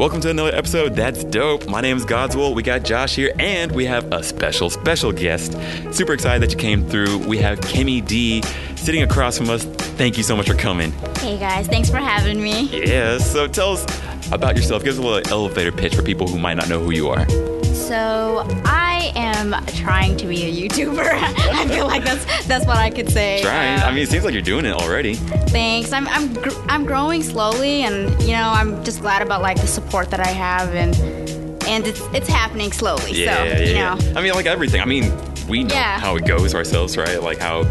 Welcome to another episode. That's dope. My name is Godswill. We got Josh here, and we have a special, special guest. Super excited that you came through. We have Kimmy D sitting across from us. Thank you so much for coming. Hey guys, thanks for having me. Yeah, so tell us about yourself. Give us a little elevator pitch for people who might not know who you are. So I am trying to be a YouTuber. I feel like that's that's what I could say. Trying. Uh, I mean, it seems like you're doing it already. thanks. I'm I'm gr- I'm growing slowly, and you know I'm just glad about like the support that I have, and and it's it's happening slowly. Yeah, so yeah, you yeah. know. I mean, like everything. I mean, we know Yeah. how it goes ourselves, right? Like how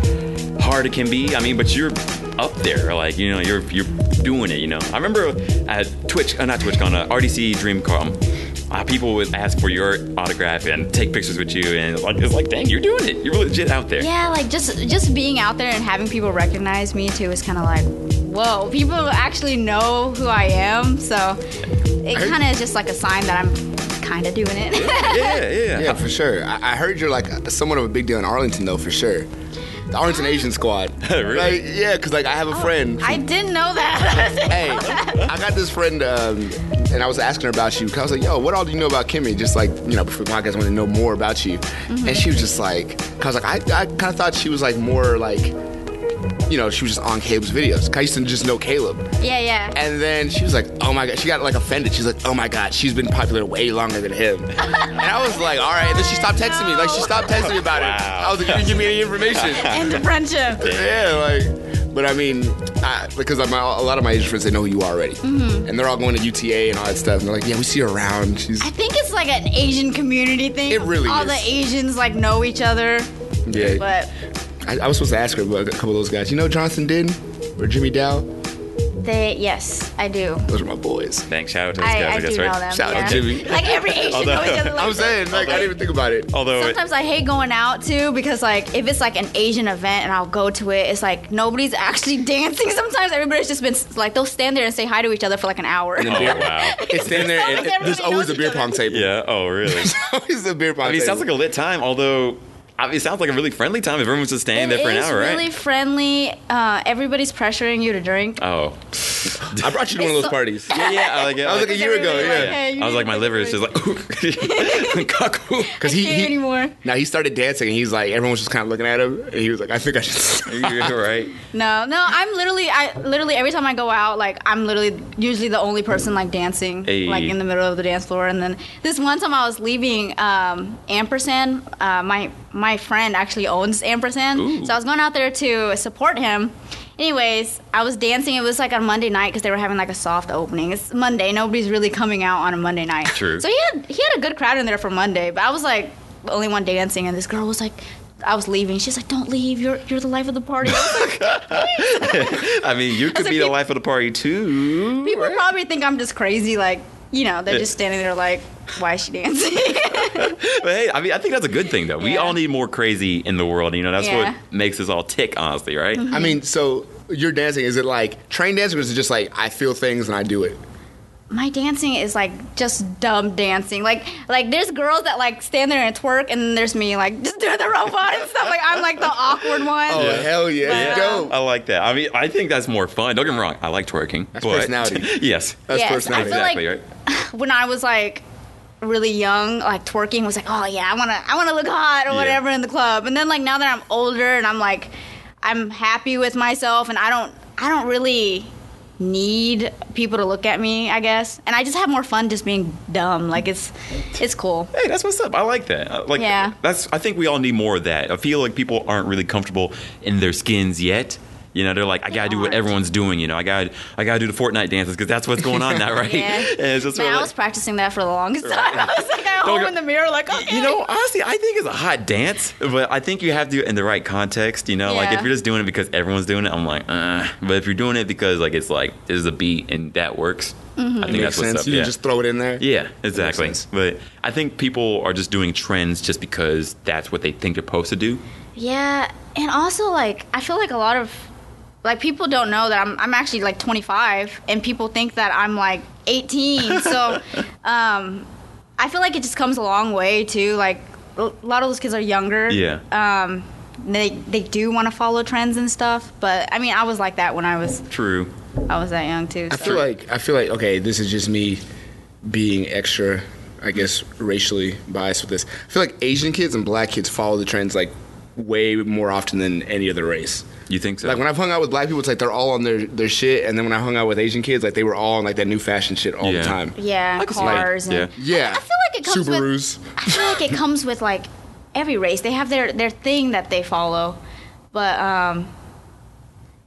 hard it can be. I mean, but you're up there. Like you know, you're you're doing it. You know, I remember at Twitch, uh, not TwitchCon, uh, RDC DreamCon. Uh, people would ask for your autograph and take pictures with you, and like it's like, dang, you're doing it. You're legit out there. Yeah, like just just being out there and having people recognize me too is kind of like, whoa, people actually know who I am. So it kind of is just like a sign that I'm kind of doing it. yeah, yeah. Yeah, for sure. I, I heard you're like a, somewhat of a big deal in Arlington, though, for sure. The Arlington Asian Squad. Really? Like, yeah, because like I have a friend. Oh, I didn't know that. hey, I got this friend, um, and I was asking her about you. Cause I was like, "Yo, what all do you know about Kimmy?" Just like you know, before the podcast, I wanted to know more about you. Mm-hmm. And she was just like, 'cause I was like, I, I kind of thought she was like more like, you know, she was just on Caleb's videos. I used to just know Caleb. yeah, yeah. And then she was like, "Oh my god!" She got like offended. She's like, "Oh my god!" She's been popular way longer than him. and I was like, "All right." And then she stopped texting me. Like she stopped texting me about Wow. it. I was like, "You didn't give me any information." and the friendship. yeah, like, but I mean, I, because I'm, a lot of my Asian friends they know who you are already, mm-hmm. and they're all going to UTA and all that stuff. And they're like, "Yeah, we see her around." She's I think it's like an Asian community thing. It really All is. the Asians like know each other. yeah. But I, I was supposed to ask her about a couple of those guys. You know Jonathan Din or Jimmy Dow? they, yes, I do. Those are my boys. Thanks. Shout out to those I, guys. I, I, guess, do right? know them. Shout out yeah. to Jimmy. Like every Asian know each other. Like I'm saying, like, I didn't even think about it. Although, it- Sometimes I hate going out too because like if it's like an Asian event and I'll go to it, it's like nobody's actually dancing. Sometimes everybody's just been like they'll stand there and say hi to each other for like an hour. And oh wow. It's standing there, and Everybody there's always knows a beer pong table. yeah. Oh really? There's always a beer pong I mean, it sounds like a lit time. Although, I mean, it sounds like a really friendly time if everyone's just standing It there for an is hour, really right? friendly. Uh, everyth's pressuring you to drink. Oh. I brought you to one of those so- parties. Yeah, yeah. I like it. That was like a year ago, Everybody's yeah. hey, I was like, my liver is just like, cuckoo. Because he, can't he anymore. now he started dancing and he's like everyone was just kind of looking at him and he was like I think I should. You're right. No, no, I'm literally, I literally every time I go out, like I'm literally usually the only person like dancing, Hey. like in the middle of the dance floor. And then this one time I was leaving um, Ampersand. Uh, my my friend actually owns Ampersand, Ooh. so I was going out there to support him. Anyways, I was dancing. It was like on Monday night because they were having like a soft opening. It's Monday. Nobody's really coming out on a Monday night. True. So he had he had a good crowd in there for Monday, but I was like the only one dancing, and this girl was like. I was leaving. She's like, "Don't leave. You're you're the life of the party." I like, I mean, you could like, be the life of the party too. People right? probably think I'm just crazy. Like, you know, they're just standing there like, why is she dancing? But hey, I mean, I think that's a good thing, though. We Yeah. all need more crazy in the world. You know, that's Yeah. what makes us all tick, honestly, right? I mean, so you're dancing is it like train dancing or is it just like I feel things and I do it? My dancing is like just dumb dancing. Like, like there's girls that like stand there and twerk, and then there's me like just doing the robot and stuff. Like I'm like the awkward one. Oh hell yeah, Yeah. Um, dope. I like that. I mean, I think that's more fun. Don't get me wrong. I like twerking. That's but- personality. yes. That's Yes, I personality. feel Exactly, like- right? when I was like really young, like twerking was like, oh yeah, I wanna I wanna look hot or Yeah. whatever in the club. And then like now that I'm older and I'm like I'm happy with myself and I don't I don't really need people to look at me, I guess. And I just have more fun just being dumb. Like it's it's cool. Hey, that's what's up. I like that. I like Yeah. That's. I think we all need more of that. I feel like people aren't really comfortable in their skins yet. You know, they're like, I gotta do what everyone's doing. You know, I got, to I gotta do the Fortnite dances because that's what's going on now, right? Yeah. And it's just Man, sort of I like- was practicing that for the longest time. I was like at Don't home go- in the mirror, like, okay. You know, honestly, I think it's a hot dance, but I think you have to do it in the right context. You know, like if you're just doing it because everyone's doing it, I'm like, uh. But if you're doing it because like it's like there's a beat and that works, Mm-hmm. I think Makes that's what's sense. up. You yeah. just throw it in there. yeah, exactly. But I think people are just doing trends just because that's what they think they're supposed to do. Yeah, and also like I feel like a lot of like people don't know that I'm I'm actually like 25 and people think that I'm like 18. so um I feel like it just comes a long way too. Like a lot of those kids are younger. Yeah. Um they they do want to follow trends and stuff, but I mean I was like that when I was True. I was that young too. I so. feel like I feel like okay, this is just me being extra, I guess, racially biased with this. I feel like Asian kids and black kids follow the trends like way more often than any other race. You think so? Like when I've hung out with black people, it's like they're all on their, their shit, and then when I hung out with Asian kids, like they were all on like that new fashion shit all Yeah. the time. Yeah, I can see cars. and, Yeah. Yeah. I feel like it comes with. I feel like it comes with like every race. They have their their thing that they follow, but um,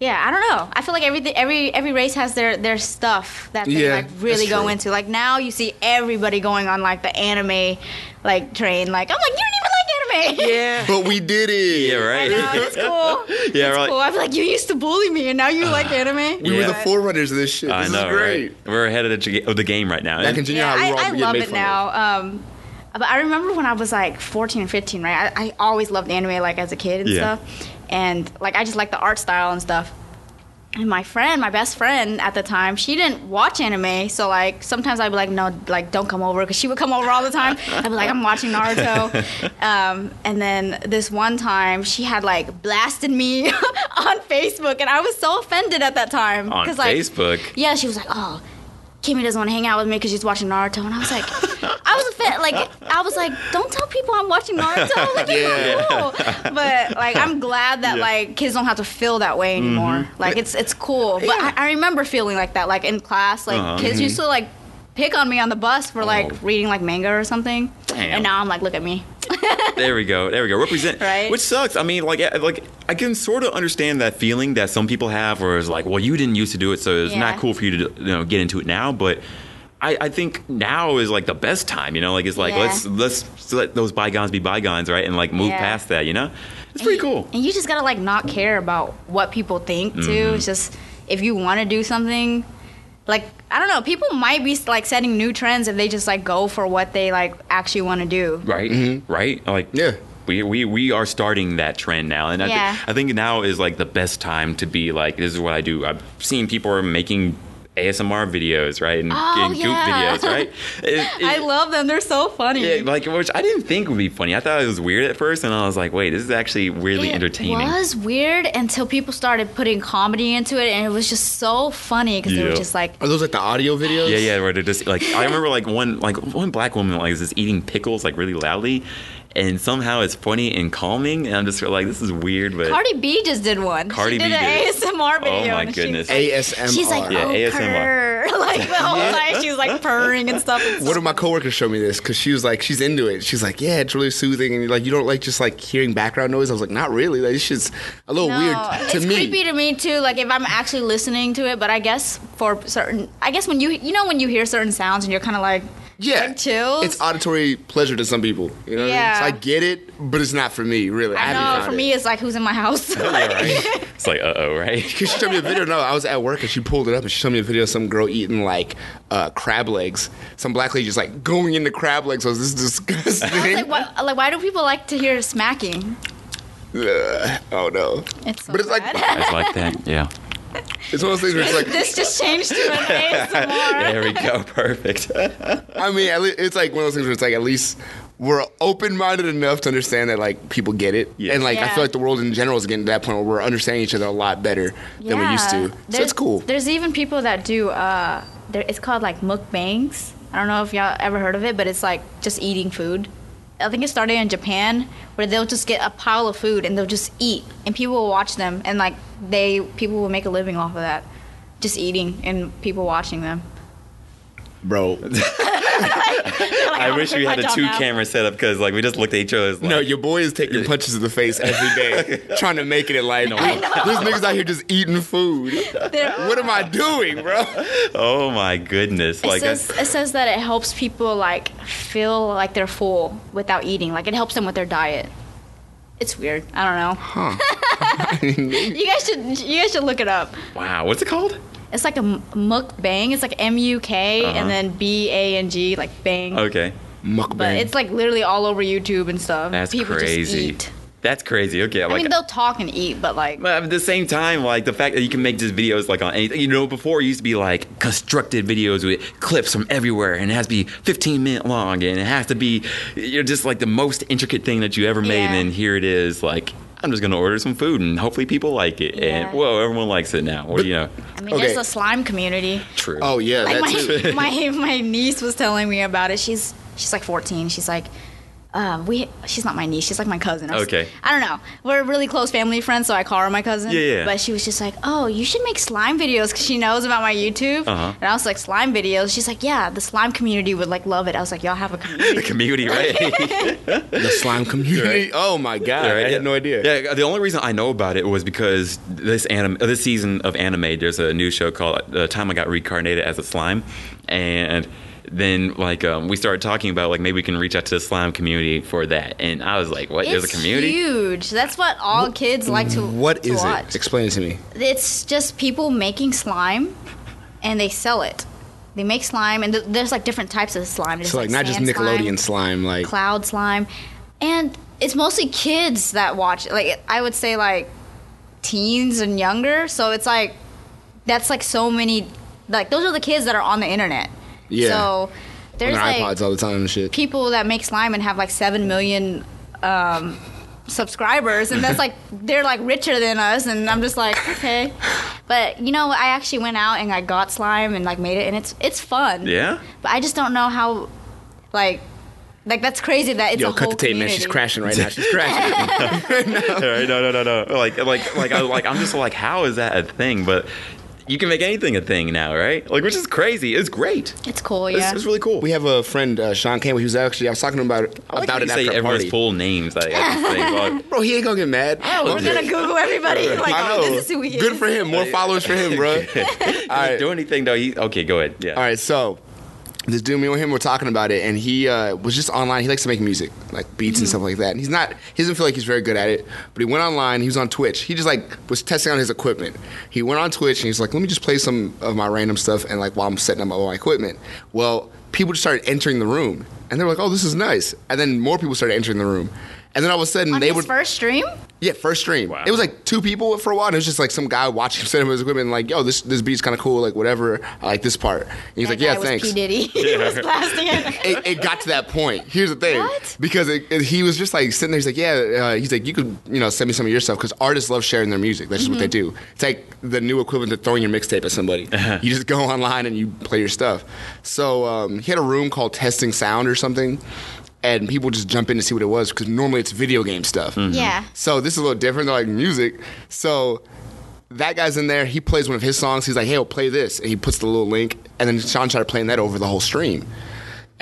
yeah, I don't know. I feel like every every every race has their their stuff that they Yeah, like really go into. Like now you see everybody going on like the anime like train. Like I'm like you don't even like anime. Yeah. But we did it. yeah, I right. know, it's cool. yeah, It's right. cool. I feel like you used to bully me, and now you like anime. We were the forerunners of this shit. I This know, is great. right? We're ahead of the, of the game right now. Back in junior Yeah, high, we I, all I love it now. Um, but I remember when I was like 14 or 15, right? I, I always loved anime like as a kid and Yeah. stuff, and like I just like the art style and stuff. And my friend, my best friend at the time, she didn't watch anime, so like sometimes I'd be like, no, like don't come over, because she would come over all the time. I'd be like, I'm watching Naruto, um, and then this one time she had like blasted me on Facebook, and I was so offended at that time on like, Facebook. yeah, she was like, "Oh, Kimmy doesn't want to hang out with me because she's watching Naruto," and I was like, "I was offended. Like, I was like, don't tell people I'm watching Naruto. Like, not cool." But like, I'm glad that Yeah. like kids don't have to feel that way anymore. Like, it's it's cool. But I, I remember feeling like that, like in class, like Uh-huh. kids used to like pick on me on the bus for like Oh. reading like manga or something, Damn. and now I'm like, look at me. There we go. There we go. Represent. Right? Which sucks. I mean, like, like I can sort of understand that feeling that some people have, where it's like, well, you didn't used to do it, so it's Yeah. not cool for you to, you know, get into it now. But I, I think now is like the best time. You know, like it's like Yeah. let's let's let those bygones be bygones, right? And like move Yeah. past that. You know, it's pretty cool. And you just gotta like not care about what people think too. Mm-hmm. It's just if you want to do something, like I don't know, people might be like setting new trends if they just like go for what they like actually want to do. Right. Mm-hmm. Right. Like Yeah. We, we, we are starting that trend now, and I, thi- Yeah. I think now is like the best time to be like, this is what I do. I've seen people are making ASMR videos, right, and Oh, getting yeah. goop videos, right. It- it- I love them. They're so funny. Yeah, like which I didn't think would be funny. I thought it was weird at first, and I was like, "Wait, this is actually weirdly it entertaining." It was weird until people started putting comedy into it, and it was just so funny because they were just like, Are those like the audio videos? Yeah, yeah. Where they're just like, I remember like one like one black woman like was just eating pickles like really loudly, and somehow it's funny and calming, and I'm just like, this is weird, but Cardi B just did one. Cardi she B did an did. ASMR oh video. Oh my and she was goodness. like- ASMR. She's like, Yeah, oh, ASMR. purr. like the whole time she was like purring and stuff. It's One so of my coworkers showed me this because she was like, she's into it. She's like, yeah, it's really soothing, and like you don't like just like hearing background noise. I was like, not really. Like, it's just a little No, weird to it's me. It's creepy to me too. Like if I'm actually listening to it, but I guess for certain, I guess when you you know when you hear certain sounds and you're kind of like yeah, like chills. It's auditory pleasure to some people. You know, what I, mean? Yeah. so I get it, but it's not for me, really. I, I know for it. me it's like who's in my house. it's like, uh oh, right? Cause she showed me a video. No, I was at work and she pulled it up and she showed me a video of some girl eating like uh, crab legs. Some black lady just like going into crab legs. I was this is disgusting. like, why, like why do people like to hear smacking? Ugh, oh no! It's so But it's like- bad. It's like that, yeah. It's one of those things where it's like this just changed to an ASMR. There we go, perfect. I mean, at least, it's like one of those things where it's like at least we're open minded enough to understand that like people get it, Yeah. and like I feel like the world in general is getting to that point where we're understanding each other a lot better than we used to. So it's cool. There's even people that do. Uh, there, it's called like mukbangs. I don't know if y'all ever heard of it, but it's like just eating food. I think it started in Japan, where they'll just get a pile of food and they'll just eat, and people will watch them, and like they people will make a living off of that, just eating and people watching them. Bro, I wish we had a two camera setup because like we just looked at each other. Like, no, your boy is taking punches to the face every day, trying to make it in life. There's niggas out here just eating food. What am I doing, bro? oh my goodness! It Like, says it says that it helps people like feel like they're full without eating. Like it helps them with their diet. It's weird. I don't know. you guys should you guys should look it up. wow, what's it called? It's like a m- mukbang. It's like M U K Uh-huh. and then B A N G, like bang. Okay, Mukbang. But it's like literally all over YouTube and stuff. that's People crazy. just eat. That's crazy. Okay, I like mean, they'll talk and eat, but like, But at the same time, like the fact that you can make just videos like on anything, you know, before it used to be like constructed videos with clips from everywhere, and it has to be 15 minute long, and it has to be, you're just like the most intricate thing that you ever made, Yeah. and then here it is, like I'm just gonna order some food and hopefully people like it. Yeah. And well, everyone likes it now. Or you know, I mean, Okay. there's a slime community. true. Oh yeah, Like that too. my, my my niece was telling me about it. She's she's like 14. She's like, uh, we she's not my niece. She's like my cousin. I was- Okay. I don't know. We're really close family friends, so I call her my cousin. Yeah, yeah. But she was just like, oh, you should make slime videos because she knows about my YouTube. Uh-huh. And I was like, slime videos. She's like, yeah, the slime community would like love it. I was like, y'all have a the community. community, right? the slime community. Oh my god, I had no idea. Yeah, the only reason I know about it was because this anime, uh, this season of anime, there's a new show called "The Time I Got Reincarnated as a Slime," and then like um, we started talking about like maybe we can reach out to the slime community for that, and I was like, "What? There's a community?" huge. That's what all kids like to What to is watch. it? Explain it to me. it's just people making slime and they sell it. They make slime and th- there's like different types of slime. There's So like not just Nickelodeon slime, slime, like cloud slime, and it's mostly kids that watch. it. Like I would say like teens and younger. So it's like that's like so many. Like those are the kids that are on the internet. Yeah. So on there's their like iPods all the time and shit. people that make slime and have like seven million um, subscribers, and that's like they're like richer than us, and I'm just like okay, but you know I actually went out and I got slime and like made it, and it's it's fun. Yeah. But I just don't know how, like, like that's crazy that it's Yo, a cut whole the tape, man. She's crashing right now. She's crashing. All right, no, no, no, no. Like, like, like, I, like, I'm just like, how is that a thing? But you can make anything a thing now, right? Like, which is crazy. It's great. It's cool, yeah. it's really cool. we have a friend, uh, Sean Campbell. who's actually I was talking about it, I like how about you it say after a everyone's party. full names. Like, at this thing. Like, Bro, he ain't gonna get mad. We're gonna Google everybody. Like, I oh, know. this is who he is. Good for him. More followers for him, bro. All right. do anything though. He, okay, go ahead. Yeah. All right, so this dude, me and him were talking about it, and he uh, was just online. He likes to make music, like beats and stuff like that. And he's not, he doesn't feel like he's very good at it, but he went online. He was on Twitch. He just like was testing out his equipment. He went on Twitch and he's like, let me just play some of my random stuff, and like while I'm setting up all my equipment. Well, people just started entering the room, and they were like, oh, this is nice. And then more people started entering the room. And then all of a sudden, On they his would first stream? yeah, first stream. Wow. It was like two people for a while. And it was just like some guy watching him set up his equipment, like, yo, this this beat's kind of cool, like whatever. I like this part. And he's That like, yeah, was thanks. P Diddy. he was blasting it. It, it got to that point. Here's the thing, What? because it, it- he was just like sitting there. He's like, yeah. Uh, he's like, you could, you know, send me some of your stuff because artists love sharing their music. That's just what they Mm-hmm. do. It's like the new equivalent to throwing your mixtape at somebody. you just go online and you play your stuff. So um, he had a room called Testing Sound or something. And people just jump in to see what it was because normally it's video game stuff. Mm-hmm. Yeah. So this is a little different. They're like music. So that guy's in there. He plays one of his songs. He's like, "Hey, I'll play this," and he puts the little link. And then Sean started playing that over the whole stream.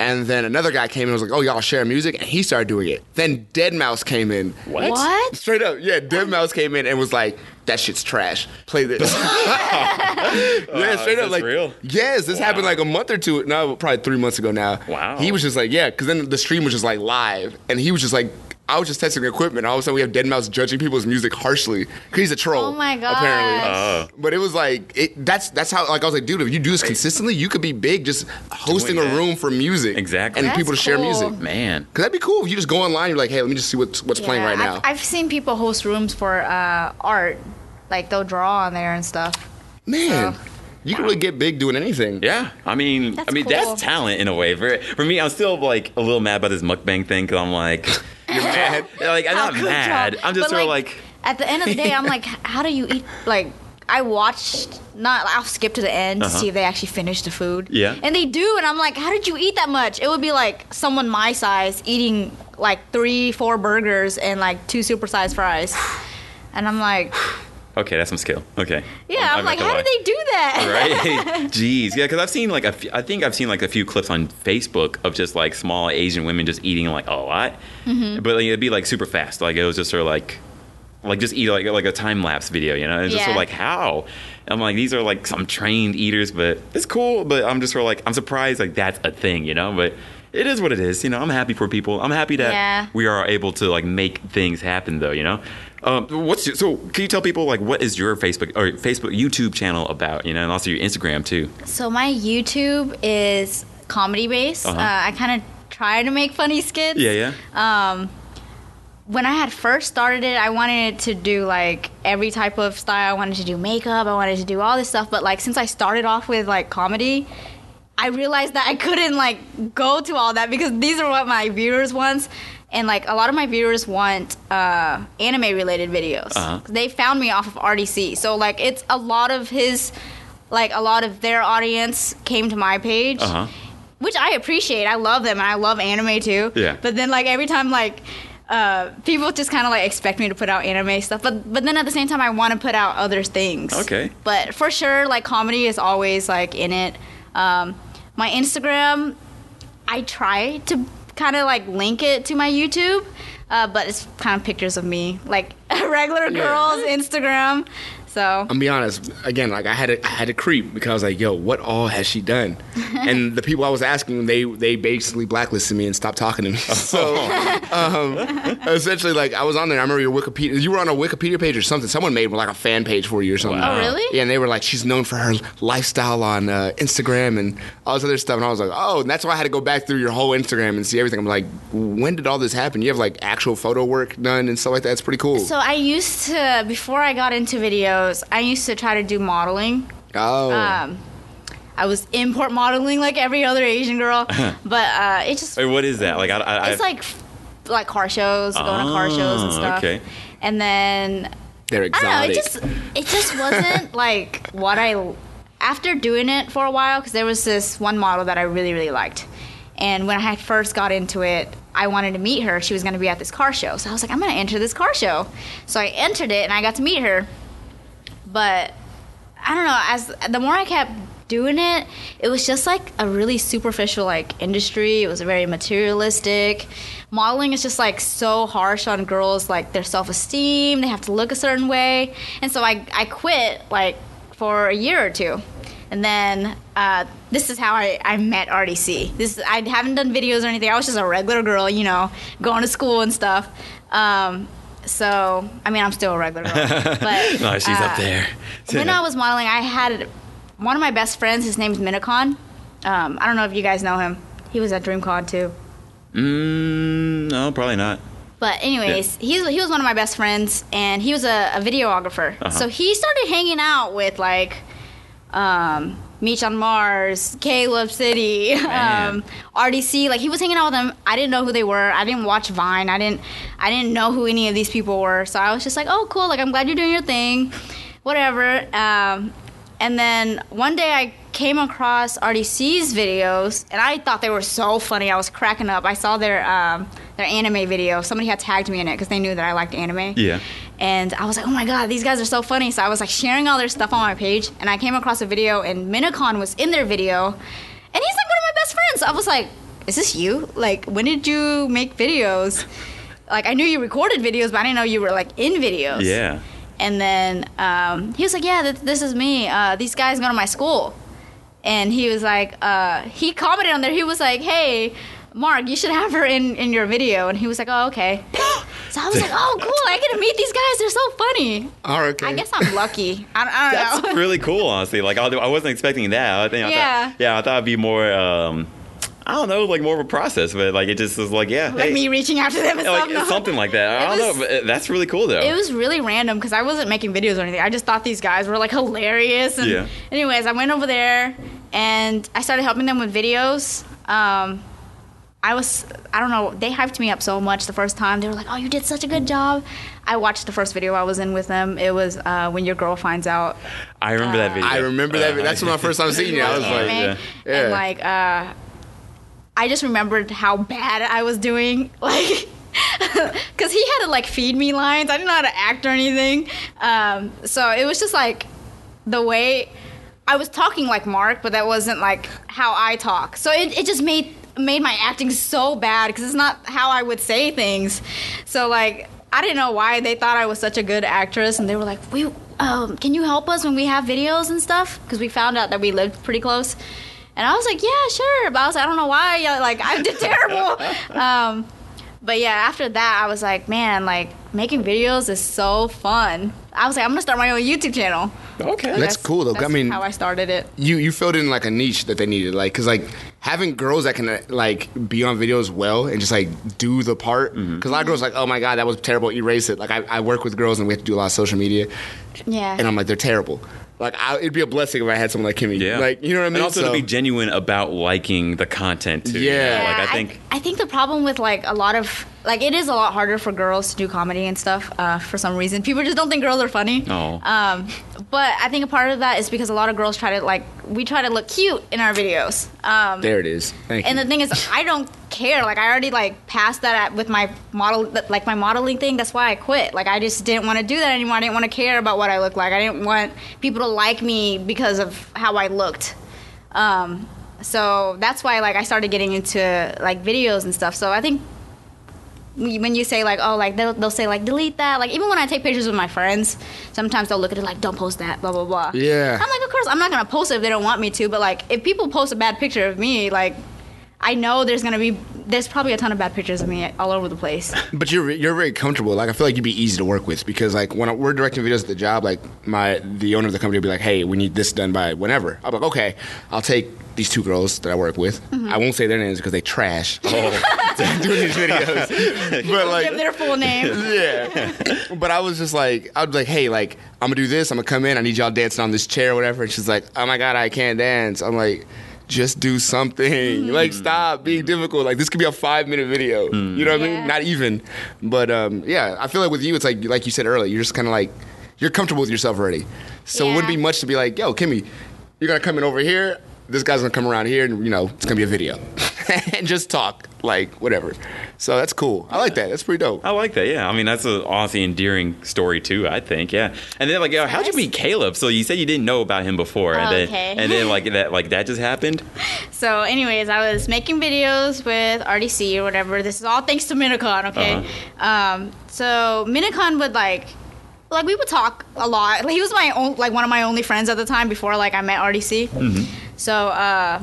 And then another guy came in and was like, "Oh, y'all share music," and he started doing it. Then deadmau5 came in. What? What? Straight up, yeah. deadmau5 came in and was like, "That shit's trash. Play this." yeah, uh, straight is up, like, real? yes, this happened like a month or two, no, probably three months ago now. Wow. He was just like, yeah, because then the stream was just like live, and he was just like. I was just testing equipment. All of a sudden, we have deadmau5 judging people's music harshly because he's a troll. Oh my god! Apparently, Oh. but it was like it, that's that's how like I was like, dude, if you do this consistently, you could be big just hosting a room for music, Exactly. and That's people to share music. Man. Cause that'd be cool if you just go online. You're like, hey, let me just see what's what's playing right now. I've, I've seen people host rooms for uh, art. Like they'll draw on there and stuff. Man, So- you can really get big doing anything. Yeah, I mean, That's I mean cool. that's talent in a way. For for me, I'm still like a little mad about this mukbang thing because I'm like, you're mad. like I'm not mad. I'm just but, sort of like, At the end of the day, I'm like, how do you eat? Like, I watched. Not. I'll skip to the end to Uh-huh. see if they actually finish the food. Yeah. And they do, and I'm like, how did you eat that much? It would be like someone my size eating like three, four burgers and like two supersized fries. And I'm like, okay, that's some skill. Okay. yeah. I'm, not like, how lie. did they do that? right? Jeez, yeah, because I've seen like a few, I think I've seen like a few clips on Facebook of just like small Asian women just eating like a lot, Mm-hmm. but like, it'd be like super fast. Like it was just sort of like, like just eat like like a time lapse video, you know? It's just sort of like how. And I'm like these are like some trained eaters, but it's cool. But I'm just sort of like I'm surprised like that's a thing, you know? But it is what it is, you know. I'm happy for people. I'm happy that Yeah. we are able to like make things happen, though, you know. Um, what's your, so? Can you tell people like what is your Facebook or Facebook YouTube channel about? You know, and also your Instagram too. So my YouTube is comedy based. Uh-huh. Uh, I kind of try to make funny skits. Yeah, yeah. Um, when I had first started it, I wanted to do like every type of style. I wanted to do makeup. I wanted to do all this stuff. But like since I started off with like comedy, I realized that I couldn't like go to all that because these are what my viewers want. And like a lot of my viewers want uh, anime related videos. Uh-huh. They found me off of RDC, so like it's a lot of his, like a lot of their audience came to my page, Uh huh. which I appreciate. I love them, and I love anime too. Yeah. But then like every time like. Uh, people just kind of like expect me to put out anime stuff, but but then at the same time, I want to put out other things. Okay. But for sure, like comedy is always like in it. Um, my Instagram, I try to kind of like link it to my YouTube, uh, but it's kind of pictures of me, like a regular girl's Instagram. So I'm be honest. Again, like I had to, I had to creep because I was like, yo, what all has she done? and the people I was asking, they they basically blacklisted me and stopped talking to me. So um, essentially, like I was on there. I remember your Wikipedia. You were on a Wikipedia page or something. Someone made like a fan page for you or something. Wow. Oh, really? Yeah, and they were like, she's known for her lifestyle on uh, Instagram and all this other stuff. And I was like, oh, and that's why I had to go back through your whole Instagram and see everything. I'm like, when did all this happen? You have like actual photo work done and stuff like that. It's pretty cool. so I used to before I got into I used to try to do modeling. oh, Um, I was import modeling like every other Asian girl, but uh, it just Wait, what is that? Like, I, I, it's I- like like car shows, going to car shows and Oh, stuff. okay. And then they're exotic. I don't know. It just it just wasn't like what I after doing it for a while because there was this one model that I really really liked, and when I first got into it, I wanted to meet her. She was going to be at this car show, so I was like, I'm going to enter this car show. So I entered it and I got to meet her, but I don't know. As the more I kept doing it, it was just like a really superficial like industry. It was very materialistic. Modeling is just like so harsh on girls, like their self esteem. They have to look a certain way, and so I I quit like for a year or two. And then uh, this is how I, I met RDC. This I haven't done videos or anything. I was just a regular girl, you know, going to school and stuff. Um, so I mean, I'm still a regular girl, but no, she's uh, up there. when I was modeling, I had one of my best friends. His name's Minicon. Um, I don't know if you guys know him. He was at DreamCon too. Mm, no, probably not. But anyways, he's he was one of my best friends, and he was a, a videographer. Uh-huh. So he started hanging out with like um, Meech on Mars, Caleb City, um, RDC. Like he was hanging out with them. I didn't know who they were. I didn't watch Vine. I didn't I didn't know who any of these people were. So I was just like, oh cool. Like I'm glad you're doing your thing, whatever. Um, and then one day I came across RDC's videos, and I thought they were so funny. I was cracking up. I saw their um, their anime video. Somebody had tagged me in it because they knew that I liked anime. Yeah. And I was like, oh my god, these guys are so funny. So I was like sharing all their stuff on my page, and I came across a video, and Minicon was in their video, and he's like one of my best friends. I was like, is this you? Like, when did you make videos? Like, I knew you recorded videos, but I didn't know you were like in videos. Yeah. And then um, he was like, "Yeah, th- this is me. Uh, these guys go to my school." And he was like, uh, he commented on there. He was like, "Hey, Mark, you should have her in in your video." And he was like, "Oh, okay." So I was like, "Oh, cool! I get to meet these guys. They're so funny." All right, okay. I guess I'm lucky. I, don't- I don't That's know. really cool, honestly. Like, I wasn't expecting that. I think, I Yeah. Thought, yeah, I thought it'd be more, um, I don't know, like more of a process, but like it just was like, yeah. like hey, me reaching after them and like. Something like that. I It don't was- know, but uh, that's really cool though. It was really random because I wasn't making videos or anything. I just thought these guys were like hilarious. And Yeah. anyways, I went over there and I started helping them with videos. Um, I was, I don't know, they hyped me up so much the first time. They were like, oh, you did such a good job. I watched the first video I was in with them. It was uh, when your girl finds out. I remember that video. I remember that. Uh, That's when I first time seeing you. I was like, yeah. Yeah. And like, uh, I just remembered how bad I was doing. Like, because he had to like feed me lines. I didn't know how to act or anything. Um, so it was just like the way I was talking like Mark, but that wasn't like how I talk. So it, it just made made my acting so bad because it's not how I would say things. So like I didn't know why they thought I was such a good actress, and they were like, "We, um, can you help us when we have videos and stuff?" Because we found out that we lived pretty close. And I was like, yeah, sure. But I was like, I don't know why. Like, I did terrible. um, but yeah, after that, I was like, man, like making videos is so fun. I was like, I'm gonna start my own YouTube channel. Okay. That's cool, though. I mean- how I started it. you you filled in like a niche that they needed, like because like having girls that can uh, like be on videos well and just like do the part. Because a lot of girls are like, oh my god, that was terrible, erase it. Like I, I work with girls and we have to do a lot of social media, Yeah. and I'm like, they're terrible. Like I, it'd be a blessing if I had someone like Kimmy. Yeah. Like you know what I mean? And also So- to be genuine about liking the content too. you know? Yeah. Like I think. I, think the problem with like a lot of like it is a lot harder for girls to do comedy and stuff uh, for some reason. People just don't think girls are funny. Oh. Um, but I think a part of that is because a lot of girls try to like we try to look cute in our videos. Um, there it is. Thank you. and you. the thing is, I don't care. Like I already like passed that at, with my model, like my modeling thing. That's why I quit. Like I just didn't want to do that anymore. I didn't want to care about what I looked like. I didn't want people to like me because of how I looked. Um, so that's why like I started getting into like videos and stuff. So I think when you say like oh like they'll, they'll say like delete that like even when i take pictures with my friends sometimes they'll look at it like don't post that blah blah blah Yeah. i'm like of course i'm not gonna post it if they don't want me to but like if people post a bad picture of me like i know there's gonna be there's probably a ton of bad pictures of me all over the place But you're you're very comfortable. Like I feel like you'd be easy to work with because like when we're directing videos at the job, like my the owner of the company will be like, "Hey, we need this done by whenever." I'm like, "Okay, I'll take these two girls that I work with. Mm-hmm. I won't say their names because they trash doing these videos." but like, give their full name yeah. But I was just like, I was like, hey, like, I'm gonna do this. I'm gonna come in. I need y'all dancing on this chair or whatever. And she's like, oh my god, I can't dance. I'm like, just do something. Mm-hmm. Like, stop being mm-hmm. difficult. Like, this could be a five minute video. You mm. know what I mean? Not even. But um, yeah, I feel like with you, it's like, like you said earlier, you're just kind of like, you're comfortable with yourself already. So it wouldn't be much to be like, yo, Kimmy, you're gonna come in over here. This guy's gonna come around here, and you know, it's gonna be a video, and just talk, like whatever. So that's cool. I like that. That's pretty dope. I like that. Yeah, I mean that's a honestly endearing story too. I think. Yeah, and then like, yo, how'd you meet Caleb? So you said you didn't know about him before, and Oh, then okay. and then like that like that just happened. So, anyways, I was making videos with RDC or whatever. This is all thanks to Minicon, okay? Uh-huh. Um, so Minicon would like, like we would talk a lot. Like, he was my own, like one of my only friends at the time before like I met RDC. So, uh,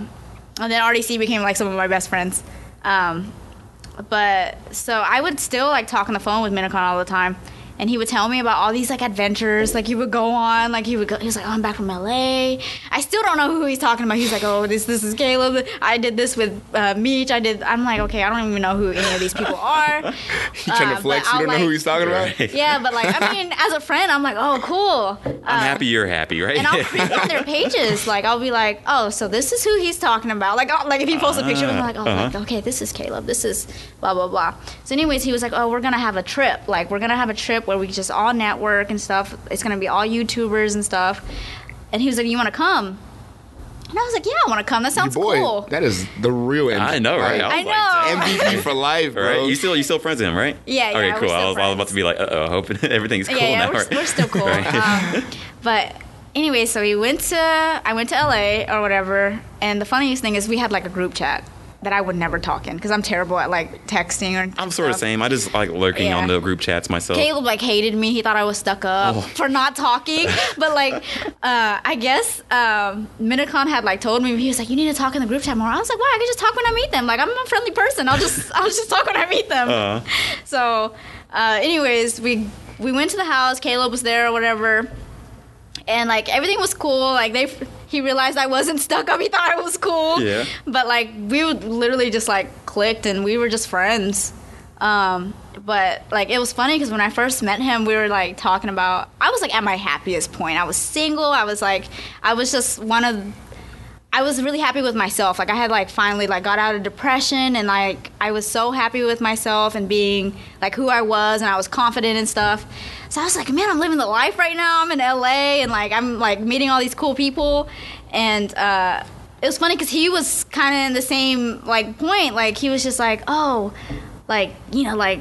and then RDC became like some of my best friends. Um, but so I would still like talk on the phone with Minicon all the time. And he would tell me about all these like adventures, like he would go on, like he would go. He was like, "Oh, I'm back from LA." I still don't know who he's talking about. He's like, "Oh, this this is Caleb. I did this with uh, Meech. I did." I'm like, "Okay, I don't even know who any of these people are." You trying Uh, to flex? You don't know who he's talking about? Yeah, but like, I mean, as a friend, I'm like, "Oh, cool." I'm happy you're happy, right? and I'll creep on their pages. Like I'll be like, oh, so this is who he's talking about. Like, I'll- like if he posts a picture, of him, I'm like, oh, Uh-huh. like, okay, this is Caleb. This is blah blah blah. So, anyways, he was like, oh, we're gonna have a trip. Like, we're gonna have a trip where we just all network and stuff. It's gonna be all YouTubers and stuff. And he was like, you want to come? And I was like, yeah, I want to come. That sounds boy, cool. that is the real MVP. I know, right? Like, I know. Like, MVP for life, bro. right, you still you still friends with him, right? Yeah, yeah, Okay, we're cool. still I was, I was about to be like, uh oh, I hope everything's cool yeah, yeah, now. we're, right? we're still cool. Right. Um, but anyway, so we went to I went to LA or whatever, and the funniest thing is we had like a group chat that I would never talk in because I'm terrible at like texting or. I'm sort of same. I just like lurking Yeah. on the group chats myself. Caleb like hated me. He thought I was stuck up Oh. for not talking. but like, uh, I guess um, Minicon had like told me he was like, "You need to talk in the group chat more." I was like, "Why? I can just talk when I meet them. Like, I'm a friendly person. I'll just I'll just talk when I meet them." Uh, So, uh, anyways, we we went to the house. Caleb was there or whatever, and like everything was cool. Like they, he realized I wasn't stuck up. He thought I was cool. Yeah. But like we would literally just like clicked, and we were just friends. Um, but like it was funny because when I first met him, we were like talking about. I was like at my happiest point. I was single. I was like, I was just one of I was really happy with myself. Like I had like finally like got out of depression and like I was so happy with myself and being like who I was and I was confident and stuff. So I was like, man, I'm living the life right now. I'm in LA and like I'm like meeting all these cool people and uh it was funny cuz he was kind of in the same like point. Like he was just like, "Oh, like, you know, like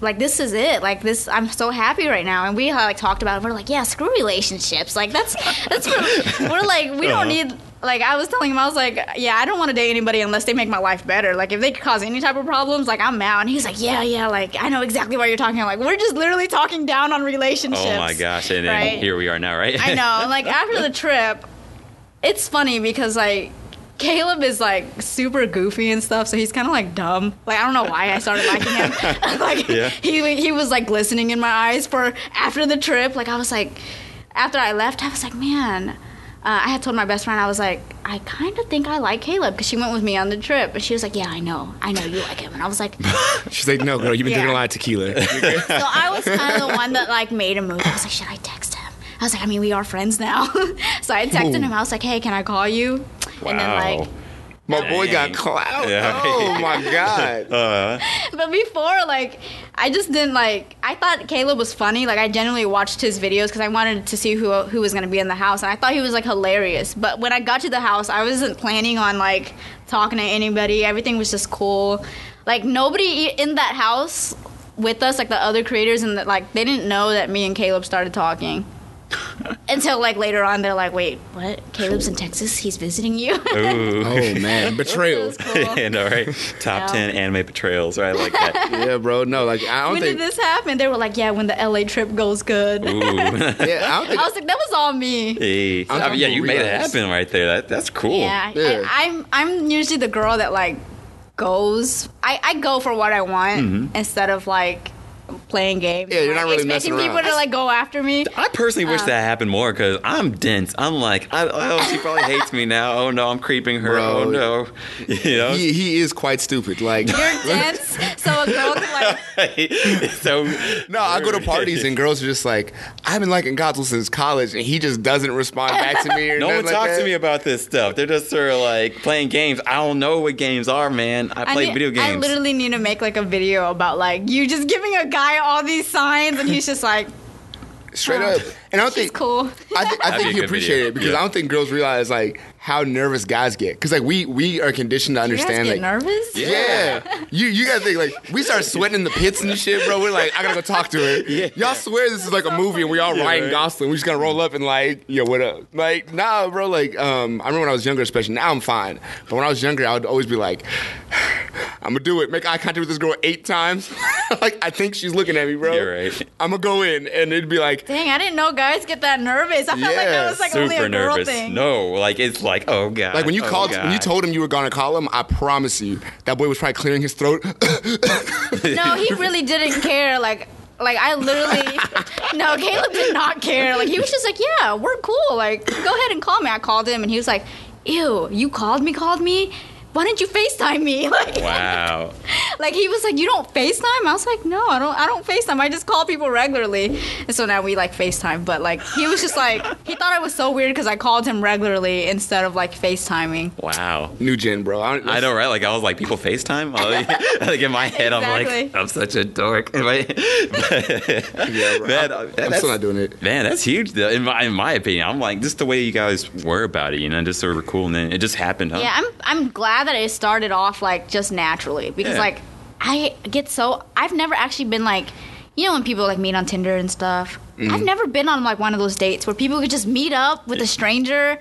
like this is it like this i'm so happy right now and we like talked about it we're like yeah screw relationships like that's that's what we're like we don't need like i was telling him i was like yeah i don't want to date anybody unless they make my life better like if they could cause any type of problems like i'm out and he's like yeah yeah like i know exactly what you're talking about like we're just literally talking down on relationships oh my gosh! And then right? here we are now, right? I know. and, Like after the trip, it's funny because like Caleb is like super goofy and stuff, so he's kind of like dumb. Like I don't know why I started liking him. like Yeah. he he was like glistening in my eyes for after the trip. Like I was like, after I left, I was like, man. Uh, I had told my best friend, I was like, I kind of think I like Caleb because she went with me on the trip, and she was like, Yeah, I know, I know you like him, and I was like, She's like, no, girl, you've been Yeah. drinking a lot of tequila. so I was kind of the one that like made a move. I was like, should I text him? I was like, I mean, we are friends now. so I texted Ooh. him. I was like, hey, can I call you? And then like, Wow. My boy got Dang. clout. Yeah. Oh my god. Uh, but before like, I just didn't like. I thought Caleb was funny. Like I genuinely watched his videos because I wanted to see who who was gonna be in the house, and I thought he was like hilarious. But when I got to the house, I wasn't planning on like talking to anybody. Everything was just cool. Like nobody in that house with us, like the other creators, and the, like they didn't know that me and Caleb started talking. Until like later on, they're like, "Wait, what? Caleb's in Texas. He's visiting you." ooh. Oh man, It betrayal. was cool. and all right, top Yeah. ten anime betrayals. Right, like that. Yeah, bro. No, like I don't when think. did this happen? They were like, "Yeah, when the LA trip goes good." Ooh. Yeah, I don't think. I was like, that was all me. Hey, I'm I mean, yeah, you made it happen right there. That that's cool. Yeah, Yeah. I, I'm I'm usually the girl that like goes. I, I go for what I want mm-hmm. instead of like playing games. Yeah, you're not really messing expecting messing people to like go after me. I personally wish Um, that happened more because I'm dense. I'm like, I, oh, she probably hates me now. Oh no, I'm creeping her. Bro. Oh no, you know. He, he is quite stupid. Like, You're dense, so a girl can like. so no, I go to parties and girls are just like, I've been liking Godzilla since college, and he just doesn't respond back to me. Or no one nothing like talks that. to me about this stuff. They're just sort of like playing games. I don't know what games are, man. I play need- video games. I literally need to make like a video about like you just giving a guy all these signs and he's just like, Straight Oh, up. And I don't she's think. cool. I, th- I think a he good appreciated video. it because Yeah. I don't think girls realize like how nervous guys get. Because like we we are conditioned to you guys understand get like nervous? Yeah. You you gotta think like we start sweating in the pits and shit, bro. We're like, I gotta go talk to her. Yeah. Y'all swear this is like a movie and we all Yeah, Ryan right. Gosling. We just gotta roll up and like, yo, what up? Like, nah, bro. Like, um, I remember when I was younger, especially now I'm fine. But when I was younger, I would always be like, I'm gonna do it. Make eye contact with this girl eight times. like, I think she's looking at me, bro. You're right. I'm gonna go in and it'd be like, Dang, I didn't know guys get that nervous. I felt like Yeah, that was like only a girl nervous. thing. No, like it's like, oh god. like when you oh, called, when you told him you were gonna call him, I promise you, that boy was probably clearing his throat. No, he really didn't care. Like, like I literally, no, Caleb did not care. Like he was just like, yeah, we're cool. Like, go ahead and call me. I called him, and he was like, ew, you called me, called me. Why didn't you FaceTime me? Like, Wow. like he was like, you don't FaceTime. I was like, no, I don't. I don't FaceTime. I just call people regularly. And so now we like FaceTime. But like he was just like, he thought I was so weird because I called him regularly instead of like FaceTiming. Wow. New gen, bro. I, I know, right? Like I was like, people FaceTime. Like, like in my head, I'm like, I'm such a dork. Like, Yeah, bro. man, I'm, I'm that's, still not doing it. Man, that's huge. though, In my in my opinion, I'm like, just the way you guys were about it, you know, just sort of cool, and then it just happened. Huh? Yeah, I'm I'm glad that it started off like just naturally because Yeah. like I get so I've never actually been like you know when people like meet on Tinder and stuff. Mm-hmm. I've never been on like one of those dates where people could just meet up with a stranger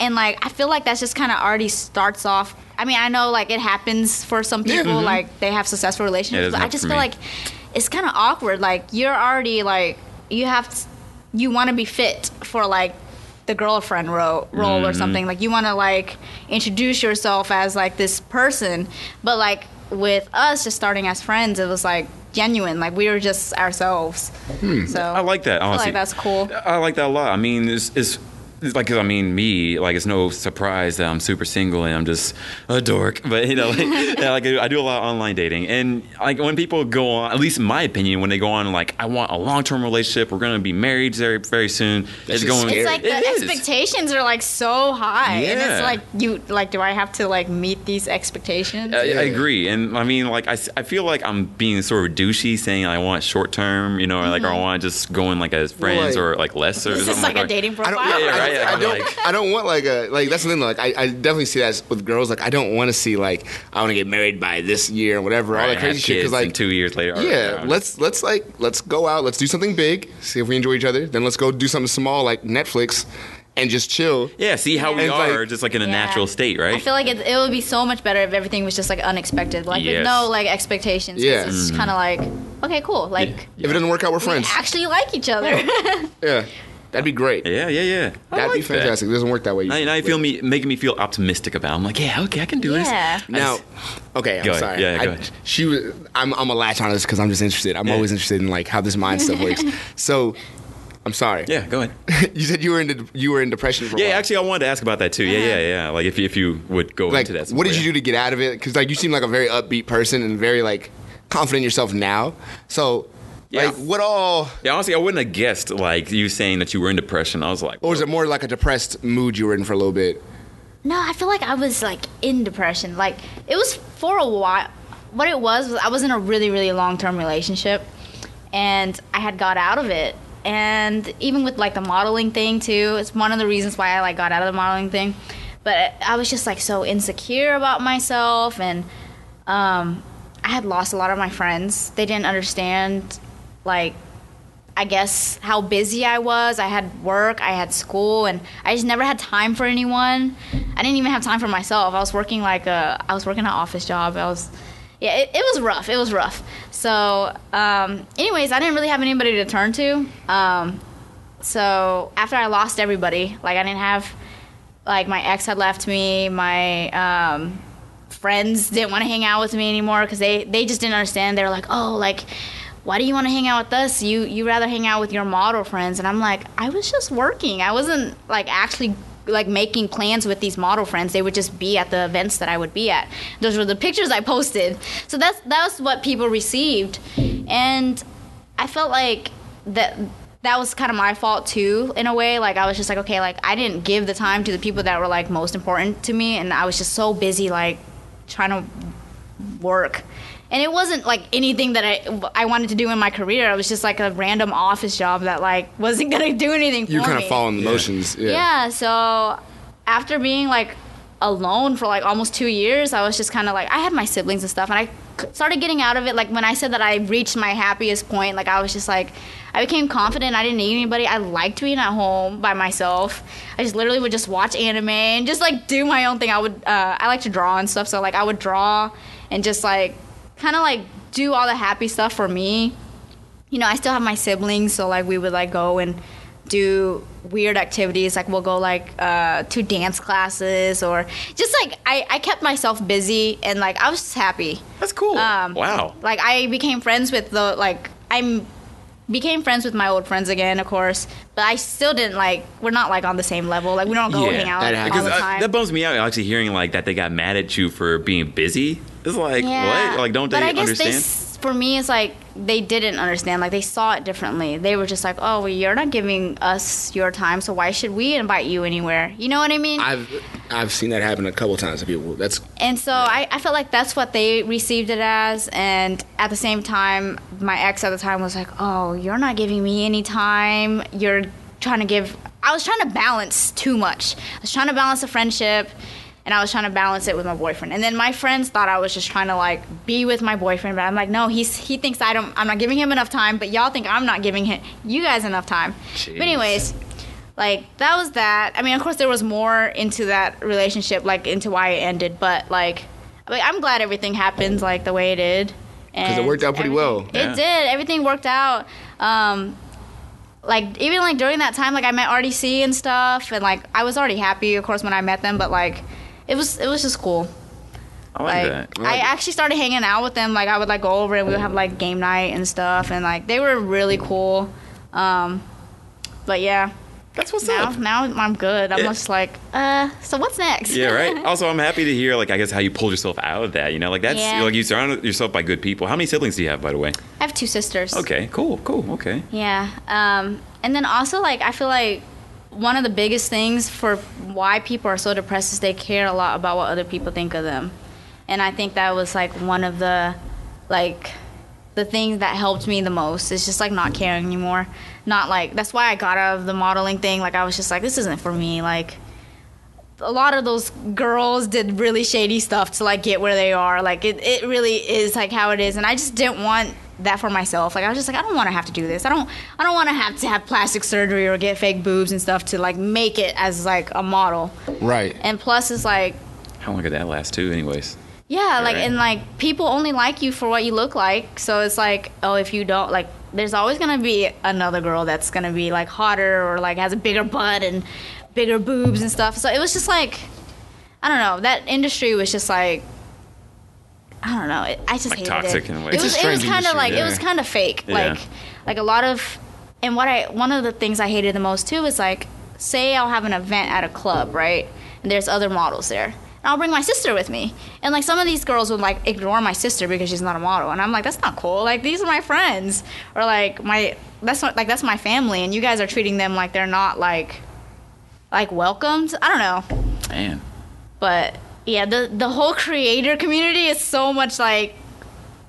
and like I feel like that's just kind of already starts off. I mean, I know like it happens for some Yeah. people like they have successful relationships, but I just feel me. like it's kind of awkward. Like you're already like you have t- you want to be fit for like the girlfriend ro- role Mm-hmm. or something. Like you want to like introduce yourself as like this person, but like with us just starting as friends, it was like genuine. Like we were just ourselves. So I like that. Honestly, like that's cool. I like that a lot. I mean, it's, it's like I mean, me like it's no surprise that I'm super single and I'm just a dork. But you know, like, yeah, like I do a lot of online dating, and like when people go on, at least in my opinion, when they go on like I want a long term relationship, we're gonna be married very very soon. it's going. It's like the It is. expectations are like so high, and it's like you like. Do I have to like meet these expectations? I, I agree, and I mean, like I, I feel like I'm being sort of douchey, saying I want short term, you know, or like or I mm-hmm. want to just go in like as friends like- or like less or This something is like a that. dating I profile. don't, Yeah, yeah, I, I, I'm don't. like- I don't want like a like. That's the thing. Like I, I definitely see that with girls. Like I don't want to see like I want to get married by this year or whatever. All that crazy shit. Because like two years later. or- yeah, let's let's like let's go out. Let's do something big. See if we enjoy each other. Then let's go do something small like Netflix, and just chill. Yeah, see how we And, are, like- just like in a Yeah. natural state, right? I feel like it, it would be so much better if everything was just like unexpected, like Yes. with no like expectations. Yeah. it's kind of like okay, cool. Like If it doesn't work out, we're we friends. actually like each other. Yeah, that'd be great. yeah, yeah, yeah. I That'd be like that. fantastic. It doesn't work that way. Now, now you feel me making me feel optimistic about. It. I'm like, yeah, okay, I can do this. Yeah. I Now, okay, I'm Go ahead. sorry. Yeah, yeah, go I- ahead. She was. I'm. I'm a latch on this because I'm just interested. I'm Yeah. always interested in like how this mind stuff works. So, I'm sorry. yeah, go ahead. you said you were in. De- you were in depression for. a Yeah, while. actually, I wanted to ask about that too. Yeah, uh-huh. yeah, yeah. Like if you, if you would go Like, into that. what did you do to get out of it? Because like you seem like a very upbeat person and very like confident in yourself now. So, Yeah. Like what all? Yeah, honestly, I wouldn't have guessed like you saying that you were in depression. I was like, Or was it more like a depressed mood you were in for a little bit? No, I feel like I was like in depression. Like it was for a while. What it was was I was in a really really long term relationship, and I had got out of it. And even with like the modeling thing too, it's one of the reasons why I like got out of the modeling thing. But I was just like so insecure about myself, and um, I had lost a lot of my friends. They didn't understand like I guess how busy I was. I had work, I had school, and I just never had time for anyone. I didn't even have time for myself. I was working like a, I was working an office job. I was, yeah, it, it was rough. It was rough. So, um, anyways, I didn't really have anybody to turn to. Um, so after I lost everybody, like I didn't have, like my ex had left me, my um, friends didn't want to hang out with me anymore because they they just didn't understand. They were like, oh, like why do you want to hang out with us? You you rather hang out with your model friends. And I'm like, I was just working. I wasn't like actually like making plans with these model friends. They would just be at the events that I would be at. Those were the pictures I posted. So that's that was what people received. And I felt like that that was kind of my fault too in a way like i was just like okay like i didn't give the time to the people that were like most important to me and i was just so busy like trying to work and it wasn't like anything that I I wanted to do in my career. It was just like a random office job that like wasn't gonna do anything for You kind me. of following the motions. Yeah. Yeah. So after being like alone for like almost two years, I was just kind of like I had my siblings and stuff, and I started getting out of it. Like when I said that I reached my happiest point, like I was just like I became confident. I didn't need anybody. I liked being at home by myself. I just literally would just watch anime and just like do my own thing. I would uh, I like to draw and stuff, so like I would draw and just like kind of like do all the happy stuff for me you know, I still have my siblings, so like we would like go and do weird activities. Like we'll go like uh, to dance classes or just like I, I kept myself busy and like I was just happy. That's cool. Um, wow. Like I became friends with the like I'm became friends with my old friends again, of course. But I still didn't like we're not like on the same level. Like we don't go Yeah, hang out that all the Because time. that bums me out actually hearing like that they got mad at you for being busy. It's like Yeah. what? Like don't but they I guess understand? They, for me, it's like they didn't understand. Like they saw it differently. They were just like, "Oh, well, you're not giving us your time, so why should we invite you anywhere?" You know what I mean? I've I've seen that happen a couple times to people. That's and so I, I felt like that's what they received it as. And at the same time, my ex at the time was like, "Oh, you're not giving me any time. You're trying to give." I was trying to balance too much. I was trying to balance a friendship, and I was trying to balance it with my boyfriend. And then my friends thought I was just trying to like be with my boyfriend, but I'm like, no, he's he thinks I don't. I'm not giving him enough time, but y'all think I'm not giving him you guys enough time. Jeez. But anyways. Like that was that. I mean, of course, there was more into that relationship, like into why it ended. But like, like I'm glad everything happened like the way it did. 'Cause it worked out pretty well. It Yeah. did. Everything worked out. Um, like even like during that time, like I met RDC and stuff, and like I was already happy, of course, when I met them. But like, it was it was just cool. I like, Like that. I actually started hanging out with them. Like I would like go over and we would have like game night and stuff, and like they were really cool. Um, but yeah, That's what's now up. now I'm good. I'm Yeah. just like, uh, so what's next? Yeah, right. Also, I'm happy to hear like I guess how you pulled yourself out of that. You know, like that's Yeah. like you surrounded yourself by good people. How many siblings do you have, by the way? I have two sisters. Okay, cool, cool, okay. Yeah. Um, and then also like I feel like one of the biggest things for why people are so depressed is they care a lot about what other people think of them. And I think that was like one of the like the things that helped me the most. It's just like not caring anymore. Not like that's why I got out of the modeling thing. Like I was just like this isn't for me. Like a lot of those girls did really shady stuff to like get where they are. Like it, it really is like how it is, and I just didn't want that for myself. Like I was just like I don't want to have to do this. I don't I don't want to have to have plastic surgery or get fake boobs and stuff to like make it as like a model. right. And plus, it's like How long could that last too, anyways? yeah, like Right. and like people only like you for what you look like. So it's like, oh, if you don't like, there's always gonna be another girl that's gonna be like hotter or like has a bigger butt and bigger boobs and stuff. So it was just like, I don't know. That industry was just like, I don't know. It, I just Like hated toxic it. in a way. It It's was, it was kind of like it was kind of fake. Yeah. Like, like a lot of, and what I one of the things I hated the most too is like, say I'll have an event at a club, right? And there's other models there. And I'll bring my sister with me. And like some of these girls would like ignore my sister because she's not a model. And I'm like, that's not cool. Like these are my friends. Or like my that's not like that's my family and you guys are treating them like they're not like like welcomed. I don't know. Man. But yeah, the the whole creator community is so much like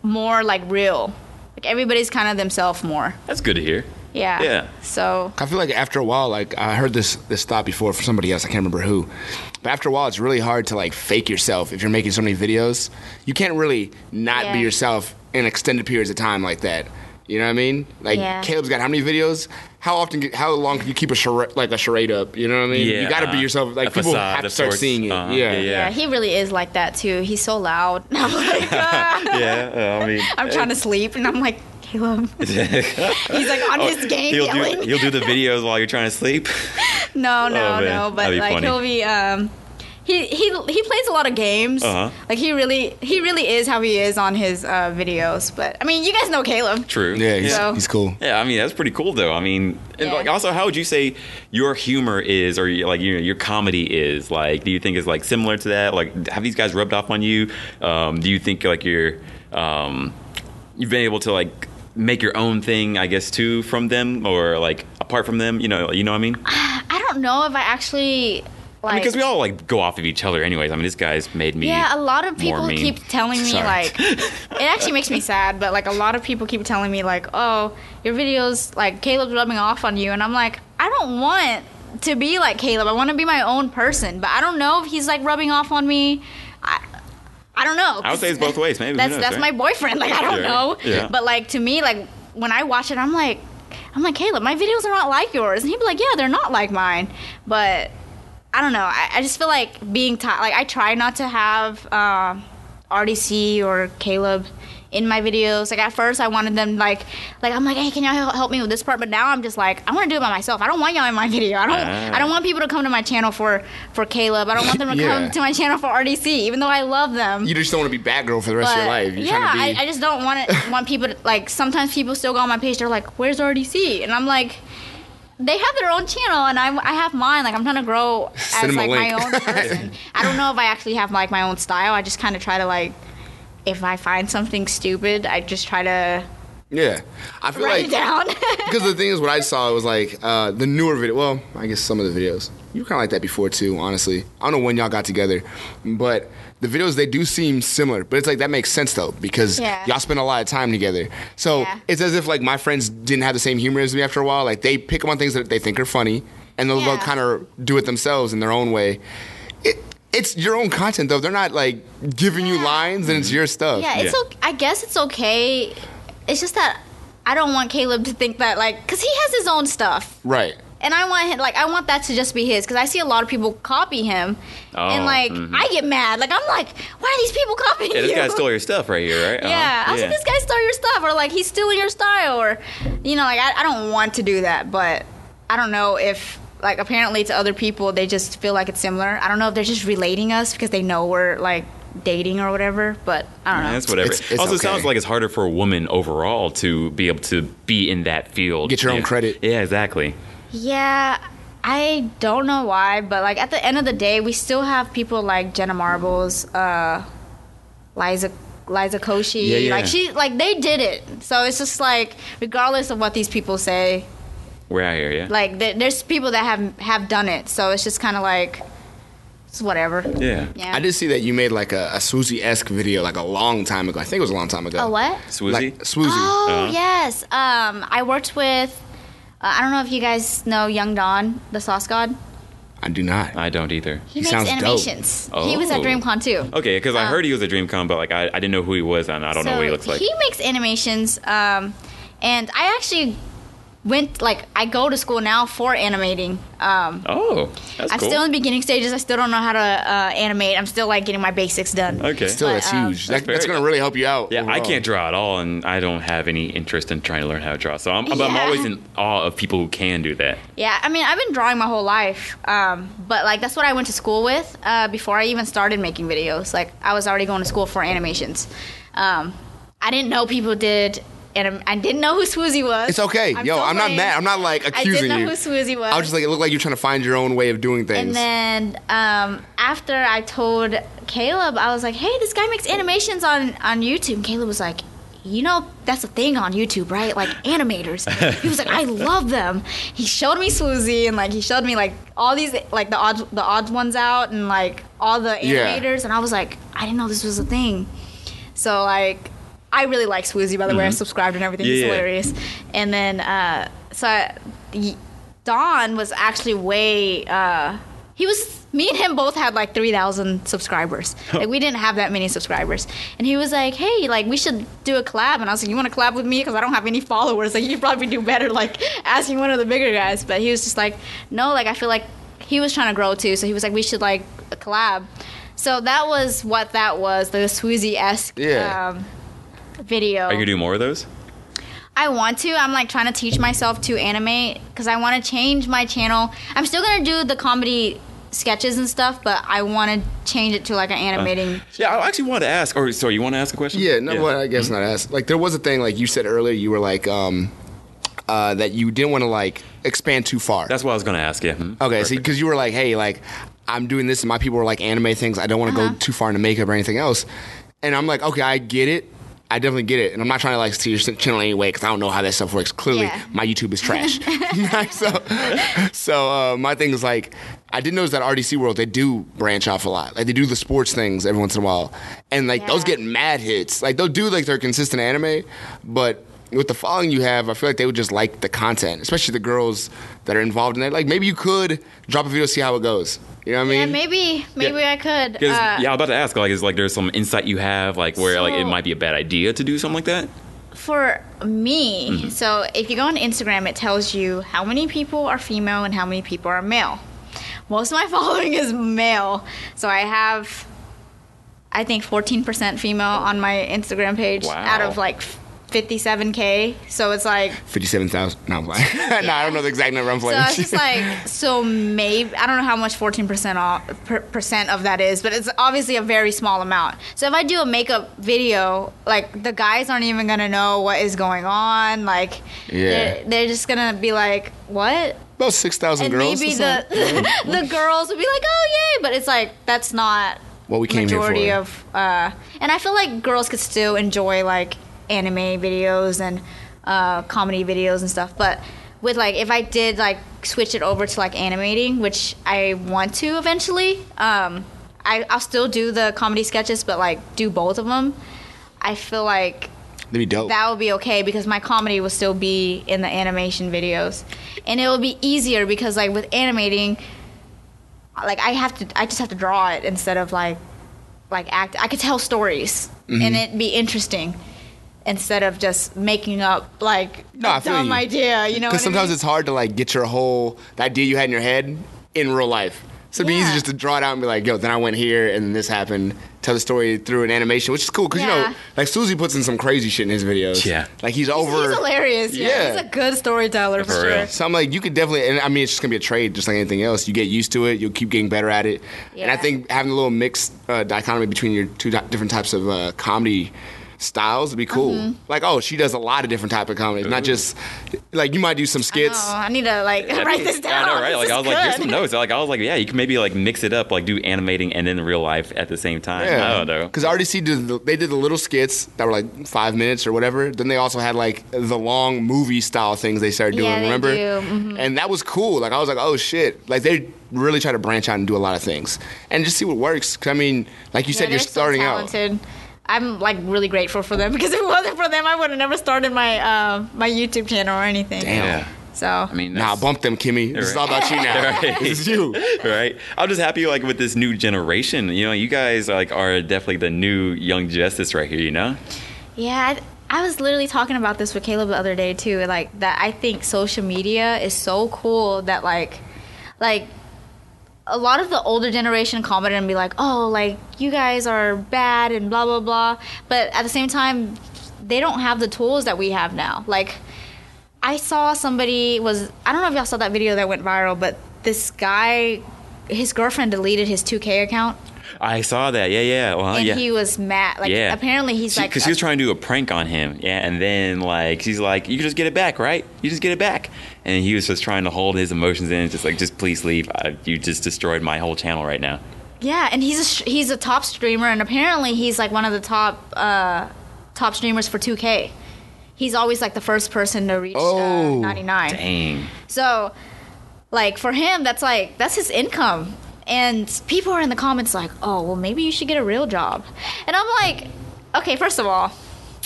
more like real. Like everybody's kind of themselves more. That's good to hear. Yeah. Yeah. So I feel like after a while, like I heard this this thought before from somebody else. I can't remember who, but after a while, it's really hard to like fake yourself if you're making so many videos. You can't really not be yourself in extended periods of time like that. You know what I mean? Like Yeah. Caleb's got how many videos? How often? How long can you keep a charade, like a charade up? You know what I mean? Yeah, you got to be uh, yourself. Like people facade have to start sorts. seeing it. Uh-huh. Yeah. Yeah, yeah. he really is like that too. He's so loud. I'm like, ah. Yeah. I mean, I'm trying to sleep, and I'm like, Caleb. He's like on his game he'll yelling. do he'll do the videos while you're trying to sleep. No, no, Oh, no. But like funny. he'll be um he he he plays a lot of games. Uh-huh. Like he really he really is how he is on his uh, videos. But I mean, you guys know Caleb. True. Yeah, he's, So- he's cool. Yeah, I mean that's pretty cool though. I mean, and Yeah. like also, how would you say your humor is, or your- like your your comedy is? Like, do you think is like similar to that? Like, have these guys rubbed off on you? Um, do you think like you're um, you've been able to like make your own thing, I guess, too from them, or like apart from them? You know, you know what I mean? I don't know if I actually like Because we all like go off of each other, anyways. I mean, this guy's made me. Yeah, a lot of people keep telling me Sorry. like it actually makes me sad, but like a lot of people keep telling me like, "Oh, your videos like Caleb's rubbing off on you." And I'm like, "I don't want to be like Caleb. I want to be my own person." But I don't know if he's like rubbing off on me. I I don't know. I would say it's both ways. Maybe That's knows, that's right? my boyfriend. Like I don't Yeah, know. yeah. But like to me like when I watch it, I'm like I'm like, Caleb, my videos are not like yours. And he'd be like, Yeah, they're not like mine. But I don't know. I, I just feel like being taught. Like I try not to have um, RDC or Caleb in my videos. Like at first, I wanted them like, like I'm like, hey, can y'all help me with this part? But now I'm just like, I want to do it by myself. I don't want y'all in my video. I don't. Ah. I don't want people to come to my channel for for Caleb. I don't want them to Yeah. come to my channel for RDC, even though I love them. You just don't want to be Batgirl for the rest of your life. You're yeah, to be. I, I just don't want it. Want people to like. Sometimes people still go on my page. They're like, "Where's RDC?" And I'm like, they have their own channel, and I, I have mine. Like I'm trying to grow as Send 'em a like my own person. I don't know if I actually have like my own style. I just kind of try to like, if I find something stupid, I just try to yeah, I feel write like down. because the thing is, what I saw was like uh, the newer video. Well, I guess some of the videos you were kind of like that before too. Honestly, I don't know when y'all got together, but the videos they do seem similar. But it's like that makes sense though because Yeah. y'all spend a lot of time together. So Yeah. it's as if like my friends didn't have the same humor as me after a while. Like they pick up on things that they think are funny, and they'll, they'll kind of do it themselves in their own way. It, it's your own content though. They're not like giving you lines and it's your stuff. yeah, it's Yeah. okay. I guess it's okay. It's just that I don't want Caleb to think that like, cause he has his own stuff. Right. And I want him like I want that to just be his because I see a lot of people copy him, and Oh, like mhm. I get mad. Like I'm like, why are these people copying Yeah, this you? guy stole your stuff right here, right? Uh-huh. yeah, I was like, this guy stole your stuff, or like he's stealing your style, or you know, like I, I don't want to do that, but I don't know if like apparently to other people they just feel like it's similar. I don't know if they're just relating us because they know we're like dating or whatever, but I don't know. Yeah, that's whatever. It's- it's also, okay. sounds like it's harder for a woman overall to be able to be in that field. Get your own credit. Yeah, exactly. Yeah, I don't know why, but like at the end of the day, we still have people like Jenna Marbles, uh, Liza. Liza Koshy, Yeah, yeah. like she, like they did it. So it's just like, regardless of what these people say, We're out here, yeah. like th- there's people that have have done it. So it's just kind of like, it's whatever. yeah. Yeah. I did see that you made like a, a Swoozie esque video like a long time ago. I think it was a long time ago. A what? Swoozie? Like Swoozie. Oh Uh-huh. yes. Um, I worked with. Uh, I don't know if you guys know Young Don, the Sauce God. I do not. I don't either. He, He makes sounds dope. animations. He was at Oh. DreamCon too. Okay, because I Um, heard he was a DreamCon, but like I, I didn't know who he was, and I don't know what he looks like. He makes animations, um, and I actually went like I go to school now for animating. Um, oh, that's I'm cool. still in the beginning stages. I still don't know how to uh, animate. I'm still like getting my basics done. okay. Still, But, that's um, huge. That's that, that's going to really help you out. yeah, I can't draw at all, and I don't have any interest in trying to learn how to draw. So I'm, but I'm always in awe of people who can do that. Yeah, I mean I've been drawing my whole life, um, but like that's what I went to school with uh, before I even started making videos. Like I was already going to school for animations. Um, I didn't know people did and I didn't know who Swoozie was. It's okay. Yo, so I'm not mad. I'm not like accusing you. I didn't know you. who Swoozie was. I was just like, it looked like you're trying to find your own way of doing things. And then um, after I told Caleb, I was like, "Hey, this guy makes animations on on YouTube." And Caleb was like, "You know, that's a thing on YouTube, right? Like animators." he was like, "I love them." He showed me Swoozie and like he showed me like all these like the odd the odd ones out and like all the Yeah. animators, and I was like, "I didn't know this was a thing." So like. I really like Swoozie, by the way. I subscribed and everything. Yeah, He's hilarious. And then, uh, so I, Don was actually way. Uh, he was. Me and him both had like three thousand subscribers. Like we didn't have that many subscribers. And he was like, "Hey, like we should do a collab." And I was like, "You want to collab with me? Because I don't have any followers. Like you probably do better like asking one of the bigger guys." But he was just like, "No, like I feel like he was trying to grow too. So he was like, we should like a collab." So that was what that was. The Swoozie esque Yeah. um, video. Are you gonna do more of those? I want to. I'm like trying to teach myself to animate because I want to change my channel. I'm still gonna do the comedy sketches and stuff, but I want to change it to like an animating. Yeah, I actually wanted to ask. Or sorry, you want to ask a question? Yeah, no, well, I guess not ask. Like, there was a thing, like you said earlier, you were like, um, uh, that you didn't want to, like, expand too far. That's what I was gonna ask. Yeah. Hmm. okay, so Perfect. because you were like, hey, like, I'm doing this, and my people are like anime things. I don't want to Uh-huh. go too far into makeup or anything else. And I'm like, okay, I get it. I definitely get it. And I'm not trying to, like, see your channel anyway, because I don't know how that stuff works. Clearly, Yeah. my YouTube is trash. so, so uh, my thing is, like, I did notice that RDC World, they do branch off a lot. Like, they do the sports things every once in a while. And, like, those get mad hits. Like, they'll do, like, their consistent anime, but with the following you have, I feel like they would just like the content, especially the girls that are involved in it. Like maybe you could drop a video, see how it goes. You know what I Yeah, mean? maybe maybe I could. Uh, yeah, I'm about to ask. Like, is like there's some insight you have, like where like it might be a bad idea to do something like that? for me, Mm-hmm. so if you go on Instagram, it tells you how many people are female and how many people are male. Most of my following is male, so I have, I think, 14% female on my Instagram page Wow. out of like 57k. So it's like, Fifty-seven thousand. No, I'm playing. no, I don't know the exact number. I'm so playing. it's just like, so maybe I don't know how much 14% off, per, percent of that is, but it's obviously a very small amount. So if I do a makeup video, like the guys aren't even gonna know what is going on. Like, Yeah. they're, they're just gonna be like, what? About six thousand girls. maybe the the girls would be like, oh yay, but it's like that's not What we came here majority for. of. Uh, and I feel like girls could still enjoy like anime videos and uh, comedy videos and stuff, but with like if I did like switch it over to like animating, which I want to eventually, um, I, I'll still do the comedy sketches, but like do both of them. I feel like That'd be dope. that would be okay because my comedy will still be in the animation videos and it will be easier because like with animating like i have to i just have to draw it instead of like like act i could tell stories Mm-hmm. and it'd be interesting instead of just making up like No, I a feel dumb you. idea you know Because what I sometimes mean? it's hard to like get your whole the idea you had in your head in real life. So it'd be easy just to draw it out and be like, yo, then I went here and this happened. Tell the story through an animation, which is cool because you know, like Susie puts in some crazy shit in his videos. Yeah. like he's over. he's hilarious yeah. Yeah. he's a good storyteller for, For sure real. So I'm like, you could definitely, and I mean, it's just gonna be a trade, just like anything else. You get used to it, you'll keep getting better at it, Yeah. and I think having a little mixed uh, dichotomy between your two di- different types of uh, comedy styles would be cool. Mm-hmm. Like, oh, she does a lot of different type of comedies, not just like you might do some skits. oh i need to like write this down Yeah, I know, right? This Like I was like, here's good. some notes. Like I was like, yeah, you can maybe like mix it up, like do animating and then real life at the same time. I don't know. Because RDC did the, they did the little skits that were like five minutes or whatever. Then they also had like the long movie style things they started doing. Yeah, they remember? do. Mhm. And that was cool. Like I was like, oh shit! Like they really try to branch out and do a lot of things and just see what works. 'Cause, I mean, like you Yeah, said, you're they're so starting out. Talented. I'm like really grateful for them because if it wasn't for them, I would have never started my uh, my YouTube channel or anything. Damn. Yeah. So I mean, Nah, that's- bump them, Kimmy. This is all about you now. Right. This is you. right? I'm just happy like with this new generation. You know, you guys like are definitely the new young justice right here. You know? yeah, I, I was literally talking about this with Caleb the other day too. Like that, I think social media is so cool that like, like. A lot of the older generation commented and be like, "Oh, like you guys are bad and blah blah blah," but at the same time, they don't have the tools that we have now. Like, I saw somebody was I don't know if y'all saw that video that went viral, but this guy his girlfriend deleted his 2K account, I saw that. Yeah, yeah. Well, and yeah. he was mad. Like yeah. apparently he's like because he was trying to do a prank on him. Yeah, and then like he's like, you just get it back, right? You just get it back. And he was just trying to hold his emotions in, just like, just please leave. I, you just destroyed my whole channel right now. Yeah, and he's a he's a top streamer, and apparently he's like one of the top uh, top streamers for 2K. He's always like the first person to reach Oh, uh, 99. Dang. So, like for him, that's like that's his income. And people are in the comments like, "Oh, well, maybe you should get a real job." And I'm like, "Okay, first of all,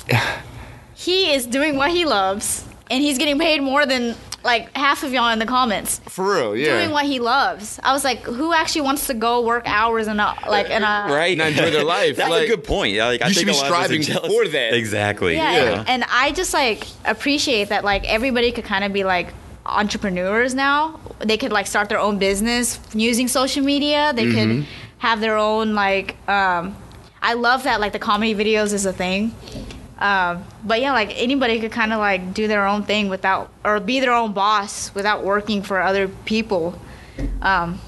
he is doing what he loves, and he's getting paid more than like half of y'all in the comments For real, yeah. doing what he loves." I was like, "Who actually wants to go work hours and a like in a Right. Not enjoy their life. That's Like, a good point. Yeah, like, I you think should be a lot of us are striving jealous. for that. Exactly. Yeah, Yeah. And, and I just like appreciate that like everybody could kind of be like entrepreneurs now. They could like start their own business using social media. They Mm-hmm. could have their own like um I love that like the comedy videos is a thing. Um, but yeah, like anybody could kind of like do their own thing without or be their own boss without working for other people. Um,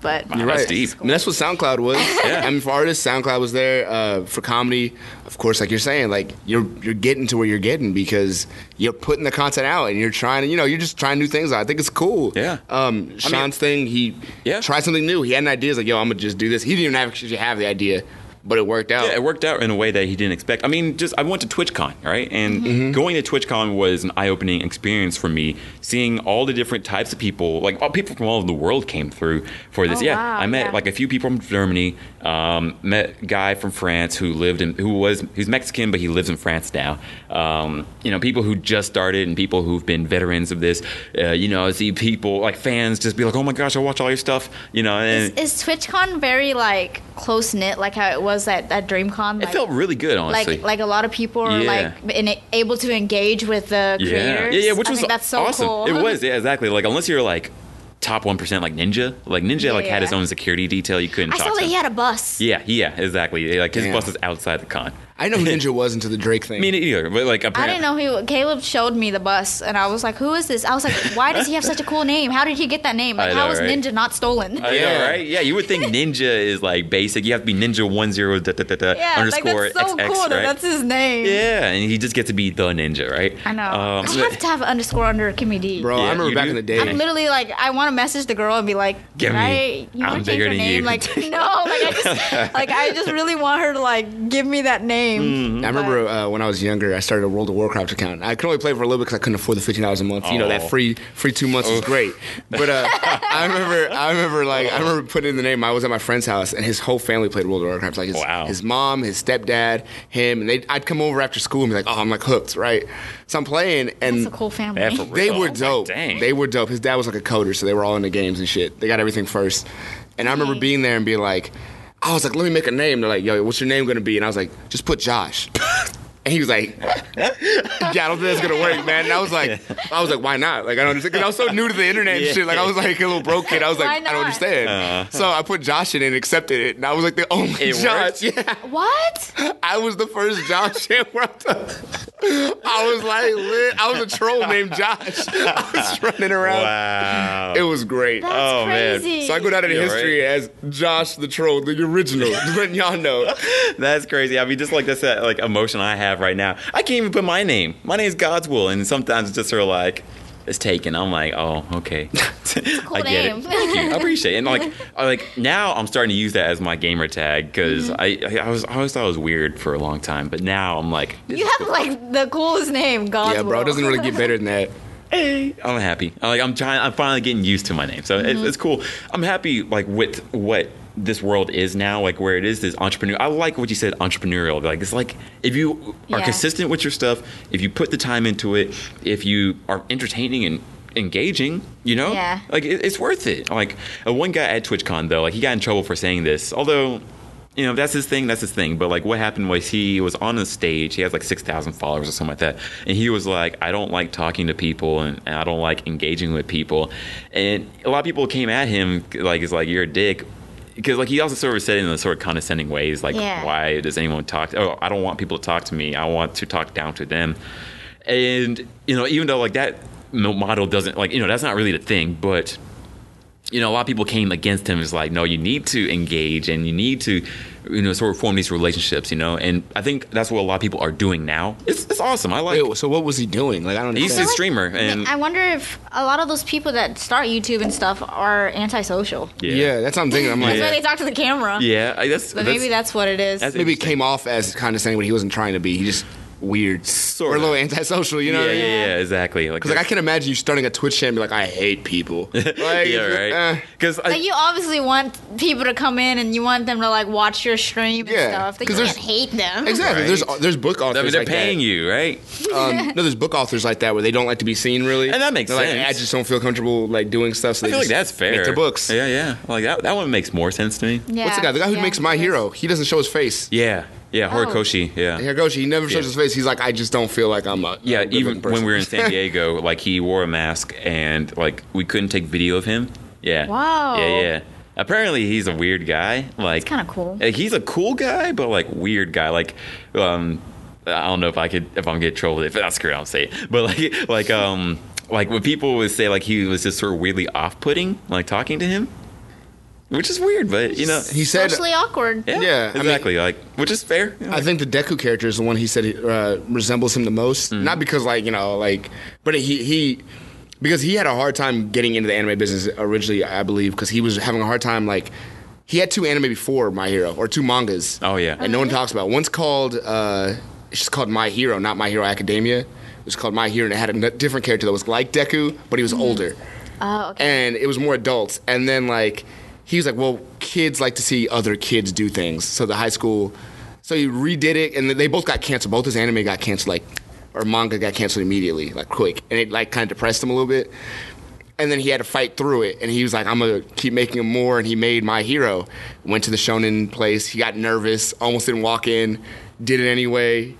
but You're That's right. deep. I mean, that's what SoundCloud was. Yeah. I mean, for artists, SoundCloud was there. Uh, for comedy, of course, like you're saying, like you're you're getting to where you're getting because you're putting the content out and you're trying to, you know, you're just trying new things out. I think it's cool. Yeah. Um, Sean's thing, he Yeah. tried something new. He had an idea. He's like, yo, I'm gonna just do this. He didn't even actually have the idea, but it worked out. Yeah, it worked out in a way that he didn't expect. I mean, just I went to TwitchCon, right? And Mm-hmm. going to TwitchCon was an eye-opening experience for me. Seeing all the different types of people, like all people from all over the world, came through for this. Oh, yeah, wow, I met yeah. like a few people from Germany. Um, met a guy from France who lived in, who was who's Mexican, but he lives in France now. Um, you know, people who just started and people who've been veterans of this. Uh, you know, I see people like fans just be like, "Oh my gosh, I watch all your stuff." You know, and is, is TwitchCon very like close knit, like how it was at, at DreamCon? it felt really good, honestly. like like a lot of people are Yeah. like in, able to engage with the yeah. creators. Yeah, yeah, which I was think that's so awesome. cool. It was, yeah, exactly. Like unless you're like top one percent, like Ninja, like Ninja, like had his own security detail. You couldn't I talk saw to that him. he had a bus. yeah, yeah, exactly. Like his Damn. bus is outside the con. I know who Ninja was until the Drake thing. Me neither, but like I didn't know who. Caleb showed me the bus, and I was like, "Who is this?" I was like, "Why does he have such a cool name? How did he get that name? Like, I how was right? Ninja not stolen?" I know, Yeah. right? Yeah, you would think Ninja is like basic. You have to be Ninja one zero da, da, da, da, yeah, like underscore that's so XX, cool that right? that's his name. yeah, and he just gets to be the Ninja, right? I know. Um, I so- have to have an underscore under Kimmy D. Bro, Yeah, I remember you back do? in the day. I'm literally like, I want to message the girl and be like, Give "Can me- I, you I'm want to change bigger her than name?" you. Like, no, like I just, like I just really want her to like give me that name. Mm-hmm. I remember uh, when I was younger, I started a World of Warcraft account. I could only play for a little bit because I couldn't afford the fifteen dollars a month. You know Oh. that free free two months was great. But uh, I remember, I remember like I remember putting in the name. I was at my friend's house and his whole family played World of Warcraft. Like his, Wow. his mom, his stepdad, him, and they. I'd come over after school and be like, oh, I'm like hooked, right? So I'm playing and. That's a cool family. Yeah, for They were Like, dope. dang. They were dope. His dad was like a coder, so they were all in the games and shit. They got everything first. And I remember being there and being like, I was like, let me make a name. They're like, yo, what's your name gonna be? And I was like, just put Josh. And he was like, "Yeah, I don't think that's gonna work, man." And I was like, "I was like, why not?" Like, I don't understand because I was so new to the internet and Yeah. shit. Like, I was like a little broke kid. I was like, "I don't understand." Uh-huh. So I put Josh in and accepted it, and I was like the only It Josh. worked? Yeah, What? I was the first Josh in where I was like, lit. I was a troll named Josh. I was running around. Wow. It was great. That's Oh, man. crazy. So I go down in Yeah, history as Josh the troll, the original. Just letting y'all know. That's crazy. I mean, just like that's that like emotion I have right now. I can't even put my name. My name's God's will, and sometimes it's just sort of like it's taken. I'm like, oh, okay. cool I get name. it. Thank you. I appreciate it. And like, I, like now I'm starting to use that as my gamer tag because Mm-hmm. I, I I was I always thought it was weird for a long time, but now I'm like, You is have like the coolest name, God's Yeah, bro, it doesn't really get better than that. hey, I'm happy. I'm like I'm trying. I'm finally getting used to my name, so it's, it's cool. I'm happy like with what this world is now, like where it is this entrepreneur. I like what you said, entrepreneurial. Like it's like if you are Yeah. consistent with your stuff, if you put the time into it, if you are entertaining and engaging, you know, Yeah. like it, it's worth it. Like uh, one guy at TwitchCon though, like he got in trouble for saying this, although. You know, that's his thing, that's his thing. But like what happened was he was on the stage, he has like six thousand followers or something like that. And he was like, I don't like talking to people and, and I don't like engaging with people. And a lot of people came at him like it's like you're a dick. Because like he also sort of said in a sort of condescending ways, like Yeah. why does anyone talk? oh, I don't want people to talk to me. I want to talk down to them. And you know, even though like that model doesn't like you know that's not really the thing, but you know, a lot of people came against him. It's like, no, you need to engage and you need to, you know, sort of form these relationships, you know. And I think that's what a lot of people are doing now. It's, it's awesome. I like. Wait, so what was he doing? Like I don't He's a streamer, and I wonder if a lot of those people that start YouTube and stuff are antisocial. yeah. that's what I'm thinking. I'm like, That's why they talk to the camera. yeah, I, that's, But that's maybe that's what it is. that's maybe it came off as condescending, but he wasn't trying to be. He just weird, Sort or a little antisocial. You know? yeah, I yeah, mean? yeah, exactly. Like, Because like I can imagine you starting a Twitch channel and be like, I hate people. Like, yeah, right. eh. Because like you obviously want people to come in and you want them to like watch your stream and Yeah, stuff. Like, 'cause you can't hate them. Exactly. Right. There's there's book authors I mean, they're like paying that. you, right? Um, no, there's book authors like that where they don't like to be seen really, And that makes They're like, sense. I just don't feel comfortable like doing stuff. So I they feel like that's fair. Make their books. Yeah, yeah. Like that. That one makes more sense to me. Yeah. What's the guy? The guy who yeah, makes My. Hero. He doesn't show his face. Yeah, yeah. Oh. Horikoshi. Yeah. Hiroshi, he never shows Yeah. his face. He's like, I just don't feel like I'm a Yeah, a even looking when we were in. San Diego, like he wore a mask and like we couldn't take video of him. Yeah. Wow. Yeah, yeah. Apparently he's a weird guy. Like It's kinda cool. he's a cool guy, but like weird guy. Like um I don't know if I could if I'm gonna get trolled if that's correct, I'll say it. But like like um like when people would say like he was just sort of weirdly off putting, like talking to him. Which is weird, but you know he said, Socially awkward. yeah, Yeah, I mean- exactly. like which is fair. I think the Deku character is the one he said uh, resembles him the most. Mm-hmm. Not because like you know like, but he he because he had a hard time getting into the anime business originally. I believe because he was having a hard time like. He had two anime before My Hero, or two mangas. Oh, yeah. and no one talks about. it. One's called uh, it's just called My Hero, not My Hero Academia. It was called My Hero, and it had a different character that was like Deku, but he was older Oh, okay. and it was more adults. And then like he was like, well, kids like to see other kids do things. So the high school, so he redid it, and they both got canceled. Both his anime got canceled, like or manga got canceled immediately, like quick, and it like kind of depressed him a little bit. And then he had to fight through it, and he was like, "I'm gonna keep making him more." And he made My Hero. Went to the shonen place. He got nervous, almost didn't walk in, did it anyway.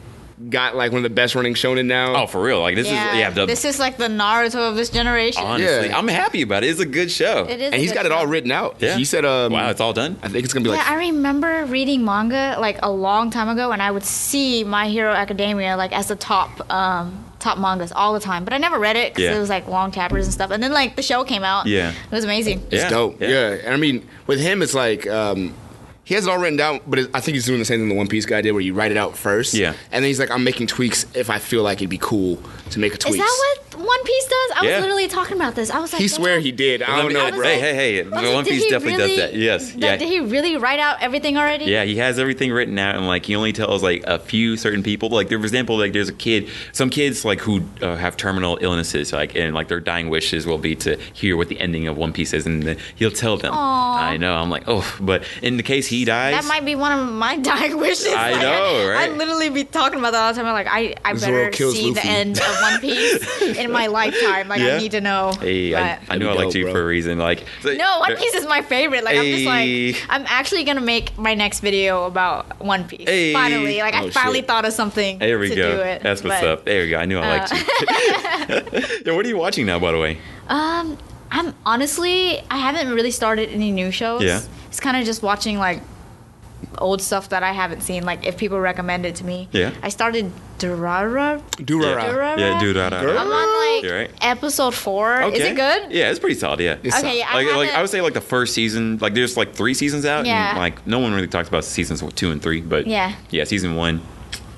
Got like one of the best running shonen now. Oh, for real. Like this yeah, is yeah, the, this is like the Naruto of this generation. honestly, Yeah. I'm happy about it. It's a good show. It is, and a he's good got it all written out. Yeah. He said, um, wow, it's all done. I think it's gonna be like yeah, I remember reading manga like a long time ago, and I would see My Hero Academia like as the top um, top mangas all the time. But I never read it because Yeah. it was like long chapters and stuff. And then like the show came out. Yeah. it was amazing. It's Yeah, dope. yeah. Yeah. And I mean, with him, it's like um, he has it all written down, but it, I think he's doing the same thing the One Piece guy did, where you write it out first. Yeah. And then he's like, I'm making tweaks if I feel like it'd be cool to make a tweak. Is that what One Piece does? I Yeah. was literally talking about this. I was like, He damn. swear he did. I don't know, was bro. Hey, like- hey, hey! I was The like, One Piece definitely really- does that. Yes, Did, yeah, did he really write out everything already? yeah. He has everything written out, and like he only tells like a few certain people. Like, for example, like there's a kid, some kids like who uh, have terminal illnesses, like and like their dying wishes will be to hear what the ending of One Piece is, and then he'll tell them. Aw. I know. I'm like, oh, but in the case he dies, That might be one of my dying wishes. I Like, know, right? I literally be talking about that all the time. I'm like, I, I Zoro better kills see the end of One Piece in my lifetime. Like, Yeah. I need to know. Hey, I, But- I knew I That'd liked you dope, for a reason. Like, no, One Piece is my favorite. Like, I'm just like, I'm actually gonna make my next video about One Piece. Hey. Finally, like, I Oh, finally shit. thought of something There we to go. do it. That's what's But, up. There we go. I knew I liked you. yeah, what are you watching now, by the way? Um, I'm honestly, I haven't really started any new shows. Yeah. It's kind of just watching like old stuff that I haven't seen. Like if people recommend it to me. Yeah. I started Durara. Durara. Durara. Yeah, dude. I'm on like right. episode four. Okay. Is it good? Yeah, it's pretty solid. Yeah. It's Okay, solid. yeah, I like, like I would say, like the first season, like there's like three seasons out, Yeah. and like no one really talks about seasons two and three, but Yeah. yeah, season one,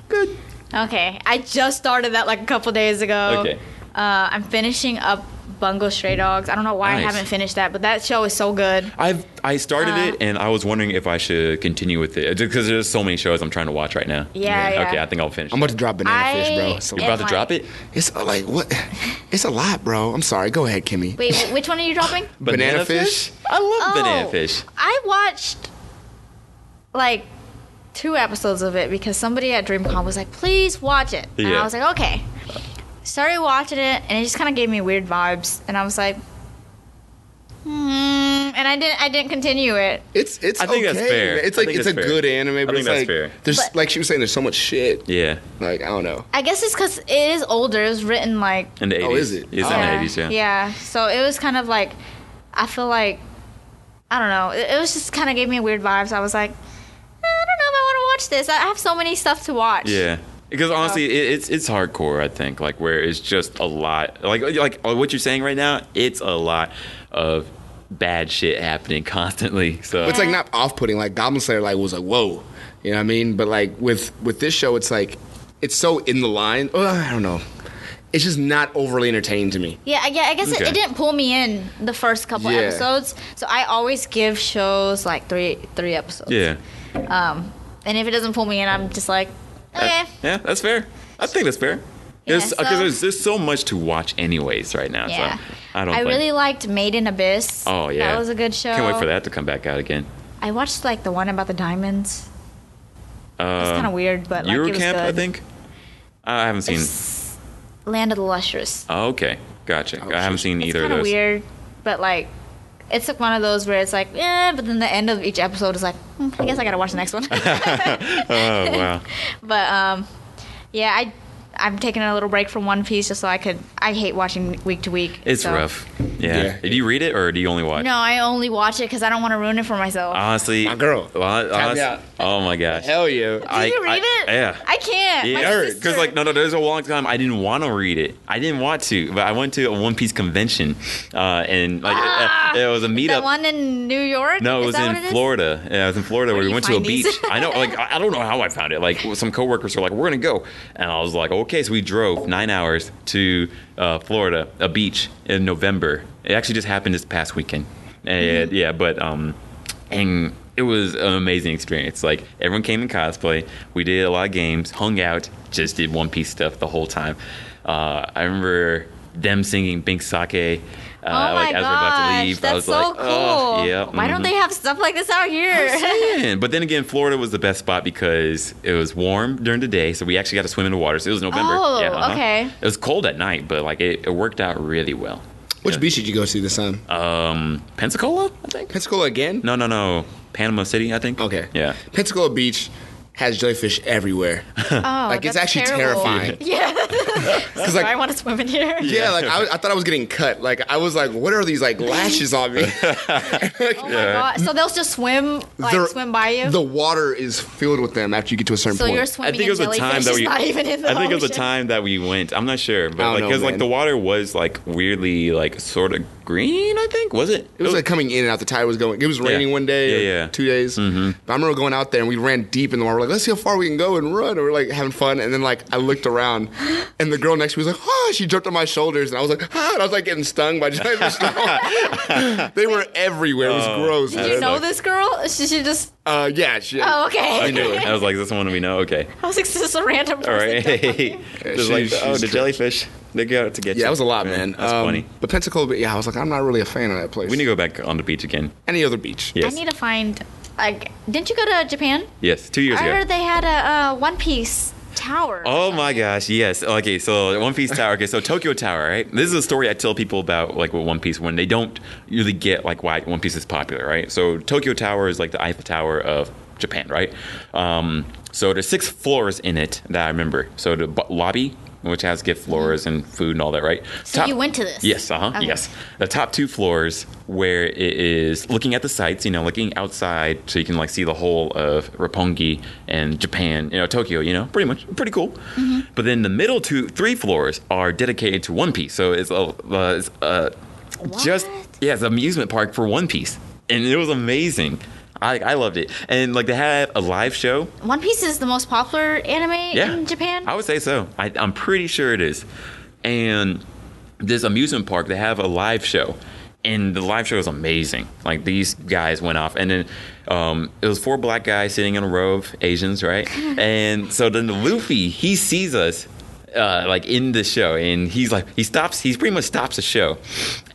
good. Okay, I just started that like a couple days ago. Okay. Uh, I'm finishing up Bungo Stray Dogs. I don't know why I haven't finished that, but that show is so good. I've I started Uh, it, and I was wondering if I should continue with it because there's so many shows I'm trying to watch right now. Yeah, yeah. Okay, I think I'll finish. I'm about to drop banana I- fish, bro. So You're Yeah. about to my- drop it. it's uh, like what? It's a lot, bro. I'm sorry. Go ahead, Kimmy. Wait, which one are you dropping? Banana fish? I love banana Oh. fish. I watched like two episodes of it because somebody at DreamCon was like, "Please watch it," and I was like, "Okay." Started watching it, and it just kind of gave me weird vibes, and I was like, "Hmm," and I didn't. I didn't continue it. It's it's. I think that's okay. fair. It's like it's a fair. good anime, but think it's that's like fair. there's But- like she was saying, there's so much shit. Yeah, Like I don't know. I guess it's because it is older. It was written like in the 80s. Oh, is it? It's Oh. in the yeah, 80s. Yeah. yeah. So it was kind of like, I feel like, I don't know. It, it was just kind of gave me weird vibes. I was like, "Eh, I don't know if I want to watch this. I have so many stuff to watch. Yeah. Because honestly, it, it's it's hardcore. I think like where it's just a lot. Like like what you're saying right now. It's a lot of bad shit happening constantly. So It's like not off-putting. Like Goblin Slayer, like was like whoa, you know what I mean? But like with with this show, it's like it's so in the line. Uh, I don't know. It's just not overly entertaining to me. Yeah, I, yeah, I guess it, it didn't pull me in the first couple Yeah. episodes. So I always give shows like three three episodes. yeah. Um, and if it doesn't pull me in, I'm just like, okay. Yeah, that's fair. I think that's fair. Yeah, Because so- there's, there's so much to watch anyways right now. Yeah. So I don't I think. really liked Made in Abyss. Oh yeah. That was a good show. Can't wait for that to come back out again. I watched like the one about the diamonds. Uh, It's kind of weird, but like it was Eurocamp. I think. I haven't seen. It's Land of the Lustrous. Oh, okay, gotcha. I haven't seen either of kind of those. weird, but like, it's like one of those where it's like, yeah, but then the end of each episode is like, hmm, I guess I gotta watch the next one. Oh wow. but um, yeah, I I'm taking a little break from One Piece just so I could. I hate watching week to week. It's so- rough. Yeah. Yeah. Did you read it or do you only watch? No, I only watch it because I don't want to ruin it for myself. Honestly, My girl. Well, honest- out. oh my gosh. Hell yeah. Did I- you read I- it? yeah. I can't. Yeah, because like no, no, there's a long time I didn't want to read it. I didn't want to, but I went to a One Piece convention, uh, and like Ah, it, it was a the meetup. one in New York. No, it was in what it is? Florida. Yeah, it was in Florida Where where we went to a these? beach. I know, like I I don't know how I found it. Like some coworkers were like, "We're gonna go," and I was like, "Okay." So we drove nine hours to uh, Florida, a beach in November. It actually just happened this past weekend. And, Mm-hmm. Yeah, but um, and it was an amazing experience. Like everyone came in cosplay. We did a lot of games, hung out, just did One Piece stuff the whole time. Uh, I remember them singing Binks' Sake. Uh, Oh my like as we're about to gosh, leave, I that's was so like, cool. oh, yeah. Why don't mhm. they have stuff like this out here? But then again, Florida was the best spot because it was warm during the day, so we actually got to swim in the water. So it was November. Oh, uh-huh. okay. It was cold at night, but like it, it worked out really well. Which Yeah. beach did you go to this time? Um, Pensacola, I think. Pensacola again? No, no, no. Panama City, I think. Okay. Yeah. Pensacola Beach has jellyfish everywhere. Oh, Like, it's that's actually terrible. terrifying. Yeah, Because like, I want to swim in here. yeah, like I, I thought I was getting cut. Like I was like, what are these like lashes on me? Oh my god! So they'll just swim, like They're- swim by you. The water is filled with them after you get to a certain so point. you're swimming. I swimming think it was in a time that we. not even in the I think it was a ocean. time that we went. I'm not sure, but like because like the water was like weirdly like sort of green. I think was it? It was like coming in and out. The tide was going. It was raining one day, Yeah, or yeah. two days. Mm-hmm. But I remember going out there and we ran deep in the water. We're like, let's see how far we can go and run. And we're like having fun. And then like I looked around, and the girl next to me was like, oh, she jumped on my shoulders, and I was like, ah, and I was like getting stung by jellyfish. they were everywhere. It was Oh. gross. Did you know like- this girl? She, she just. Uh, yeah. She, Oh, okay. I knew it. I was like, "This one we know." Okay. I was like, this is a random person. All right. Yeah, Just like, oh, the jellyfish. They got to get you. Yeah, it was a lot, man. That's Um, funny. But Pensacola, yeah, I was like, I'm not really a fan of that place. We need to go back on the beach again. Any other beach? Yes. I need to find. Like, didn't you go to Japan? yes, two years I ago. heard they had a uh, One Piece tower. Oh my gosh, yes. Okay, so One Piece Tower. Okay, so Tokyo Tower, right? This is a story I tell people about, like with One Piece, when they don't really get like why One Piece is popular, right? So Tokyo Tower is like the Eiffel Tower of Japan, right? Um, so there's six floors in it that I remember. So the lobby, which has gift floors and food and all that, right? So you went to this? Yes, uh huh. Okay. Yes, the top two floors where it is looking at the sights, you know, looking outside, so you can like see the whole of Roppongi and Japan, you know, Tokyo, you know, pretty much pretty cool. Mm-hmm. But then the middle two, three floors are dedicated to One Piece, so it's a, uh, it's, uh, just yeah, it's an amusement park for One Piece, and it was amazing. I, I loved it, and like they had a live show. One Piece is the most popular anime Yeah, in Japan. I would say so. I, I'm pretty sure it is. And this amusement park, they have a live show, and the live show was amazing. Like these guys went off, and then um, it was four black guys sitting in a row of Asians, right? and so then the Luffy, he sees us. Uh, like in the show, and he's like, he stops, he pretty much stops the show,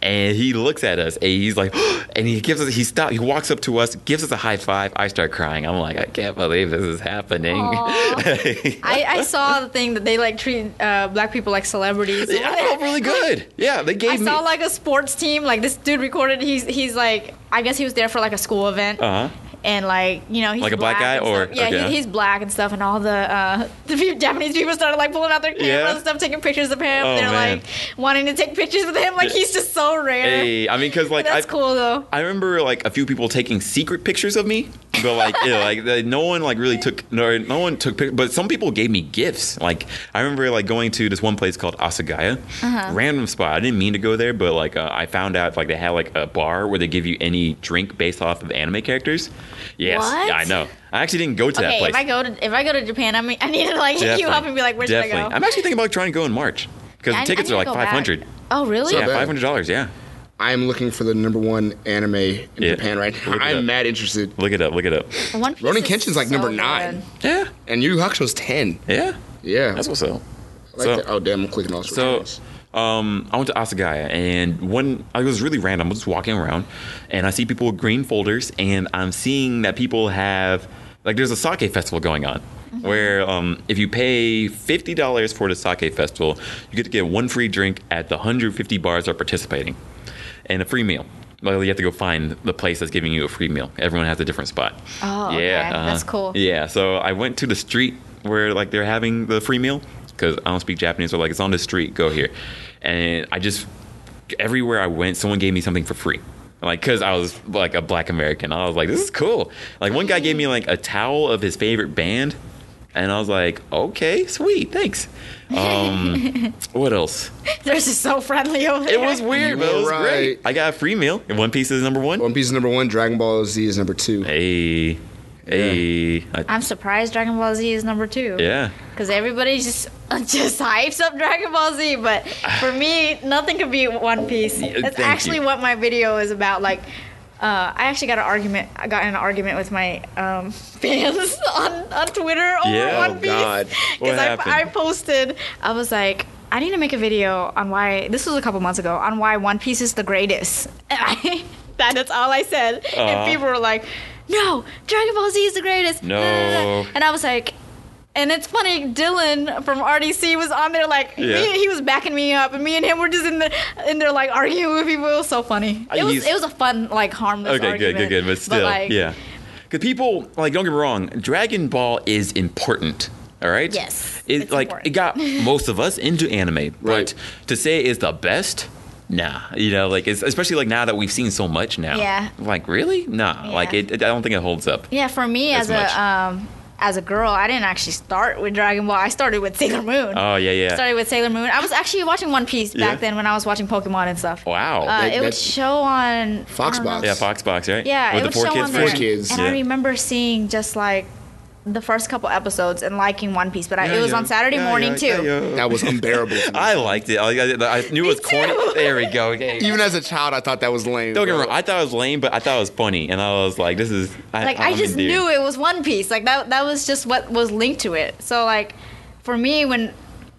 and he looks at us, and he's like, and he gives us, he stops, he walks up to us, gives us a high five. I start crying. I'm like, I can't believe this is happening. I, I saw the thing that they like treat uh, black people like celebrities. Yeah, I felt really good. Yeah, they I gave me. saw like a sports team. Like this dude recorded. He's he's like I guess he was there for like a school event. uh huh. And like you know he's Like a black guy and or- yeah okay. he, he's black and stuff and all the uh the few Japanese people started like pulling out their cameras Yeah? and stuff taking pictures of him Oh, they're man. like wanting to take pictures with him like he's just so rare Hey, I mean, because like that's I, cool though I remember like a few people taking secret pictures of me but like, yeah, like the, no one like really took no, no one took pic- but some people gave me gifts. Like I remember like going to this one place called Asagaya, Uh-huh. random spot. I didn't mean to go there, but like uh, I found out like they had like a bar where they give you any drink based off of anime characters. Yes, What? yeah, I know. I actually didn't go to that Okay, place. if I go to if I go to Japan, I mean, I need to like hit you up and be like, where should I go? I'm actually thinking about trying to go in March because I- the I tickets are like go back. 500. Oh, really? So Yeah, five hundred dollars. Yeah, I'm looking for the number one anime in Yeah. Japan right now. Look it up. I'm mad interested. look it up. Look it up. One Piece Rurouni Kenshin's like so number good. nine. Yeah, And Yu Yu Hakusho's ten. yeah. Yeah. That's what's up. I like so- that. Oh damn! I'm clicking all So, sorts. Um, I went to Asagaya, and one I was really random. I was just walking around, and I see people with green folders, and I'm seeing that people have like there's a sake festival going on. Where um, if you pay fifty dollars for the sake festival, you get to get one free drink at the hundred fifty bars that are participating, and a free meal. Well, you have to go find the place that's giving you a free meal. Everyone has a different spot. Oh, okay. That's cool. Yeah, so I went to the street where like they're having the free meal because I don't speak Japanese. So like it's on the street. Go here, and I just everywhere I went, someone gave me something for free. Like, cause I was like a black American, I was like, this is cool. Like one guy gave me like a towel of his favorite band, and I was like, okay, sweet, thanks. Um, what else? They're just so friendly over there. It was weird, but it was were great. right. I got a free meal, and One Piece is number one. One Piece is number one. Dragon Ball Z is number two. Hey, hey, I- I'm surprised Dragon Ball Z is number two. yeah. Because everybody just just hypes up Dragon Ball Z, but for me, nothing could beat One Piece. That's thank actually you. what my video is about. Like, uh, I actually got an argument. I got an argument with my um, fans on, on Twitter over Yeah? One Oh, Piece God. What I, happened? I posted. I was like. I need to make a video on why this was a couple months ago on why One Piece is the greatest. And I, that, that's all I said. Aw. And people were like, "No, Dragon Ball Z is the greatest." No. And I was like, and it's funny, Dylan from RDC was on there like Yeah. me, he was backing me up, and me and him were just in there in there like arguing with people. It was so funny. It was used- it was a fun like harmless. Okay, good, argument. good, good. But still, like, yeah. Because people, like, don't get me wrong, Dragon Ball is important. All right. Yes, It it's like important. it got most of us into anime, Right. but to say it's the best. Nah, you know, like it's, especially like now that we've seen so much now. Yeah. Like really? Nah, Yeah. like it, it. I don't think it holds up. Yeah, for me As as, much. a um as a girl, I didn't actually start with Dragon Ball. I started with Sailor Moon. Oh yeah, yeah. Started with Sailor Moon. I was actually watching One Piece Yeah. back then when I was watching Pokemon and stuff. Wow. Uh, That- it would show on Foxbox. I don't know. yeah, Foxbox, right? Yeah, With it the would four show kids on Four there. version. kids. And Yeah. I remember seeing just like the first couple episodes and liking One Piece, but I, Yeah, it was yeah. on Saturday Yeah, morning yeah, too. yeah, yeah. That was unbearable. to me. I liked it. I, I, I knew it was corny. There we go. Okay. Even as a child, I thought that was lame. Don't get me wrong. I thought it was lame, but I thought it was funny, and I was like, "This is." I, Like I I'm just endeared. knew it was One Piece. Like that that was just what was linked to it. So like for me when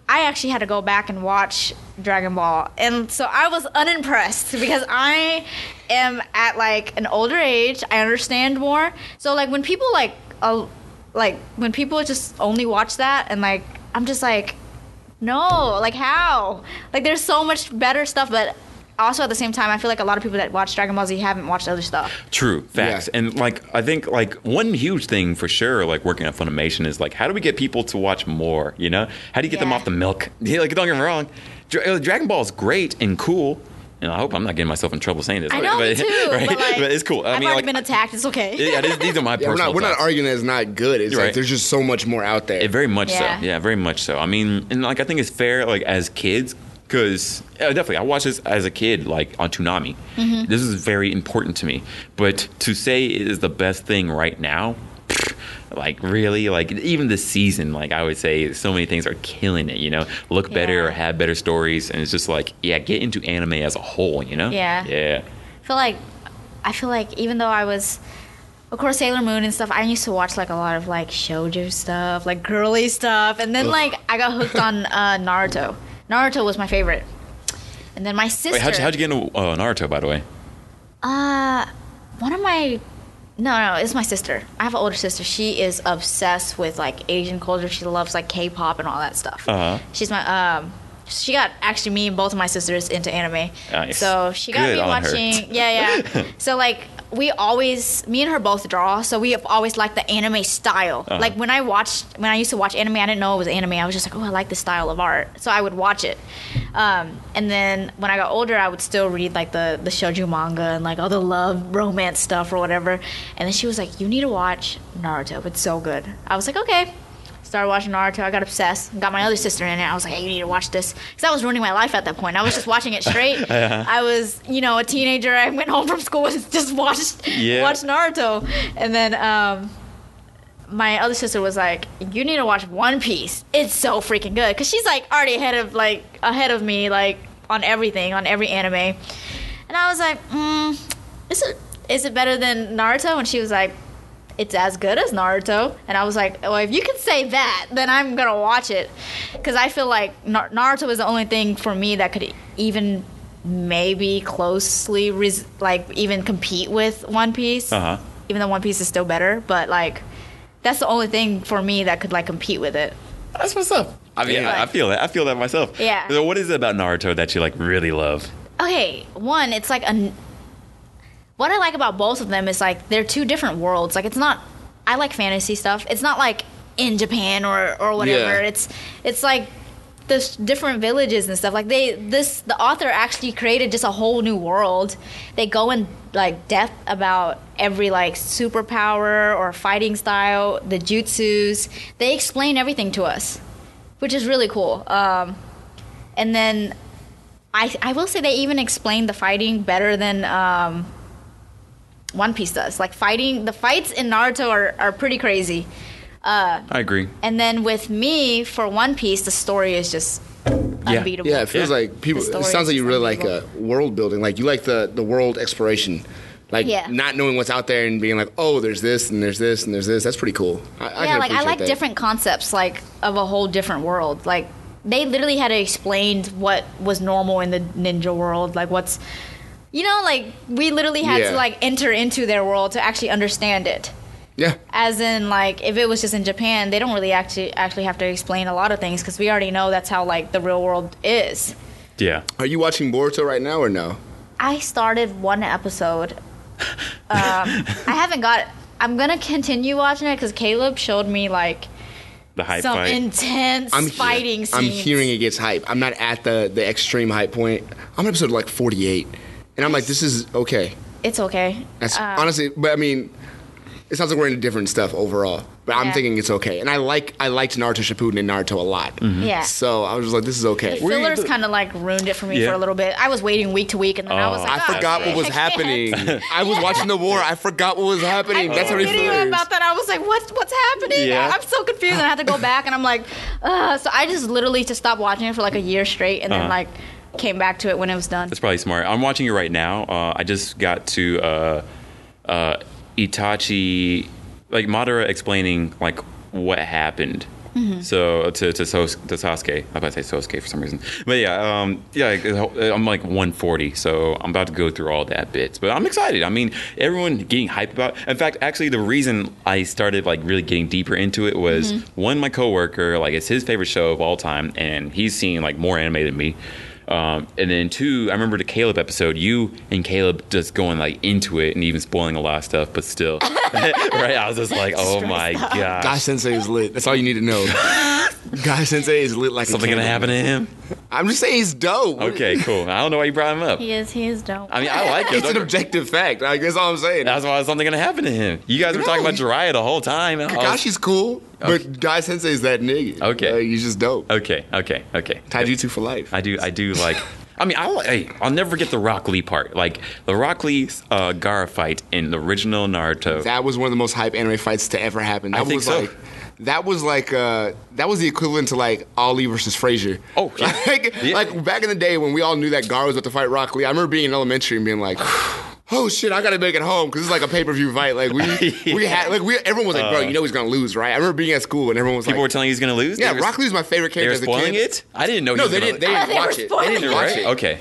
I actually had to go back and watch Dragon Ball. And so I was unimpressed because I am at like an older age. I understand more. So like when people like uh, like when people just only watch that and like I'm just like no, like how? Like there's so much better stuff but also at the same time I feel like a lot of people that watch Dragon Ball Z haven't watched other stuff. True facts, Yeah. and like I think like one huge thing for sure, like working at Funimation is like how do we get people to watch more? You know, how do you get them off the milk? Yeah, like don't get me wrong, Dra- uh, Dragon Ball is great and cool, and I hope I'm not getting myself in trouble saying this. I but- know but, me too, right? but like it's cool. I I've mean, already like been attacked. It's okay. yeah, these, these are my Yeah, we're personal. not, we're not arguing that it's not good. It's You're like right. there's just so much more out there. It very much Yeah. so. Yeah, very much so. I mean, and like I think it's fair, like as kids, because definitely I watched this as a kid, like on Toonami. Mm-hmm. This is very important to me. But to say it is the best thing right now, like really, like even the season, like I would say, so many things are killing it. You know, look better Yeah. or have better stories, and it's just like, yeah, get into anime as a whole. You know? Yeah. Yeah. I feel like I feel like even though I was of course Sailor Moon and stuff, I used to watch like a lot of like shoujo stuff, like girly stuff. And then Ugh. like I got hooked on uh, Naruto. Naruto was my favorite. And then my sister Wait, how'd you, how'd you get into uh, Naruto, by the way? Uh one of my no, no, it's my sister. I have an older sister. She is obsessed with like Asian culture. She loves like K-pop and all that stuff. Uh-huh. She's my um. She got actually me and both of my sisters into anime. Nice. So she got Good me on her. watching. Yeah, yeah. so like we always, me and her both draw. So we have always liked the anime style. Uh-huh. Like when I watched, when I used to watch anime, I didn't know it was anime. I was just like, oh, I like the style of art. So I would watch it. Um, and then when I got older, I would still read like the the shoujo manga and like all the love romance stuff or whatever. And then she was like, "You need to watch Naruto. It's so good." I was like, "Okay." Started watching Naruto. I got obsessed. Got my other sister in it. I was like, "Hey, you need to watch this," because I was ruining my life at that point. I was just watching it straight. I was, you know, a teenager. I went home from school and just watched Yeah. watched Naruto, and then um, my other sister was like, "You need to watch One Piece. It's so freaking good." Cause she's like already ahead of like ahead of me like on everything on every anime, and I was like, mm, "Is it is it better than Naruto?" And she was like, "It's as good as Naruto." And I was like, "Well, if you can say that, then I'm gonna watch it," because I feel like Nar- Naruto is the only thing for me that could even maybe closely res- like even compete with One Piece Uh huh. even though One Piece is still better, but like that's the only thing for me that could like compete with it. That's what's up. I mean, Yeah. I I feel that. I feel that myself. Yeah. So what is it about Naruto that you like really love? Okay, one, it's like a. What I like about both of them is like they're two different worlds. Like it's not. I like fantasy stuff. It's not like in Japan or or whatever. Yeah. It's it's like this different villages and stuff. Like they this the author actually created just a whole new world. They go in like depth about every like superpower or fighting style, the jutsus. They explain everything to us, which is really cool. Um, and then I I will say they even explain the fighting better than um, One Piece does. Like fighting, the fights in Naruto are, are pretty crazy. Uh, I agree. and then with me for One Piece, the story is just unbeatable. Yeah, it feels Yeah. like people. It sounds like you just really like uh, world building. Like you like the the world exploration. Like Yeah. not knowing what's out there and being like, oh, there's this and there's this and there's this. That's pretty cool. I, I yeah, can like I like that. different concepts, like of a whole different world. Like they literally had to explain what was normal in the ninja world, like what's, you know, like we literally had Yeah. to like enter into their world to actually understand it. Yeah, As in, like if it was just in Japan, they don't really actually actually have to explain a lot of things because we already know that's how like the real world is. Yeah. are you watching Boruto right now or no? I started one episode. Um, I haven't got. I'm gonna continue watching it because Caleb showed me like The hype some fight. intense I'm fighting yeah, scenes. I'm hearing it gets hype. I'm not at the the extreme hype point. I'm on episode like 48, and I'm like, this is okay. It's okay. That's Uh, honestly, but I mean, it sounds like we're into different stuff overall. But I'm Yeah. thinking it's okay, and I like I liked Naruto Shippuden and Naruto a lot. Yeah. So I was just like, this is okay. The fillers kind of like ruined it for me Yeah. for a little bit. I was waiting week to week, and then I was Oh. like, I "Oh, forgot what was I happening. I was watching the war. I forgot what was happening. I That's how kept many getting fillers. about that. I was like, "What's what's happening?" Yeah. I'm so confused. And I had to go back, and I'm like, Ugh. so I just literally just stopped watching it for like a year straight, and then Uh-huh. like came back to it when it was done. That's probably smart. I'm watching it right now. Uh, I just got to uh, uh, Itachi, like Madara explaining like what happened. Mm-hmm. So to to, Sos- to Sasuke, I'm about to say Sasuke for some reason, but yeah, um, yeah, I'm like 140, so I'm about to go through all that bits. But I'm excited. I mean, everyone getting hyped about. In fact, actually, the reason I started like really getting deeper into it was Mm-hmm. one, my coworker, like it's his favorite show of all time, and he's seen like more anime than me. Um, and then two, I remember the Caleb episode. You and Caleb just going like into it and even spoiling a lot of stuff, but still, right? I was just like, oh my Guy gosh, Sensei is lit. That's all you need to know. Guy Sensei is lit like something a gonna happen to him? I'm just saying he's dope. Okay, cool. I don't know why you brought him up. He is. He is dope. I mean, I like it. It's an objective fact. Like that's all I'm saying. That's why something gonna happen to him. You guys were talking about Jiraiya the whole time. and I was- Kakashi's cool, Okay. but Guy Sensei is that nigga. Okay. Like, he's just dope. Okay, okay, okay. Taijutsu for life. I do, I do like. I mean, I li- hey, I'll never forget the Rock Lee part. Like the Rock Lee uh, Gaara fight in the original Naruto. That was one of the most hype anime fights to ever happen. That I think was so. like that was like uh, that was the equivalent to like Ali versus Frazier. Oh, yeah. like, Yeah. like back in the day when we all knew that Gaara was about to fight Rock Lee. I remember being in elementary and being like. Oh shit! I gotta make it home because it's like a pay per view fight. Like we, we had, like we, everyone was like, "Bro, you know he's gonna lose, right?" I remember being at school and everyone was. People were telling you he's gonna lose. "Yeah, They were- Rock Lee's my favorite They character were a spoiling kid." it. I didn't know. No, they didn't. They didn't They were watch it. They didn't it. watch right? it. Okay.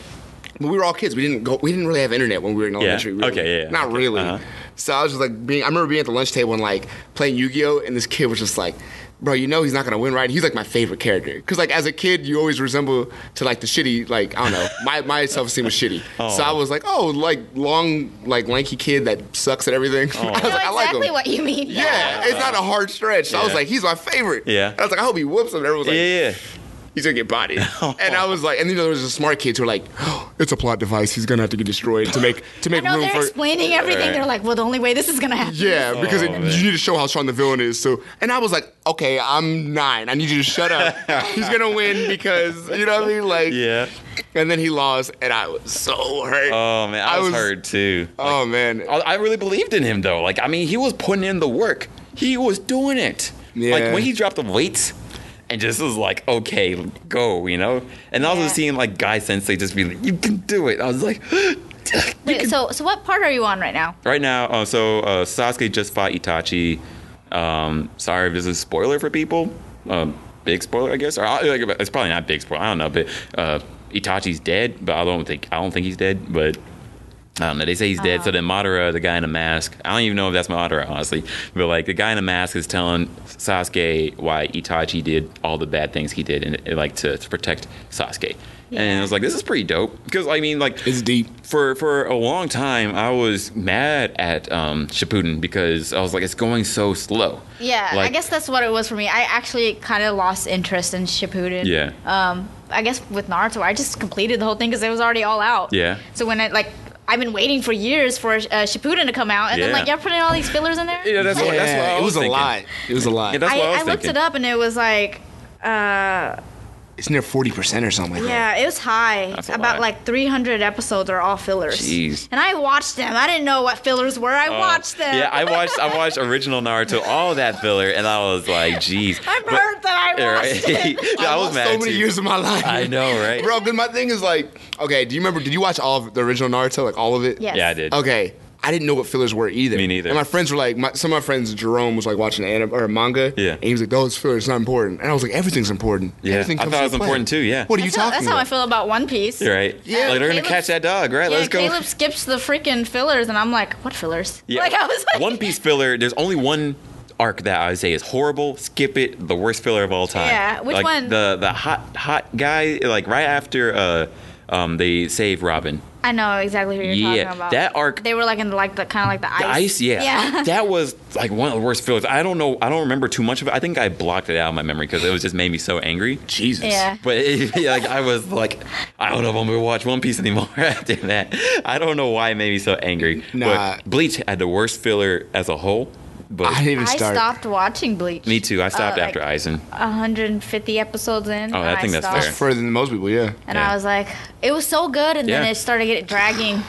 But we were all kids. We didn't go. We didn't really have internet when we were in elementary. really. Okay, yeah, yeah. Not Okay, really. uh-huh. So I was just like being. I remember being at the lunch table and like playing Yu-Gi-Oh, and this kid was just like, "Bro, you know he's not gonna win, right?" He's like my favorite character because like as a kid, you always resemble to like the shitty. Like I don't know, my my self esteem was shitty. So oh. I was like, "Oh, like long, like lanky kid that sucks at everything." I oh. I was know like, "I like exactly him." what you mean. Yeah, it's not a hard stretch. So I was like, "He's my favorite." Yeah. I was like, "I hope he whoops him." And everyone was like, Yeah, yeah. He's gonna get bodied. Oh. and I was like, and then there was the smart kids who were like, oh, it's a plot device. He's gonna have to get destroyed to make to I make know room they're for. explaining everything. Right. They're like, well, the only way this is gonna happen. Yeah, because it, Oh, man. you need to show how strong the villain is. So, and I was like, okay, I'm nine. I need you to shut up. He's gonna win because you know what I mean. Like, Yeah. And then he lost, and I was so hurt. Oh man, I, I was, was- hurt too. oh man, I I really believed in him though. Like I mean, he was putting in the work. He was doing it. Yeah. Like when he dropped the weights and just was like, okay, go, you know. And also seeing like Guy Sensei just be like, you can do it. I was like, Wait, so so what part are you on right now? right now. Uh, so uh, Sasuke just fought Itachi. Um, sorry if this is a spoiler for people. Um, big spoiler, I guess. Or uh, like, it's probably not big spoiler. I don't know, but uh, Itachi's dead. But I don't think I don't think he's dead. But I don't know. They say he's dead. So then Madara, the guy in the mask, I don't even know if that's Madara, honestly. But like the guy in the mask is telling Sasuke why Itachi did all the bad things he did, and like to, to protect Sasuke. And I was like, this is pretty dope because I mean, like it's deep. for for a long time, I was mad at um, Shippuden because I was like, it's going so slow. Yeah, I guess that's what it was for me. I actually kind of lost interest in Shippuden. Yeah. Um, I guess with Naruto, I just completed the whole thing because it was already all out. Yeah. So when it like. I've been waiting for years for uh, Shippuden to come out, and then like you're putting all these fillers in there. Yeah, that's what, that's what I it was was a lot. It was a lot. Yeah, that's I, what I was I looked thinking. it up, and it was like, uh, it's near forty percent or something like that. yeah, it was high. That's a About lot. like 300 episodes are all fillers. Jeez. And I watched them. I didn't know what fillers were. I Oh, watched them. Yeah, I watched I watched original Naruto, all that filler, and I was like, jeez. I'm But- hurt that I watched right? it. I, I was lost mad so many too. years of my life. I know, right? bro. Because my thing is like, okay, do you remember? Did you watch all of the original Naruto, like all of it? Yes. Yeah, I did. Okay, I didn't know what fillers were either. Me neither. And my friends were like, my, some of my friends, Jerome was like watching anime or manga. Yeah. And he was like, "Those fillers, it's not important." And I was like, "Everything's important." Yeah, Everything I thought it was play." important too, yeah. What are you That's how, talking that's how I feel about One Piece. You're right. Yeah. Like they're gonna catch that dog, right? Yeah, Let's go. Caleb skips the freaking fillers, and I'm like, what fillers? Yeah. Like I was like, One Piece filler. There's only one arc that I would say is horrible. Skip it. The worst filler of all time. Yeah, which like one? The the hot hot guy. Like right after uh um they save Robin. I know exactly who you're Yeah, talking about. that arc- They were like in the, like the kind of like the ice. The ice, yeah. Yeah. that was like one of the worst fillers. I don't know. I don't remember too much of it. I think I blocked it out of my memory because it was just made me so angry. Jesus. yeah. But it, yeah, like I was like, I don't know if I'm gonna watch One Piece anymore after that. I don't know why it made me so angry. Nah. But Bleach had the worst filler as a whole. But I didn't even I start. stopped watching Bleach. me too. I stopped Uh, after like, Aizen. 150 episodes in. Oh, I and think that's stopped. fair. Further than most people, yeah. And Yeah. I was like, it was so good, and then it started getting dragging.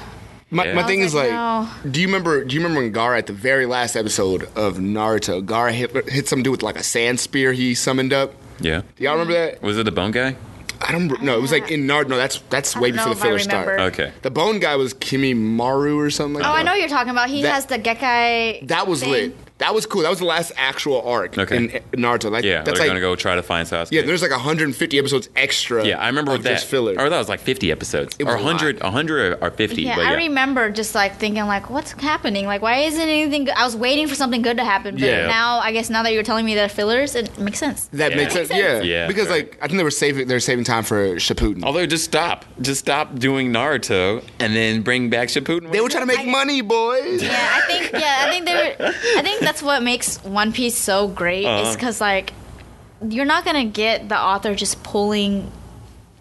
My, Yeah. my thing is like, like, no. do you remember? Do you remember when Gaara at the very last episode of Naruto, Gaara hit, hit some dude with like a sand spear he summoned up? Yeah. Do y'all remember that? Was it the bone guy? I don't. remember- No, it was like in Naruto. No, that's that's I way before the filler start. Okay. The bone guy was Kimimaro or something like Oh, that. I know you're talking about. He That- has the Gekai. That was thing. lit. That was cool. That was the last actual arc Okay. in Naruto. Like Yeah. that's they're like gonna go try to find Sasuke. yeah. There's like 150 episodes extra. Yeah, I remember of with that. just filler. Or that was like 50 episodes. It was or a 100, 100 or 50. Yeah, but yeah. I remember just like thinking like, what's happening? Like, why isn't anything? Good? I was waiting for something good to happen, but Yeah. now I guess now that you're telling me they're fillers, it makes sense. that Yeah. makes sense. Makes Yeah. Yeah, Because right. like I think they were saving they're saving time for Shippuden. Although, just stop. Just stop doing Naruto and then bring back Shippuden. they were trying to make I- money, boys. Yeah, I think yeah, I think they were. I think that's what makes One Piece so great Uh-huh. is because like you're not gonna get the author just pulling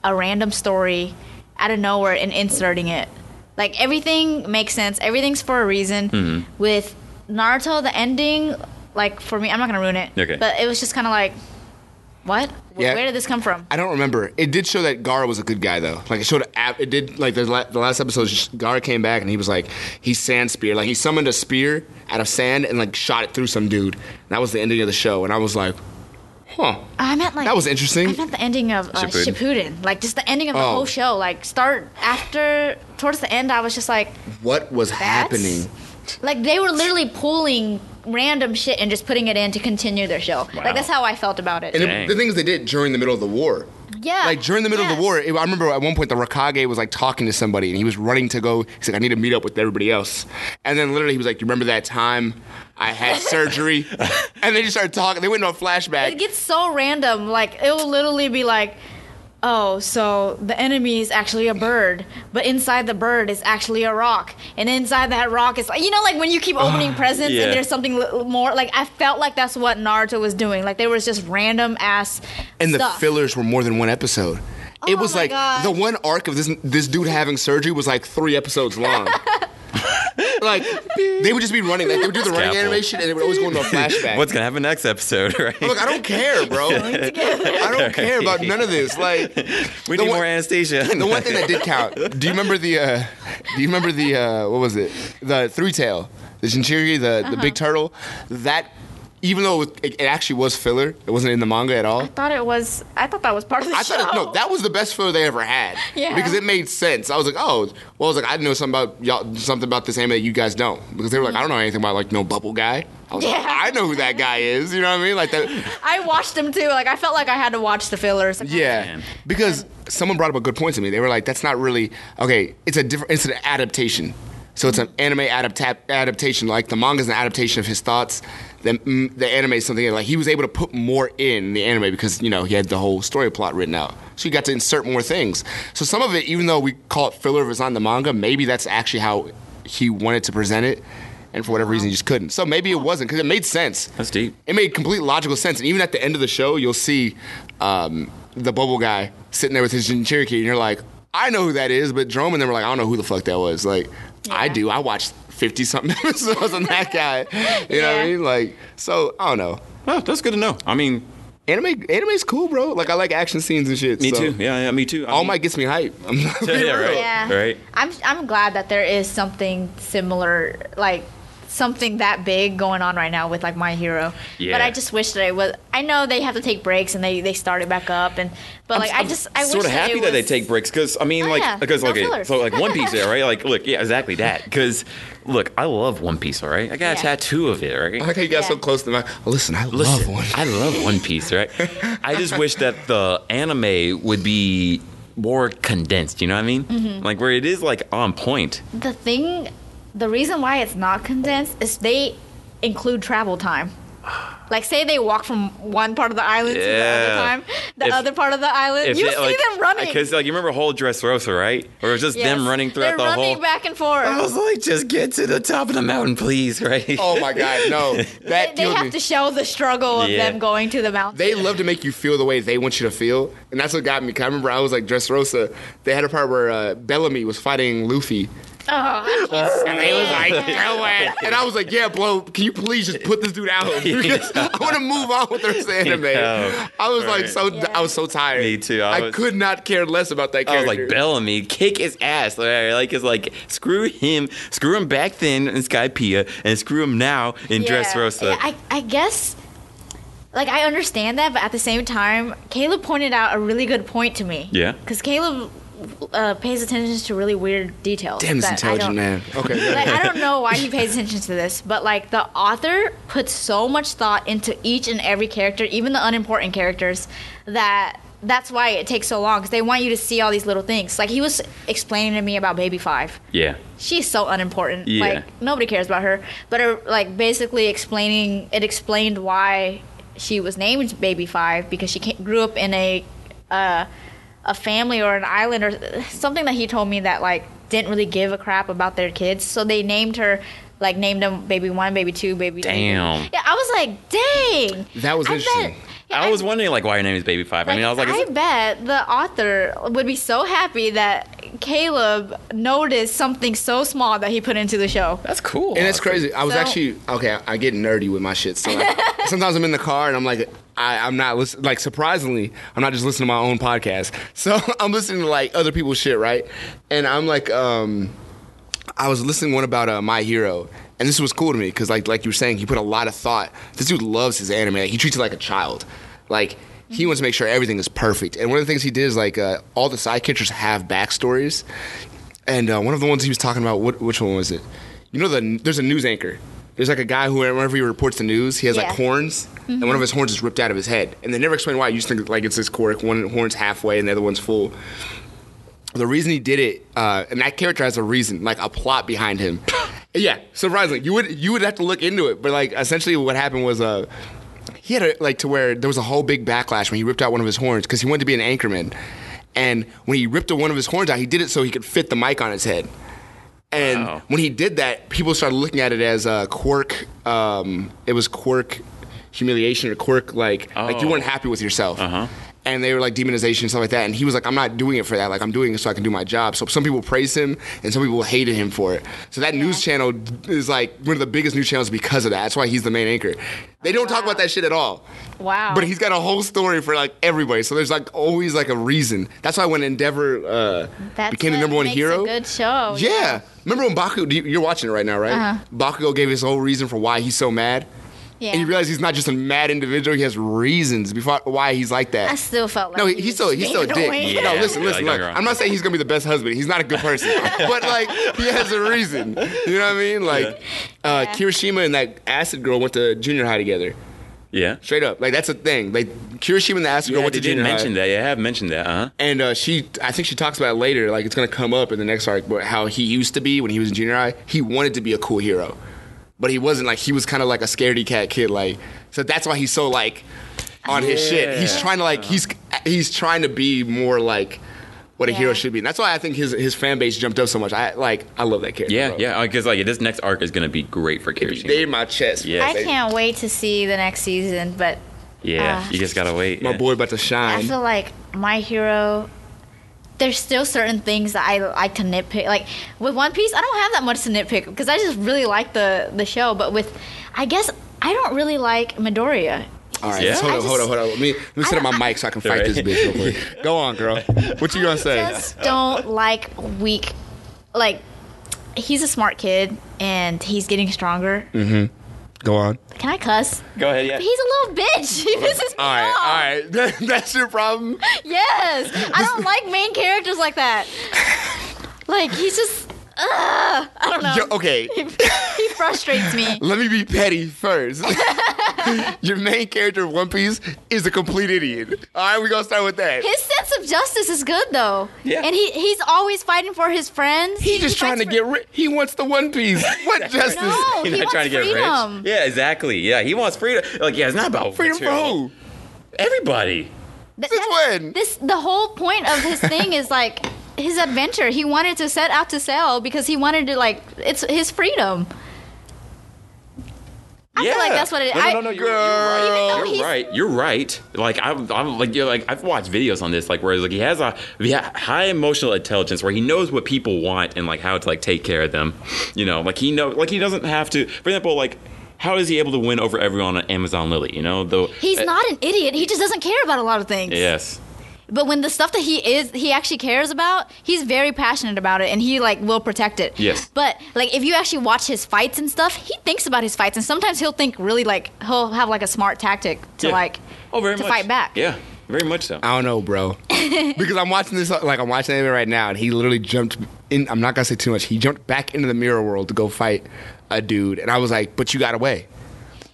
a random story out of nowhere and inserting it. Like everything makes sense. Everything's for a reason. Mm-hmm. With Naruto, the ending, like for me, I'm not gonna ruin it. Okay. But it was just kind of like, what? Yeah. Where did this come from? I don't remember. It did show that Gaara was a good guy though. Like it showed. a- It did like the, la- the last episode. Gaara came back and he was like he sand spear. Like he summoned a spear out of sand and like shot it through some dude. And that was the ending of the show. And I was like, huh. I meant like That was interesting. I meant the ending of uh, Shippuden. Shippuden. like just the ending of the Oh. whole show. Like start after towards the end, I was just like, What was happening? Like they were literally pulling random shit and just putting it in to continue their show. Wow. Like that's how I felt about it. And Dang. it, the things they did during the middle of the war. yeah, Like during the middle of the war, it, I remember at one point the Raikage was like talking to somebody and he was running to go. He's like, I need to meet up with everybody else. And then literally he was like, You remember that time I had surgery? and they just started talking. They went into a flashback. It gets so random. Like it will literally be like. Oh, so the enemy is actually a bird, but inside the bird is actually a rock, and inside that rock is like, you know like when you keep ah, opening presents Yeah. and there's something li- more. Like I felt like that's what Naruto was doing. Like there was just random ass and the fillers were more than one episode. it Oh was like the one arc of this this dude having surgery was like three episodes long. like they would just be running, like they would do the running animation, and it would always go into a flashback. What's gonna happen next episode, right? Look, I don't care, bro. I don't care about none of this. Like we the need one- more Anastasia. the one thing that did count. Do you remember the? Uh, do you remember the? Uh, what was it? The three tail, the Jinchuriki, the the big turtle. That even though it, it actually was filler, it wasn't in the manga at all. I thought it was. I thought that was part of the I show. thought no, that was the best filler they ever had. Yeah. Because it made sense. I was like, oh, well, I was like, I know something about y'all, something about this anime that you guys don't. Because they were like, I don't know anything about like no bubble guy. I was like, Yeah. I know who that guy is. You know what I mean? Like that. I watched them too. Like I felt like I had to watch the fillers. Yeah, because someone brought up a good point to me. They were like, "That's not really okay. It's a different. It's an adaptation. So it's an anime adapta- adaptation. Like the manga is an adaptation of his thoughts. The mm, the anime is something like he was able to put more in the anime because you know he had the whole story plot written out. So you got to insert more things. So some of it, even though we call it filler if it's on the manga, maybe that's actually how he wanted to present it. And for whatever reason, he just couldn't. So maybe it wasn't because it made sense That's deep. it made complete logical sense. And even at the end of the show, you'll see um, the bubble guy sitting there with his Cherokee, and you're like, I know who that is, but Jerome and them were like, I don't know who the fuck that was. Like, I do. I watched fifty something episodes on that guy. You know what I mean? Like, so I don't know. Oh, that's good to know. I mean, Anime, anime's cool, bro. Like, I like action scenes and shit. me so. too. Yeah, yeah, me too. I All mean, Might gets me hype. I'm not Yeah, yeah, right. Yeah. Right. I'm I'm glad that there is something similar, like something that big going on right now with like My Hero. Yeah. But I just wish that it was. I know they have to take breaks and they they start it back up and. But like I just I sort wish of happy that, it that they take breaks because I mean, Oh, like, yeah. because No okay, fillers. so like One Piece, there, right? Like, look, yeah, exactly that. Because look, I love One Piece, all right. I got a tattoo of it, right? I like how you got so close to my. Listen, I Listen, love one. I love One Piece, right? I just wish that the anime would be more condensed. You know what I mean? Mm-hmm. Like where it is like on point. The thing, the reason why it's not condensed is they include travel time. Like say they walk from one part of the island to the other Yeah. time, the If- other part of the island, you they, see like, them running. Because like you remember whole Dressrosa, right? Or it was just them running throughout They're the running whole. back and forth. I was like, just get to the top of the mountain, please, right? Oh my god, no! they That they killed have me. to show the struggle of Yeah. them going to the mountain. they love to make you feel the way they want you to feel, and that's what got me. Cause I remember I was like Dressrosa. They had a part where uh, Bellamy was fighting Luffy, oh, and they was like, "Do it," and I was like, "Yeah, bro, can you please just put this dude out? Because I want to move on with the rest anime." Yeah. I was like so, Yeah. I was so tired. Me too, I I, was- could not care less about that I was like Bellamy, kick his ass. Like, like it's like screw him, screw him back then in Skypiea, and screw him now in Dressrosa. Yeah, I, I guess, like, I understand that, but at the same time, Caleb pointed out a really good point to me. Yeah. Because Caleb uh, pays attention to really weird details. Damn, this I intelligent don't- man. Okay, Like. I don't know why he pays attention to this, but like the author puts so much thought into each and every character, even the unimportant characters, that that's why it takes so long because they want you to see all these little things. Like he was explaining to me about Baby Five yeah, she's so unimportant. Yeah. Like nobody cares about her. But her, like basically explaining it explained why she was named Baby Five because she came, grew up in a uh, a family or an island or something that he told me that like didn't really give a crap about their kids. So they named her like named them Baby One, Baby Two, Baby. Three. Damn. Yeah, I was like, dang. That was I interesting. Bet, yeah, I was wondering like why your name is Baby Five. I mean, I was like, I it- bet the author would be so happy that Caleb noticed something so small that he put into the show. that's cool. And it's crazy. I was So- actually okay. I, I get nerdy with my shit. So like, sometimes I'm in the car and I'm like, I, I'm not listening. Like surprisingly, I'm not just listening to my own podcast. So I'm listening to like other people's shit, right? And I'm like, um, I was listening one about uh, My Hero, and this was cool to me because like like you were saying, he put a lot of thought. This dude loves his anime. Like, he treats it like a child. Like he wants to make sure everything is perfect. And one of the things he did is like uh, all the side characters have backstories. And uh, one of the ones he was talking about, what, which one was it? You know, the there's a news anchor. There's like a guy who, whenever he reports the news, he has like Yeah. horns, and one of his horns is ripped out of his head. And they never explain why. You just think like it's this cork, one horn's halfway and the other one's full. The reason he did it, uh, and that character has a reason, like a plot behind him. yeah, surprisingly, you would you would have to look into it, but like essentially what happened was, uh, he had a, like to where there was a whole big backlash when he ripped out one of his horns because he wanted to be an anchorman. And when he ripped one of his horns out, he did it so he could fit the mic on his head. And Wow. when he did that, people started looking at it as a quirk. Um, it was quirk humiliation or quirk like like you Oh. weren't happy with yourself. Uh-huh. And they were like demonization and stuff like that. And he was like, I'm not doing it for that. Like I'm doing it so I can do my job. So some people praised him and some people hated him for it. So that news channel is like one of the biggest news channels because of that. That's why he's the main anchor. They don't talk about that shit at all. Wow. But he's got a whole story for like everybody. So there's like always like a reason. That's why when Endeavor uh, became the number one makes hero. A good show. Yeah. Remember when Baku, you- you're watching it right now, right? Uh-huh. Bakugo gave his whole reason for why he's so mad. Yeah. And you realize he's not just a mad individual, he has reasons before why he's like that. I still felt like no, he, he he's still he's still a dick. annoying. No, listen, yeah, listen. look, you're I'm not saying he's gonna be the best husband. He's not a good person, but like he has a reason. You know what I mean? Like uh, Yeah. Kirishima and that acid girl went to junior high together. Yeah. Straight up, like that's a thing. Like Kirishima and the acid girl Yeah, they to did junior mention high. that. Yeah, I have mentioned that. Uh huh. And uh, she, I think she talks about it later. Like it's gonna come up in the next arc, but how he used to be when he was in junior high. He wanted to be a cool hero, but he wasn't. Like he was kind of like a scaredy cat kid. Like so that's why he's so like on his shit. He's trying to like he's he's trying to be more like what a Yeah. hero should be. And that's why I think his his fan base jumped up so much. I like I love that character. Yeah, bro. yeah. Because like this next arc is gonna be great for They Kirishima. in my chest. Yeah. I can't wait to see the next season, but Yeah, Ah. you just gotta wait. My yeah. boy about to shine. I feel like my hero. There's still certain things that I like to nitpick. Like with One Piece, I don't have that much to nitpick because I just really like the the show. But with, I guess I don't really like Midoriya. All right, Yeah? hold I on, hold on, hold on. Let me let me set up my mic so I can fight Right. this bitch real quick. Go on, girl. What you gonna say? I just don't like weak. Like he's a smart kid and he's getting stronger. Mm-hmm. Go on. Can I cuss? Go ahead. Yeah. He's a little bitch. He pisses me All right, off. all right. That, that's your problem. Yes, I don't like main characters like that. Like he's just, ugh, I don't know. Yo, okay, He, he frustrates me. let me be petty first. your main character of One Piece is a complete idiot. All right, we gonna start with that. His sense of justice is good though. Yeah. And he he's always fighting for his friends. He's just he trying to for- get rich. He wants the One Piece. What justice? No, He's he not wants trying to get freedom. rich. Yeah, exactly. Yeah, he wants freedom. Like, yeah, it's not about Freedom for who? Everybody. Th- Since when? This the whole point of his thing is like his adventure. He wanted to set out to sail because he wanted to like it's his freedom. I feel like that's what it- No, no, I- no, no, you're, Girl. you're right. You're right. You're right. Like I'm, I'm like you're like I've watched videos on this, like where like he has a yeah, high emotional intelligence, where he knows what people want and like how to like take care of them. You know, like he know, like he doesn't have to. For example, like how is he able to win over everyone on Amazon Lily? You know, though He's uh, not an idiot. He just doesn't care about a lot of things. Yes. But when the stuff that he is, he actually cares about, he's very passionate about it, and he like will protect it. Yes. But like, if you actually watch his fights and stuff, he thinks about his fights, and sometimes he'll think really like he'll have like a smart tactic to Yeah. like Oh, very to much. fight back. Yeah, very much so. I don't know, bro. because I'm watching this, like I'm watching anime right now, and he literally jumped in. I'm not gonna say too much. He jumped back into the mirror world to go fight a dude, and I was like, "But you got away.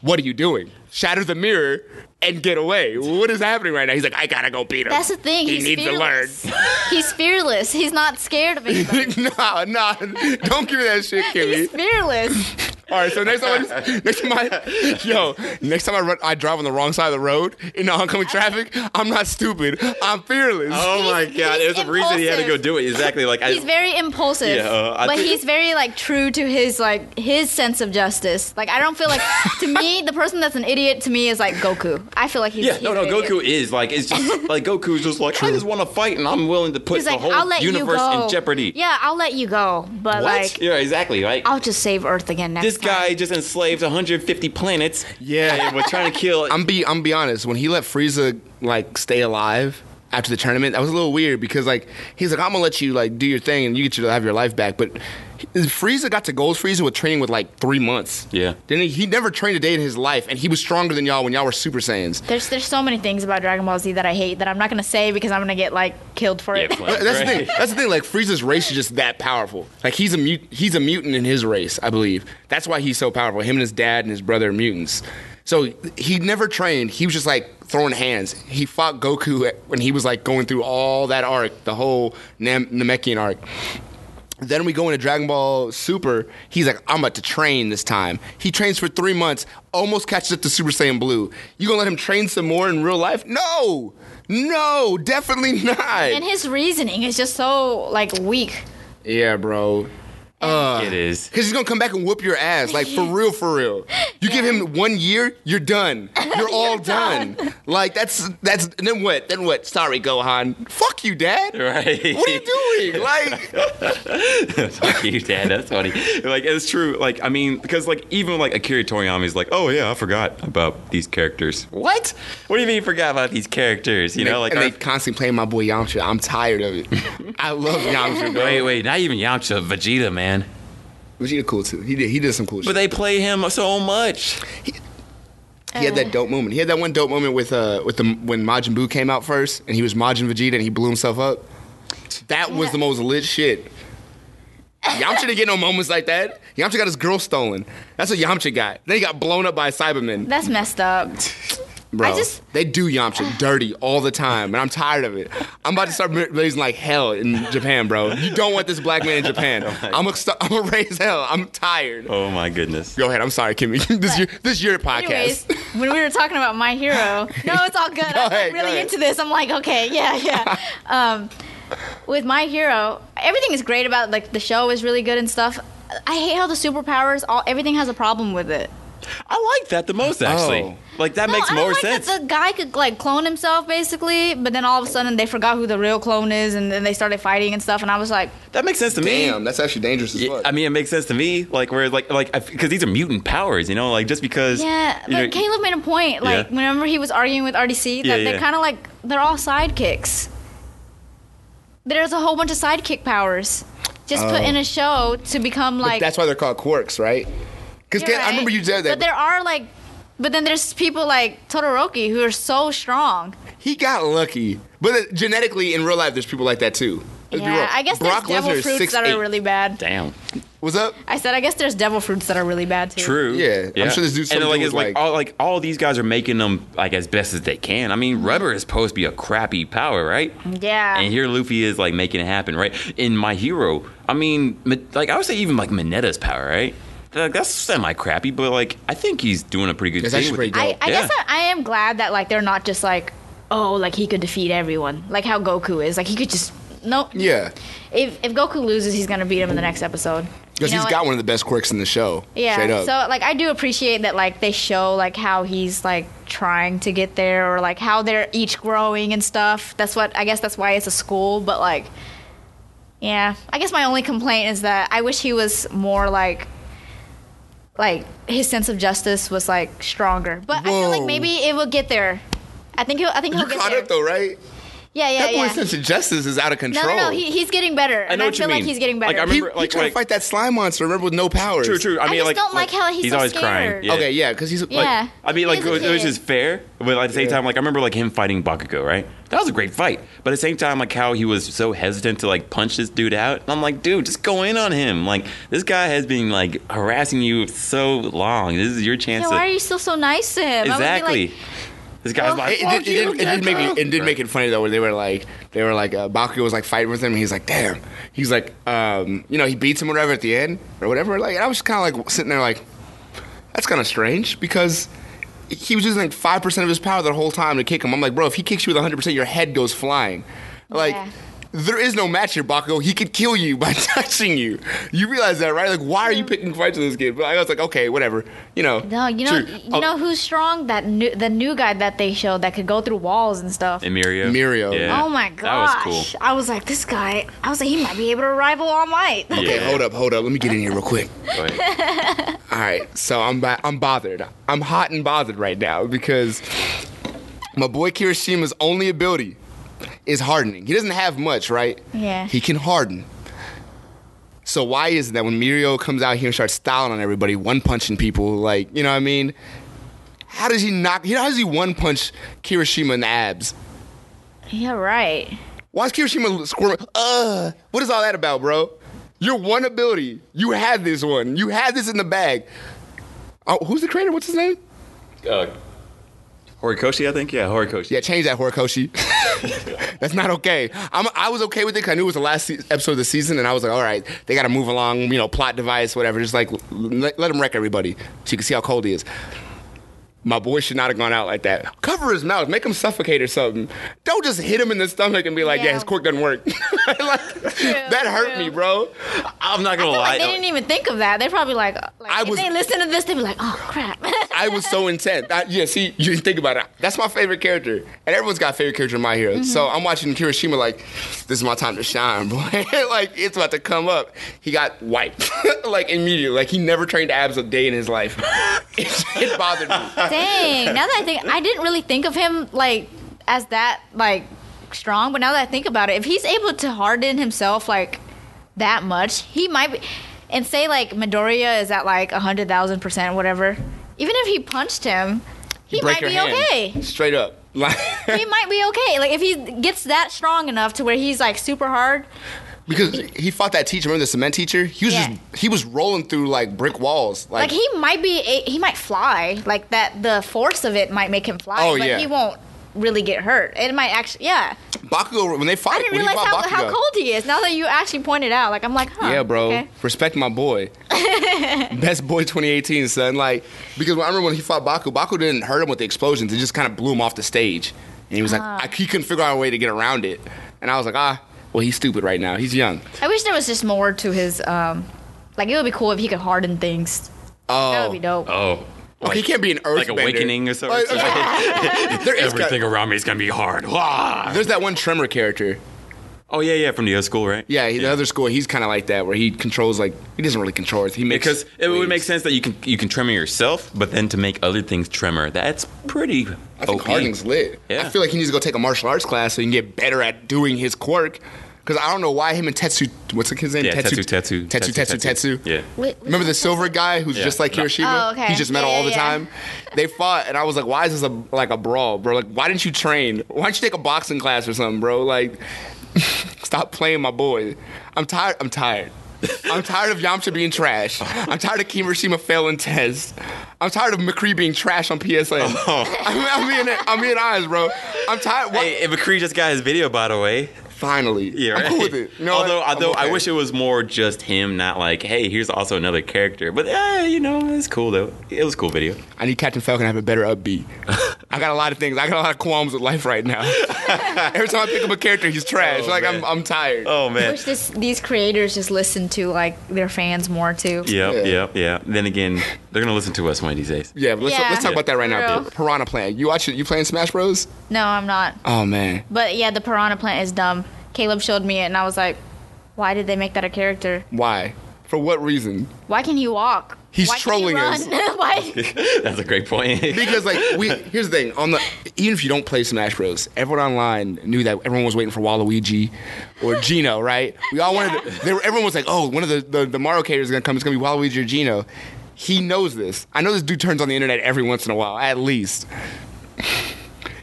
What are you doing? Shatter the mirror and get away. What is happening right now?" He's like, "I gotta go beat him." That's the thing. He he's needs fearless. to learn. he's fearless. He's not scared of anything. no, no, don't give me that shit, Kimmy. he's fearless. All right, so next time, I, next time I, yo, next time I run, I drive on the wrong side of the road in the oncoming traffic. I'm not stupid. I'm fearless. Oh my He's- God! he's There's a reason he had to go do it. Exactly. Like I, He's very impulsive, Yeah, uh, but think- he's very like true to his like his sense of justice. Like I don't feel like to me the person that's an idiot to me is like Goku. I feel like he's Yeah, he's no, no. an idiot. Goku is like it's just like Goku's just like I just want to fight and I'm willing to put He's the like whole I'll let you universe go. in jeopardy. Yeah, I'll let you go, but like yeah, exactly. Like I'll just save Earth again next this time. Guy just enslaved 150 planets. Yeah. and was trying to kill. I'm be I'm be honest. When he let Frieza like stay alive after the tournament, that was a little weird because like he's like I'm gonna let you like do your thing and you get to have your life back. But Frieza got to Gold Frieza with training with like three months. Yeah. Didn't he? He never trained a day in his life, and he was stronger than y'all when y'all were Super Saiyans. There's there's so many things about Dragon Ball Z that I hate that I'm not gonna say because I'm gonna get like killed for Yeah, it. flames, That's the thing. That's the thing. Like Frieza's race is just that powerful. Like he's a mut- he's a mutant in his race, I believe. That's why he's so powerful. Him and his dad and his brother are mutants. So he never trained. He was just like throwing hands. He fought Goku when he was like going through all that arc, the whole Nam- Namekian arc. Then we go into Dragon Ball Super. He's like, I'm about to train this time. He trains for three months, almost catches up to Super Saiyan Blue. You gonna let him train some more in real life? No, no, definitely not. And his reasoning is just so like weak. yeah, bro. Uh, It is. Cause he's gonna come back and whoop your ass, like for real, for real. You give him one year, you're done. You're all done. Like that's that's. And then what? Then what? Sorry, Gohan. Fuck you, Dad. Right. What are you doing? Like, Fuck you, Dad. That's funny. Like it's true. Like I mean, because like even like Akira Toriyama's like, oh yeah, I forgot about these characters. What? What do you mean you forgot about these characters? You know, like and I- they constantly play my boy Yamcha. I'm tired of it. I love Yamcha. Bro. wait, wait, not even Yamcha, Vegeta, man. Vegeta cool too. He did. He did some cool But shit. they play him so much. He had that dope moment. He had that one dope moment with uh with the when Majin Buu came out first, and he was Majin Vegeta, and he blew himself up. That was Yeah. the most lit shit. Yamcha didn't get no moments like that. Yamcha got his girl stolen. That's what Yamcha got. Then he got blown up by a Saibaman. That's messed up. Bro, I just- they do Yamcha dirty all the time, and I'm tired of it. I'm about to start raising like hell in Japan, bro. You don't want this black man in Japan. I'm gonna st- I'm gonna raise hell. I'm tired. Oh my goodness. Go ahead. I'm sorry, Kimmy. this is your this is your Anyways, podcast. when we were talking about My Hero, no, it's all good. I'm ahead, go really into this. I'm like, okay, yeah, yeah. um, with My Hero, everything is great about like the show is really good and stuff. I hate how the superpowers, all everything has a problem with it. I like that the most actually. Oh. Like that No, makes I more like sense. That the guy could like clone himself basically, but then all of a sudden they forgot who the real clone is, and then they started fighting and stuff. And I was like, that makes sense to me. Damn, that's actually dangerous as Yeah. I mean, it makes sense to me. Like, where like like because these are mutant powers, you know, like just because. yeah. But know- Caleb made a point. Like, Yeah. whenever he was arguing with RDC, that Yeah, they're kind of like they're all sidekicks. There's a whole bunch of sidekick powers just put Oh. in a show to become But like. that's why they're called quirks, right? Because You're I remember you said that. But there are like, but then there's people like Todoroki who are so strong. he got lucky. But uh, genetically, in real life, there's people like that too. Let's. Yeah, I guess Brock there's devil Lesnar is fruits that 6'8". are really bad. Damn. What's up? I said I guess there's devil fruits that are really bad too. True. Yeah, I'm sure this dude's and like with, it's like, like- all like all these guys are making them like as best as they can. I mean, rubber is supposed to be a crappy power, right? Yeah. And here Luffy is like making it happen, right? In My Hero, I mean, like I would say even like Minetta's power, right? Like, that's semi crappy, but like I think he's doing a pretty good That's thing. actually with pretty it. dope. I, I Yeah. guess I, I am glad that like they're not just like, oh, like he could defeat everyone, like how Goku is. Like he could just nope. Yeah. If if Goku loses, he's gonna beat him in the next episode. Because You know he's what? got one of the best quirks in the show. Yeah. Straight up. So like I do appreciate that like they show like how he's like trying to get there or like how they're each growing and stuff. That's what I guess that's why it's a school, but like yeah. I guess my only complaint is that I wish he was more like like his sense of justice was like stronger. But I feel like maybe it will get there. I think he'll I think he'll you get caught there. up though, right? Yeah, yeah, that boy's yeah. sense of justice is out of control. no, no. He, he's getting better. I and know I what you feel like he's getting better. Like, I remember- he like- tried like- to fight that slime monster, remember, with no powers. True, true. I mean, just like, don't like how he's so always scared. crying. Yeah. Okay, yeah, because he's like, Yeah. I mean, like, it was, it was kid. just fair, but at the same Yeah. time, like, I remember like him fighting Bakugo, right? That was a great fight. But at the same time, like, how he was so hesitant to like punch this dude out. And I'm like, dude, just go in on him. Like, this guy has been like harassing you so long. This is your chance Yeah, to why are you still so nice to him? I would be exactly. This guy's like, It, it, did, it, did, make it, it did make it funny though, where they were like, they were like, uh, Bakugo was like fighting with him, and he's like, damn, he's like, um, you know, he beats him or whatever at the end or whatever. Like, and I was kind of like sitting there like, that's kind of strange because he was using like five percent of his power the whole time to kick him. I'm like, bro, if he kicks you with 100, percent your head goes flying. Like. Yeah. There is no match here, Bakugo. He could kill you by touching you. You realize that, right? Like, why are you picking fights with this kid? But I was like, okay, whatever. You know. No, you know, Sure. you Oh, know who's strong? That new, the new guy that they showed that could go through walls and stuff. And Mirio. Mirio. Yeah. oh my gosh. That gosh! was cool. I was like, this guy. I was like, he might be able to rival All Might. Okay, Yeah. hold up, hold up. Let me get in here real quick. Go ahead. All right, so I'm ba- I'm bothered. I'm hot and bothered right now because my boy Kirishima's only ability is hardening. He doesn't have much, right? Yeah. He can harden. So why is it that when Mirio comes out here and starts styling on everybody, one punching people, like you know what I mean? How does he knock? How does he one punch Kirishima in the abs? yeah, right. Why is Kirishima squirming? Uh, what is all that about, bro? Your one ability. You had this one. You had this in the bag. Oh, who's the creator? What's his name? Uh, Horikoshi, I think. Yeah, Horikoshi. Yeah, change that, Horikoshi. That's not okay. I'm, I was okay with it because I knew it was the last se- episode of the season, and I was like, all right, they got to move along, you know, plot device, whatever. Just like let, let him wreck everybody so you can see how cold he is. My boy should not have gone out like that. Cover his mouth, make him suffocate or something. Don't just hit him in the stomach and be like, yeah, Yeah. his quirk doesn't work. Like, that hurt me, bro. I'm not gonna I feel lie. like they didn't even think of that. They're probably like, like I if was- they listen to this, they'd be like, oh crap. I was so intent. I, yeah, see, you think about it. That's my favorite character, and everyone's got favorite character in My Hero. So I'm watching Kirishima like, this is my time to shine, boy. like it's about to come up. He got wiped like immediately. Like he never trained abs a day in his life. it, it bothered me. Dang. Now that I think, I didn't really think of him like as that like strong. But now that I think about it, if he's able to harden himself like that much, he might be. And say like Midoriya is at like hundred thousand percent, whatever. Even if he punched him, he Break might be hand. okay. Straight up. Like he might be okay. Like if he gets that strong enough to where he's like super hard. because he fought that teacher, remember the cement teacher? He was Yeah. just he was rolling through like brick walls. Like Like, he might be, a, he might fly. Like that, the force of it might make him fly. Oh, but yeah. he won't really get hurt. It might actually, yeah. Bakugo when they fight, I didn't realize fought how, how cold he is. Now that you actually pointed out, like I'm like, huh? Yeah, bro. okay. Respect my boy. Best boy 2018, son. Like, because I remember when he fought Baku, Baku didn't hurt him with the explosions. It just kind of blew him off the stage. And he was like, Ah. I, he couldn't figure out a way to get around it. And I was like, ah, well, he's stupid right now. He's young. I wish there was just more to his. um Like it would be cool if he could harden things. Oh. That would be dope. Oh. Okay, he can't be an earthbender. like awakening or something. Everything around me is gonna be hard. There's that one Tremor character. Oh yeah, yeah, from the other school, right? Yeah, he, the other school, he's kind of like that, where he controls like he doesn't really control it. He makes Because it would make sense that you can you can tremor yourself, but then to make other things tremor, that's pretty. I think OP. hardening's lit. Yeah. I feel like he needs to go take a martial arts class so he can get better at doing his quirk. Because I don't know why him and Tetsu, what's his name? Yeah, Tetsu, Tetsu, Tetsu, Tetsu, Tetsu. Yeah. Wait, Remember the silver guy who's Yeah. just like Kirishima? Oh, okay. He's just metal Yeah, all the yeah, yeah. time. They fought, and I was like, why is this a, like a brawl, bro? Like, why didn't you train? Why don't you take a boxing class or something, bro? Like, stop playing my boy. I'm tired. I'm tired. I'm tired of Yamcha being trash. I'm tired of Kirishima failing tests. I'm tired of McCree being trash on PSN. I'm, I'm being I'm being honest, bro. I'm tired. What? Hey, McCree just got his video, by the way. Finally, Yeah, right. I'm cool with it. You know what? although, I'm although I wish it was more just him, not like, hey, here's also another character. But eh, you know, it's cool though. It was a cool video. I need Captain Falcon to have a better up B. I got a lot of things. I got a lot of qualms with life right now. Every time I pick up a character, he's trash. Oh, like I'm. I'm tired. Oh man. I man. wish this these creators just listen to like their fans more too. Yep, Yeah. yep, yeah. Then again, they're gonna listen to us one of these days. Yeah, but let's Yeah. let's talk about that right now. True. Piranha Plant. You watch it? You playing Smash Bros? No, I'm not. Oh man, But yeah, the piranha plant is dumb. Caleb showed me it, and I was like, why did they make that a character? why? For what reason? Why can he walk? He's Why trolling us. Why? That's a great point. Because like we here's the thing on the even if you don't play Smash Bros, everyone online knew that everyone was waiting for Waluigi or Geno, right? We all wanted. To, they were, everyone was like, oh, one of the the, the Mario characters is gonna come. It's gonna be Waluigi or Geno. He knows this. I know this dude turns on the internet every once in a while, at least.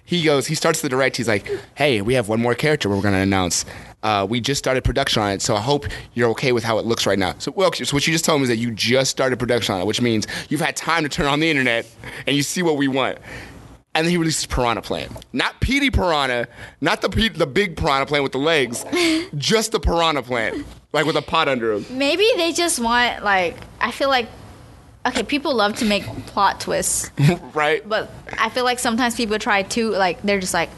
He goes. He starts the direct. He's like, "Hey, we have one more character we're gonna announce. Uh, we just started production on it, so I hope you're okay with how it looks right now." So, well, so what you just told me is that you just started production on it, which means you've had time to turn on the internet and you see what we want. And then he releases Piranha Plant, not Petey Piranha, not the Pe- the big Piranha Plant with the legs, just the Piranha Plant, like with a pot under him. Maybe they just want like I feel like okay, people love to make plot twists, right? but I feel like sometimes people try to like they're just like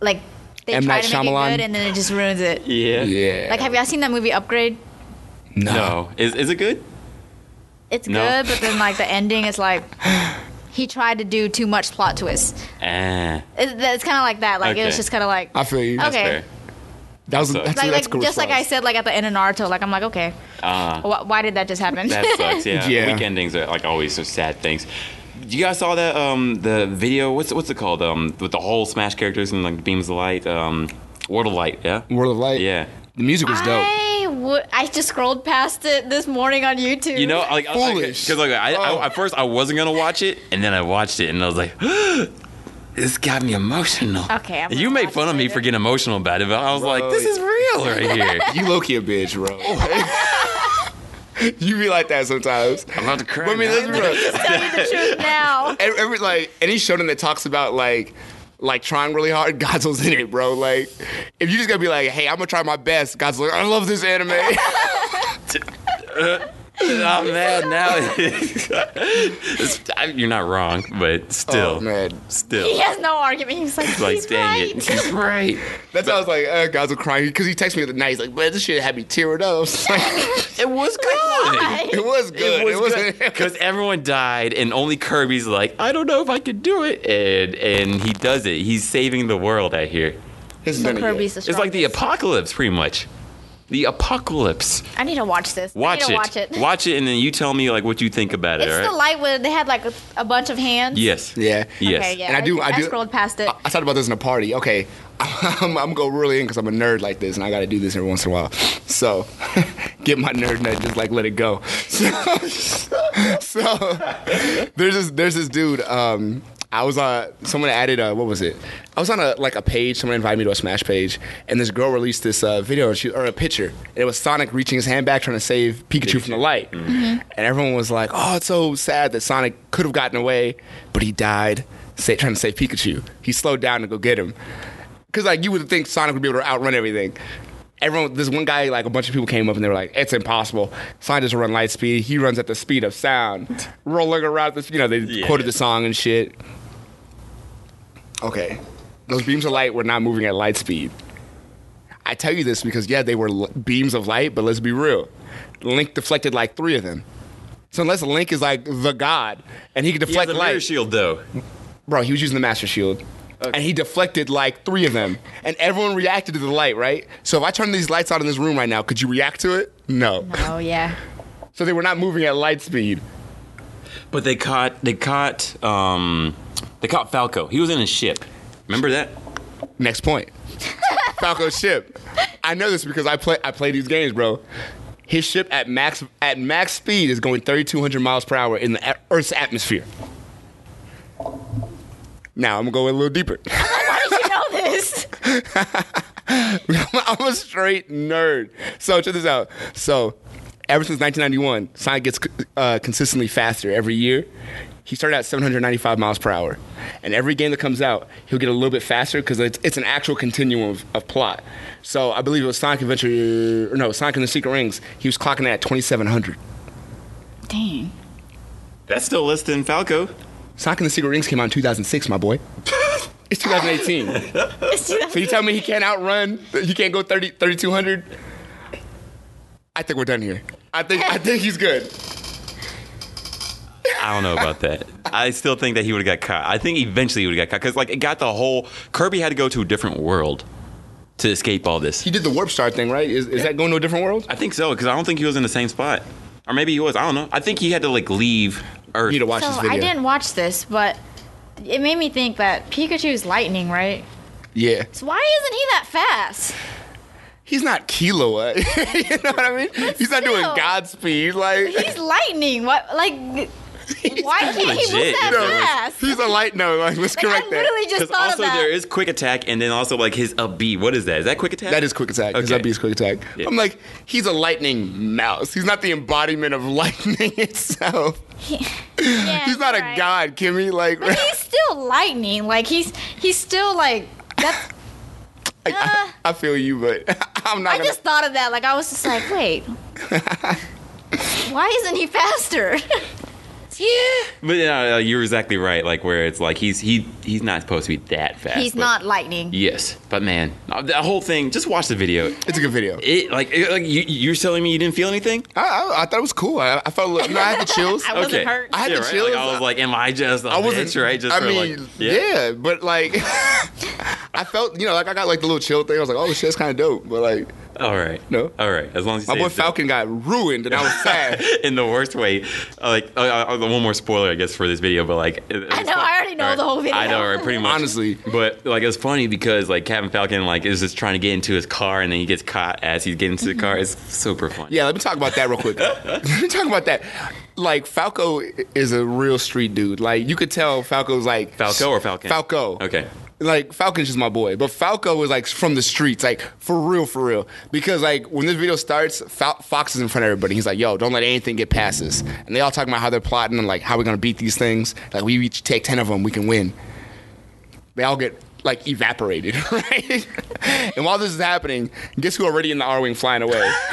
like they M. try Night to make it good and then it just ruins it. yeah. Yeah. Like have y'all seen that movie Upgrade? No. Is is it good? It's No. good, but then like the ending is like he tried to do too much plot twist. Ah. It, it's kind of like that. Like it was just kind of like I feel you. Okay. Fair. That was that's, like, that's like cool just like I said, like at the end of Naruto, like I'm like, okay, Ah. wh- why did that just happen? That sucks. Yeah. Yeah. Week endings are like always so sad things. You guys saw that um the video? What's what's it called? Um, with the whole Smash characters and like beams of light. Um, World of Light. Yeah. World of Light. Yeah. The music was dope. I would. I just scrolled past it this morning on YouTube. You know, like Foolish. because like I, Oh. I, at first I wasn't gonna watch it, and then I watched it, and I was like, this got me emotional. Okay, I'm you gonna made fun of me later. for getting emotional about it, but I was like, this is real right here. You low key a bitch, bro. you be like that sometimes. I'm about to cry. But I mean, let's be real. Tell you the truth now. every, every like any shonen that talks about like like trying really hard, Godzilla's in it, bro. Like if you just gotta be like, hey, I'm gonna try my best, Godzilla, I love this anime. I'm mad now. It's- I- You're not wrong, but still, oh man, still, He has no argument. He's like, like he's dang right. it, he's right. that's how I was like, uh, Godzilla crying because he texted me at the night. He's like, man, this shit had me tearing up. I was like, It was good. Why? it was good. It was because everyone died, and only Kirby's like, I don't know if I could do it, and and he does it. He's saving the world out here. His So Kirby's the It's like the apocalypse, pretty much. The apocalypse. I need to watch this. I Watch need to it. watch it. Watch it, and then you tell me like what you think about it. It's all the right? light where they had like a, a bunch of hands. Yes. Yeah. Yes. Okay, yeah. And I do- I do- scrolled past it. I, I talked about this in a party. Okay, I'm, I'm gonna go really in because I'm a nerd like this, and I got to do this every once in a while. So, get my nerd nut, just like let it go. So, so there's this there's this dude. Um, I was on. Someone added. Uh, what was it? I was on a like a page. Someone invited me to a Smash page, and this girl released this uh, video and she, or a picture. And it was Sonic reaching his hand back trying to save Pikachu from the light. And everyone was like, "Oh, it's so sad that Sonic could have gotten away, but he died." Say, trying to save Pikachu. He slowed down to go get him. Because like you would think Sonic would be able to outrun everything. Everyone, this one guy, like a bunch of people came up and they were like, "It's impossible. Sonic doesn't run light speed. He runs at the speed of sound, rolling around the, you know." They Yeah. quoted the song and shit. Okay, those beams of light were not moving at light speed. I tell you this because yeah, they were l- beams of light, but let's be real. Link deflected like three of them. So unless Link is like the god and he can He has deflect a light, shield though. Bro, he was using the Master Shield. And he deflected like three of them. And everyone reacted to the light, right? So if I turn these lights on in this room right now, could you react to it? No. oh yeah. So they were not moving at light speed. But they caught they caught um they caught Falco. He was in a ship. Remember that? Next point. Falco's ship. I know this because I play I play these games, bro. His ship at max at max speed is going 3,200 miles per hour in the Earth's atmosphere. Now I'm gonna go a little deeper. Why did you know this? I'm a straight nerd. So check this out. So ever since 1991, Sonic gets uh, consistently faster every year. He started at 795 miles per hour, and every game that comes out, he'll get a little bit faster because it's, it's an actual continuum of, of plot. So I believe it was Sonic Adventure, or no, Sonic and the Secret Rings. He was clocking at 2700. Dang. That's still less than Falco. Sonic and the Secret Rings came out in 2006, my boy. It's 2018. So you tell me he can't outrun? He can't go 30, 3200? I think we're done here. I think I think he's good. I don't know about that. I still think that he would have got caught. I think eventually he would have got caught because like it got the whole Kirby had to go to a different world to escape all this. He did the warp star thing, right? Is, is that going to a different world? I think so because I don't think he was in the same spot, or maybe he was. I don't know. I think he had to like leave Earth. You need to watch So this video. I didn't watch this, but it made me think that Pikachu's lightning, right? Yeah, So why isn't he that fast? he's not Killua. Uh, you know what I mean? he's not doing still. Godspeed. Like He's lightning. What like? Why can't he move legit, that you know, fast? he's a light. No, like, let's Like, correct I that. literally just Because thought also of that. there is quick attack and then also like his up B. What is that? Is that quick attack? That is quick attack. His Okay. up B is quick attack. Yeah. I'm like, he's a lightning mouse. He's not the embodiment of lightning itself. Yeah, He's not a you're right. god, Kimmy. Like, But he's still lightning. Like he's he's still like that's. I, I, uh. I feel you, but I'm not I gonna. just thought of that. Like I was just like, wait, why isn't he faster? Yeah. But uh, you're exactly right. Like where it's like he's he he's not supposed to be that fast. He's but- not lightning. Yes, but man, uh, the whole thing. Just watch the video. it's a good video. It like it, like you, you're telling me you didn't feel anything. I, I, I thought it was cool. I, I felt. a little- No, I had the chills. I wasn't okay, hurt. I had yeah, the right? chills. Like, I was like, am I just? A I wasn't bitch, right? Just I for, mean, like, yeah. but like, I felt, you know, like I got like the little chill thing. I was like, oh shit, that's kind of dope. But like, All right. No. All right. As long as you my say boy it's- Falcon got ruined, and I was sad. in the worst way. Like uh, uh, one more spoiler, I guess, for this video, but like I know, fun- I already know All the whole video. I know, right? Pretty much. Honestly. but like it's funny because like Captain Falcon like is just trying to get into his car and then he gets caught as he's getting into the car. It's super fun. yeah, let me talk about that real quick. let me talk about that. Like Falco is a real street dude. Like you could tell Falco's like Falco or Falcon? Falco. Okay. Like Falcon's just my boy, but Falco was like from the streets, like for real, for real. Because like when this video starts, Fal- Fox is in front of everybody. He's like, "Yo, don't let anything get past us." And they all talking about how they're plotting and like how we're gonna beat these things. Like we each take ten of them, we can win. They all get like evaporated, right? and while this is happening, guess who already in the Arwing flying away?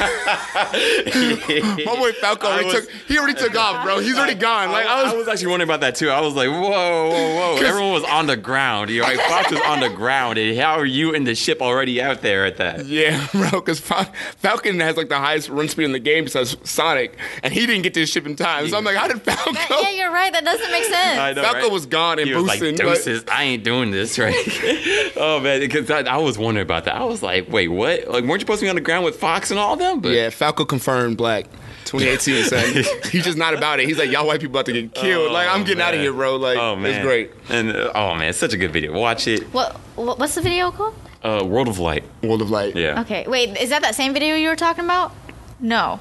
my boy Falco already was- took. He already took off, bro. He's already gone. Like I was. actually wondering about that too. I was like, whoa, whoa, whoa. Everyone was on the ground. You know, like Fox was on the ground. And how are you in the ship already out there at that? Yeah, bro, because Falcon has like the highest run speed in the game besides Sonic, and he didn't get to his ship in time. So I'm like, how did Falco? yeah, you're right. That doesn't make sense. I know, Falco right? was gone and he was like, boosting, but- I ain't doing this, right? oh, man, because I, I was wondering about that. I was like, wait, what? Like, weren't you supposed to be on the ground with Fox and all them? But Yeah, Falco confirmed black. 2018 son. He's just not about it. He's like, y'all white people about to get killed. Oh, like, I'm getting out of here, bro. Like, oh, man. it's great. And, uh, oh, man, it's such a good video. Watch it. What, what what's the video called? Uh, World of Light. World of Light. Yeah. Okay, wait, is that that same video you were talking about? No,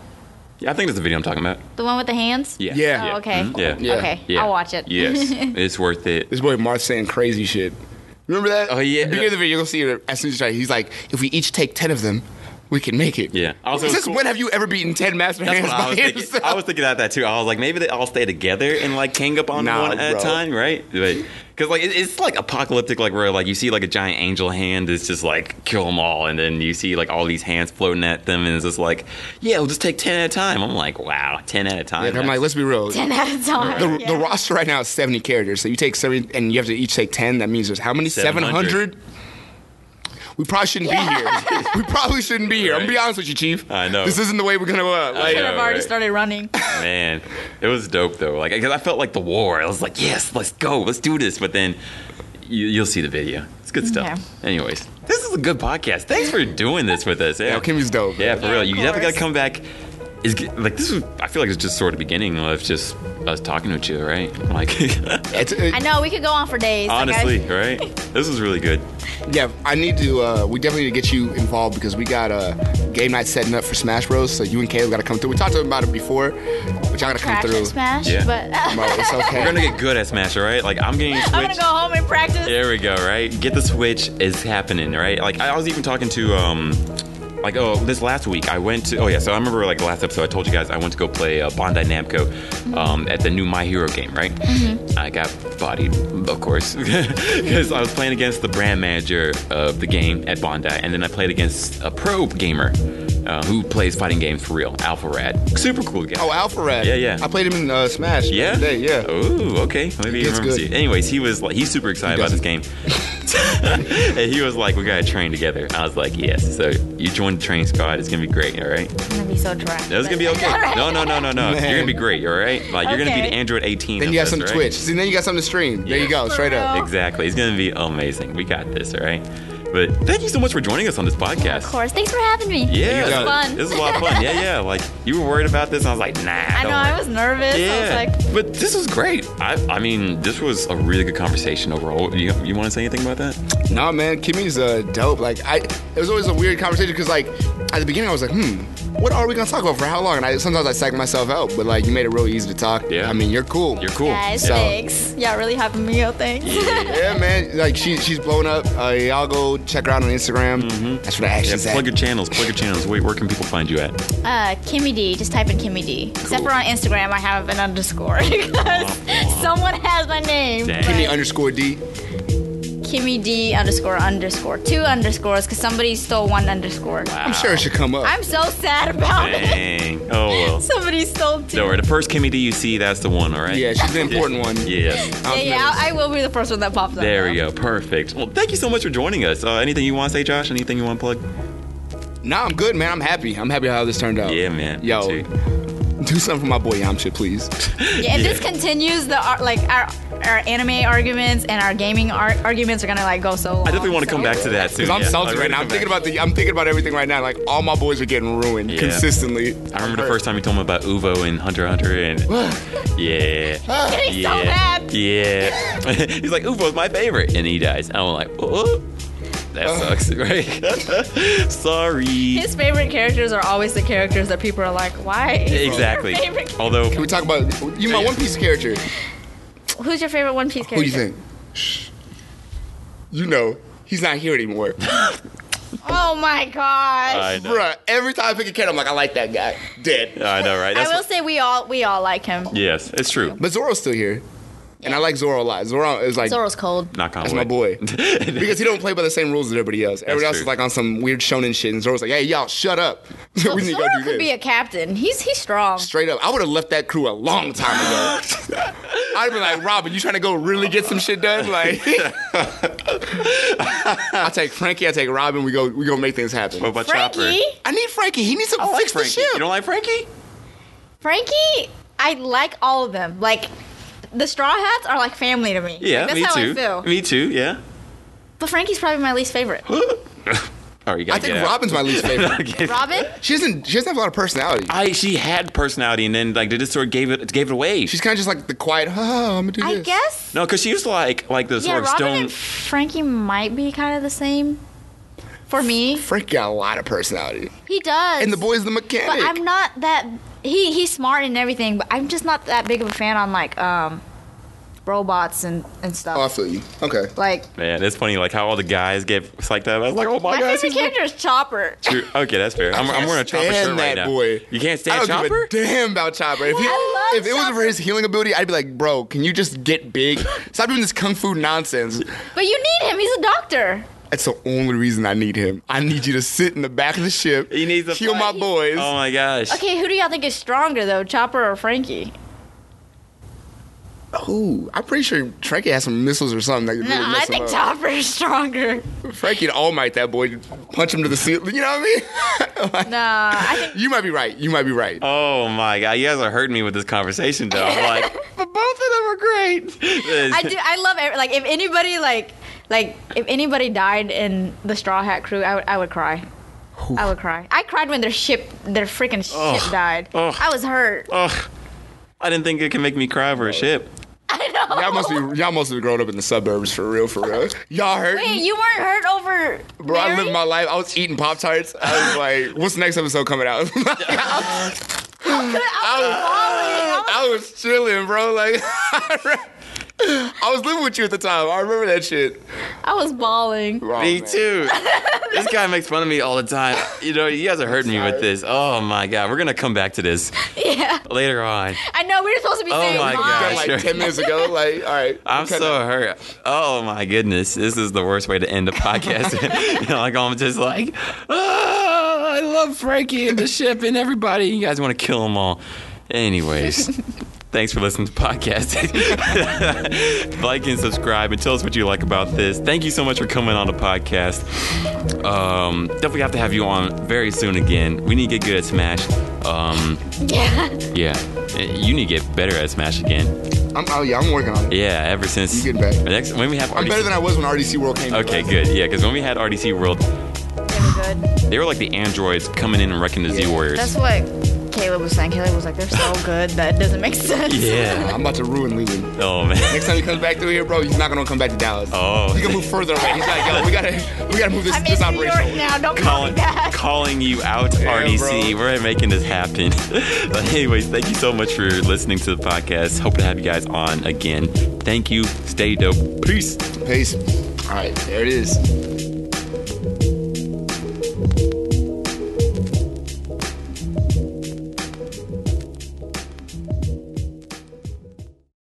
Yeah, I think that's the video I'm talking about. the one with the hands. Yeah. Yeah. Oh, okay. Mhm, Yeah. Yeah. Okay, Yeah. I'll watch it. Yes. it's worth it. This boy Marth saying crazy shit. Remember that? Oh, yeah. At the beginning of the video, you'll see it as soon as you try. He's like, if we each take 10 of them, we can make it. Yeah. Also, it's Since cool- when have you ever beaten 10 Master That's Hands what I was thinking. yourself? I was thinking about that too. I was like, maybe they all stay together and like hang up on Nah, one at a time, right? Because like it's like apocalyptic, like where like you see like a giant angel hand is just like kill them all, and then you see like all these hands floating at them, and it's just like, yeah, we'll just take ten at a time. I'm like, wow, ten at a time. Yeah, I'm like, let's be real. Ten at a time. The, yeah. the roster right now is 70 characters. So you take 70 and you have to each take 10. That means there's how many? 700. 700? We probably shouldn't be here. we probably shouldn't be here. I'm gonna be honest with you, Chief. I know. This isn't the way we're gonna uh, I like, should have already right? started running. man, it was dope though. Like, because I felt like the war. I was like, yes, let's go, let's do this. But then you, you'll see the video. It's good stuff. Okay. Anyways, this is a good podcast. Thanks for doing this with us. Yeah, Yo, Kimmy's dope. Yeah, for Yeah, real. of You definitely gotta come back. Is like this is. I feel like it's just sort of beginning of just us talking with you, right? Like, It's, it, I know we could go on for days. like, I- honestly, right? This is really good. yeah, I need to. Uh, we definitely need to get you involved because we got a game night setting up for Smash Bros. So you and Caleb gotta come through. We talked about it before, but y'all gotta come through. Smash, Yeah. but Bro, it's okay. We're gonna get good at Smash, all right? Like I'm getting a Switch. I'm gonna go home and practice. There we go, right? Get the Switch is happening, right? Like I was even talking to um like oh this last week I went to oh yeah so I remember like the last episode I told you guys I went to go play uh, Bandai Namco um, at the new My Hero game right? I got bodied of course because I was playing against the brand manager of the game at Bandai and then I played against a pro gamer uh, who plays fighting games for real Alpha Rad super cool guy Oh, Alpha Red. Yeah, yeah. I played him in uh, Smash. yeah. other Day, yeah. Oh, okay. Maybe He you good. see- Anyways, he was like, he's super excited He about this game. and he was like, "We gotta train together." I was like, "Yes." So you join the training squad. It's gonna be great. All right. I'm gonna be so dry. That's gonna be okay. Alright. No, no, no, no, no. Man. You're gonna be great. All right. Like you're gonna be the Android 18. Then you got us, some all right? Twitch. See, then you got something to stream. There you go, straight up. Exactly. It's gonna be amazing. We got this. All right. But thank you so much for joining us on this podcast. Of course. Thanks for having me. Yeah, It was fun. This is a lot of fun. Yeah, yeah. Like you were worried about this, and I was like, Nah. I don't know. worry. I was nervous. I was Yeah, like, but this was great. I, I mean, this was a really good conversation overall. You, you want to say anything about that? No, man, Kimmy's uh, dope. Like, I, it was always a weird conversation because, like, at the beginning, I was like, hmm, what are we gonna talk about for how long? And I sometimes I psych myself out, but like, you made it real easy to talk. Yeah. I mean, you're cool. You're cool. guys, So- thanks. Y'all really hyping me up. Thanks. yeah, man. Like, she, she's blowing up. Uh, y'all go check her out on Instagram. That's what I Yeah, actually plug said. your channels. Plug your channels. Wait, where can people find you at? Uh, Kimmy D. Just type in Kimmy D. Except for on Instagram, I have an underscore because someone has my name. Kimmy underscore D. Kimmy D underscore underscore two underscores because somebody stole one underscore. I'm sure it should come up. I'm so sad about it. Dang. Oh well. Somebody stole two. Don't worry. The first Kimmy D you see, that's the one. All right. yeah, she's the important one. Yes. yeah, yeah, I, I will be the first one that pops up. There we go. Perfect. Well, thank you so much for joining us. Uh, anything you want to say, Josh? Anything you want to plug? Nah, I'm good, man. I'm happy. I'm happy how this turned out. Yeah, man. Me Yo, too. Do something for my boy Yamcha, please. Yeah, if this continues, the ar- like our our anime arguments and our gaming ar- arguments are gonna like go so long. I definitely want to come back to that too. Because I'm yeah. salty I'm right now. I'm come thinking back. about the. I'm thinking about everything right now. Like all my boys are getting ruined Yeah. consistently. I remember the first time you told me about Uvo and Hunter Hunter, and yeah, Getting so yeah, mad. yeah. He's like Uvo's my favorite, and he dies. I'm like, oh, that sucks, right? Sorry. His favorite characters are always the characters that people are like, why? is he your Exactly. Although Can we talk about you? My One Piece character. Who's your favorite One Piece character? Who character? do you think? you know, he's not here anymore. Oh my gosh. I know. Bruh, every time I pick a cat, I'm like, I like that guy. Dead. I know, right? I That's will say we all we all like him. yes, it's true. But Zoro's still here. And I like Zoro a lot. Zoro is like Zoro's cold. Not on that's my boy. because he don't play by the same rules as everybody else. Everybody else true. is like on some weird shonen shit, and Zoro's like, "Hey, y'all, shut up. So oh, we need to go Zoro do could this." be a captain. He's he's strong. Straight up, I would have left that crew a long time ago. I'd be like, Robin, you trying to go really get some shit done? Like, I take Franky, I take Robin. We go, we go make things happen. What about Franky, Chopper? I need Franky. He needs to I like fix the Franky. ship. You don't like Franky? Franky, I like all of them. Like the Straw Hats are like family to me. Yeah, Like, that's me how too. I feel. Me too. Yeah. But Franky's probably my least favorite. Oh, you I gotta think get out. Robin's my least favorite. Robin? She doesn't. She doesn't have a lot of personality. I she had personality and then like they just sort of gave it gave it away. She's kind of just like the quiet. Oh, I'm gonna do I this. guess. no, because she was like like the Yeah, sort of Robin stone. and Franky might be kind of the same. For me, Franky got a lot of personality, he does. and the boy's the mechanic. But I'm not that. He he's smart and everything, but I'm just not that big of a fan on like um robots and and stuff. oh, I feel you. Okay. like Man, it's funny like how all the guys get psyched up. I was like, oh my, my gosh, favorite he's character is Chopper. True. Okay, that's fair. I'm, I'm wearing a Chopper Stand shirt that right now. boy. You can't I stand don't Chopper? give a damn about Chopper. If, he, I love if it wasn't for his healing ability, I'd be like, bro, can you just get big? Stop doing this kung fu nonsense. But you need him. He's a doctor. That's the only reason I need him. I need you to sit in the back of the ship, He needs to kill fight. my boys. Oh my gosh. Okay, who do y'all think is stronger though, Chopper or Franky? Ooh, I'm pretty sure Franky has some missiles or something that could No, really I mess him think up. Chopper is stronger. Franky and All Might, that boy, punch him to the ceiling. You know what I mean? Nah, I think you might be right. You might be right. Oh my god, you guys are hurting me with this conversation though. Like, but both of them are great. I do. I love every, like if anybody like like if anybody died in the Straw Hat crew, I would I would cry. I would cry. I cried when their ship, their freaking Ugh. ship died. Ugh. I was hurt. Ugh. I didn't think it could make me cry for a ship. I know. Y'all must be y'all must have grown up in the suburbs for real, for real. Y'all hurt. Wait, you weren't hurt over Bro, I lived my life. I was eating Pop Tarts. I was like, what's the next episode coming out? I was I falling. I was chilling, bro. Like, I was living with you at the time. I remember that shit. I was bawling. Oh, me man. too. this guy makes fun of me all the time. You know, you guys are hurting me with this. Oh my god, we're gonna come back to this Yeah, later on. I know. We were supposed to be Oh saying my bye. gosh. Like Sure. 10 minutes ago. Like, all right. I'm okay, so now. hurt. Oh my goodness, this is the worst way to end a podcast. you know, like I'm just like, oh, I love Franky and the ship and everybody. You guys want to kill them all. Anyways, thanks for listening to the podcast. like and subscribe and tell us what you like about this. Thank you so much for coming on the podcast. Um, definitely have to have you on very soon again. We need to get good at Smash. Um, Yeah. yeah, you need to get better at Smash again. I'm, oh, yeah, I'm working on it. Yeah, ever since You getting better. next when we have I'm better than I was when RDC World came. Okay, good. Yeah, because when we had RDC World, They were good. they were like the androids coming in and wrecking the Z Warriors. That's what Caleb was saying. Caleb was like, "They're so good that it doesn't make sense." yeah. I'm about to ruin Leland. Oh man. Next time he comes back through here, bro, he's not gonna come back to Dallas. Oh. He can move further away. He's like, yo, we gotta, we gotta move this, I'm this in New operation. York now. Don't call me Calling, back. calling you out, Yeah, RDC. bro. We're making this happen. but anyways, thank you so much for listening to the podcast. Hope to have you guys on again. Thank you. Stay dope. Peace. Peace. All right, there it is.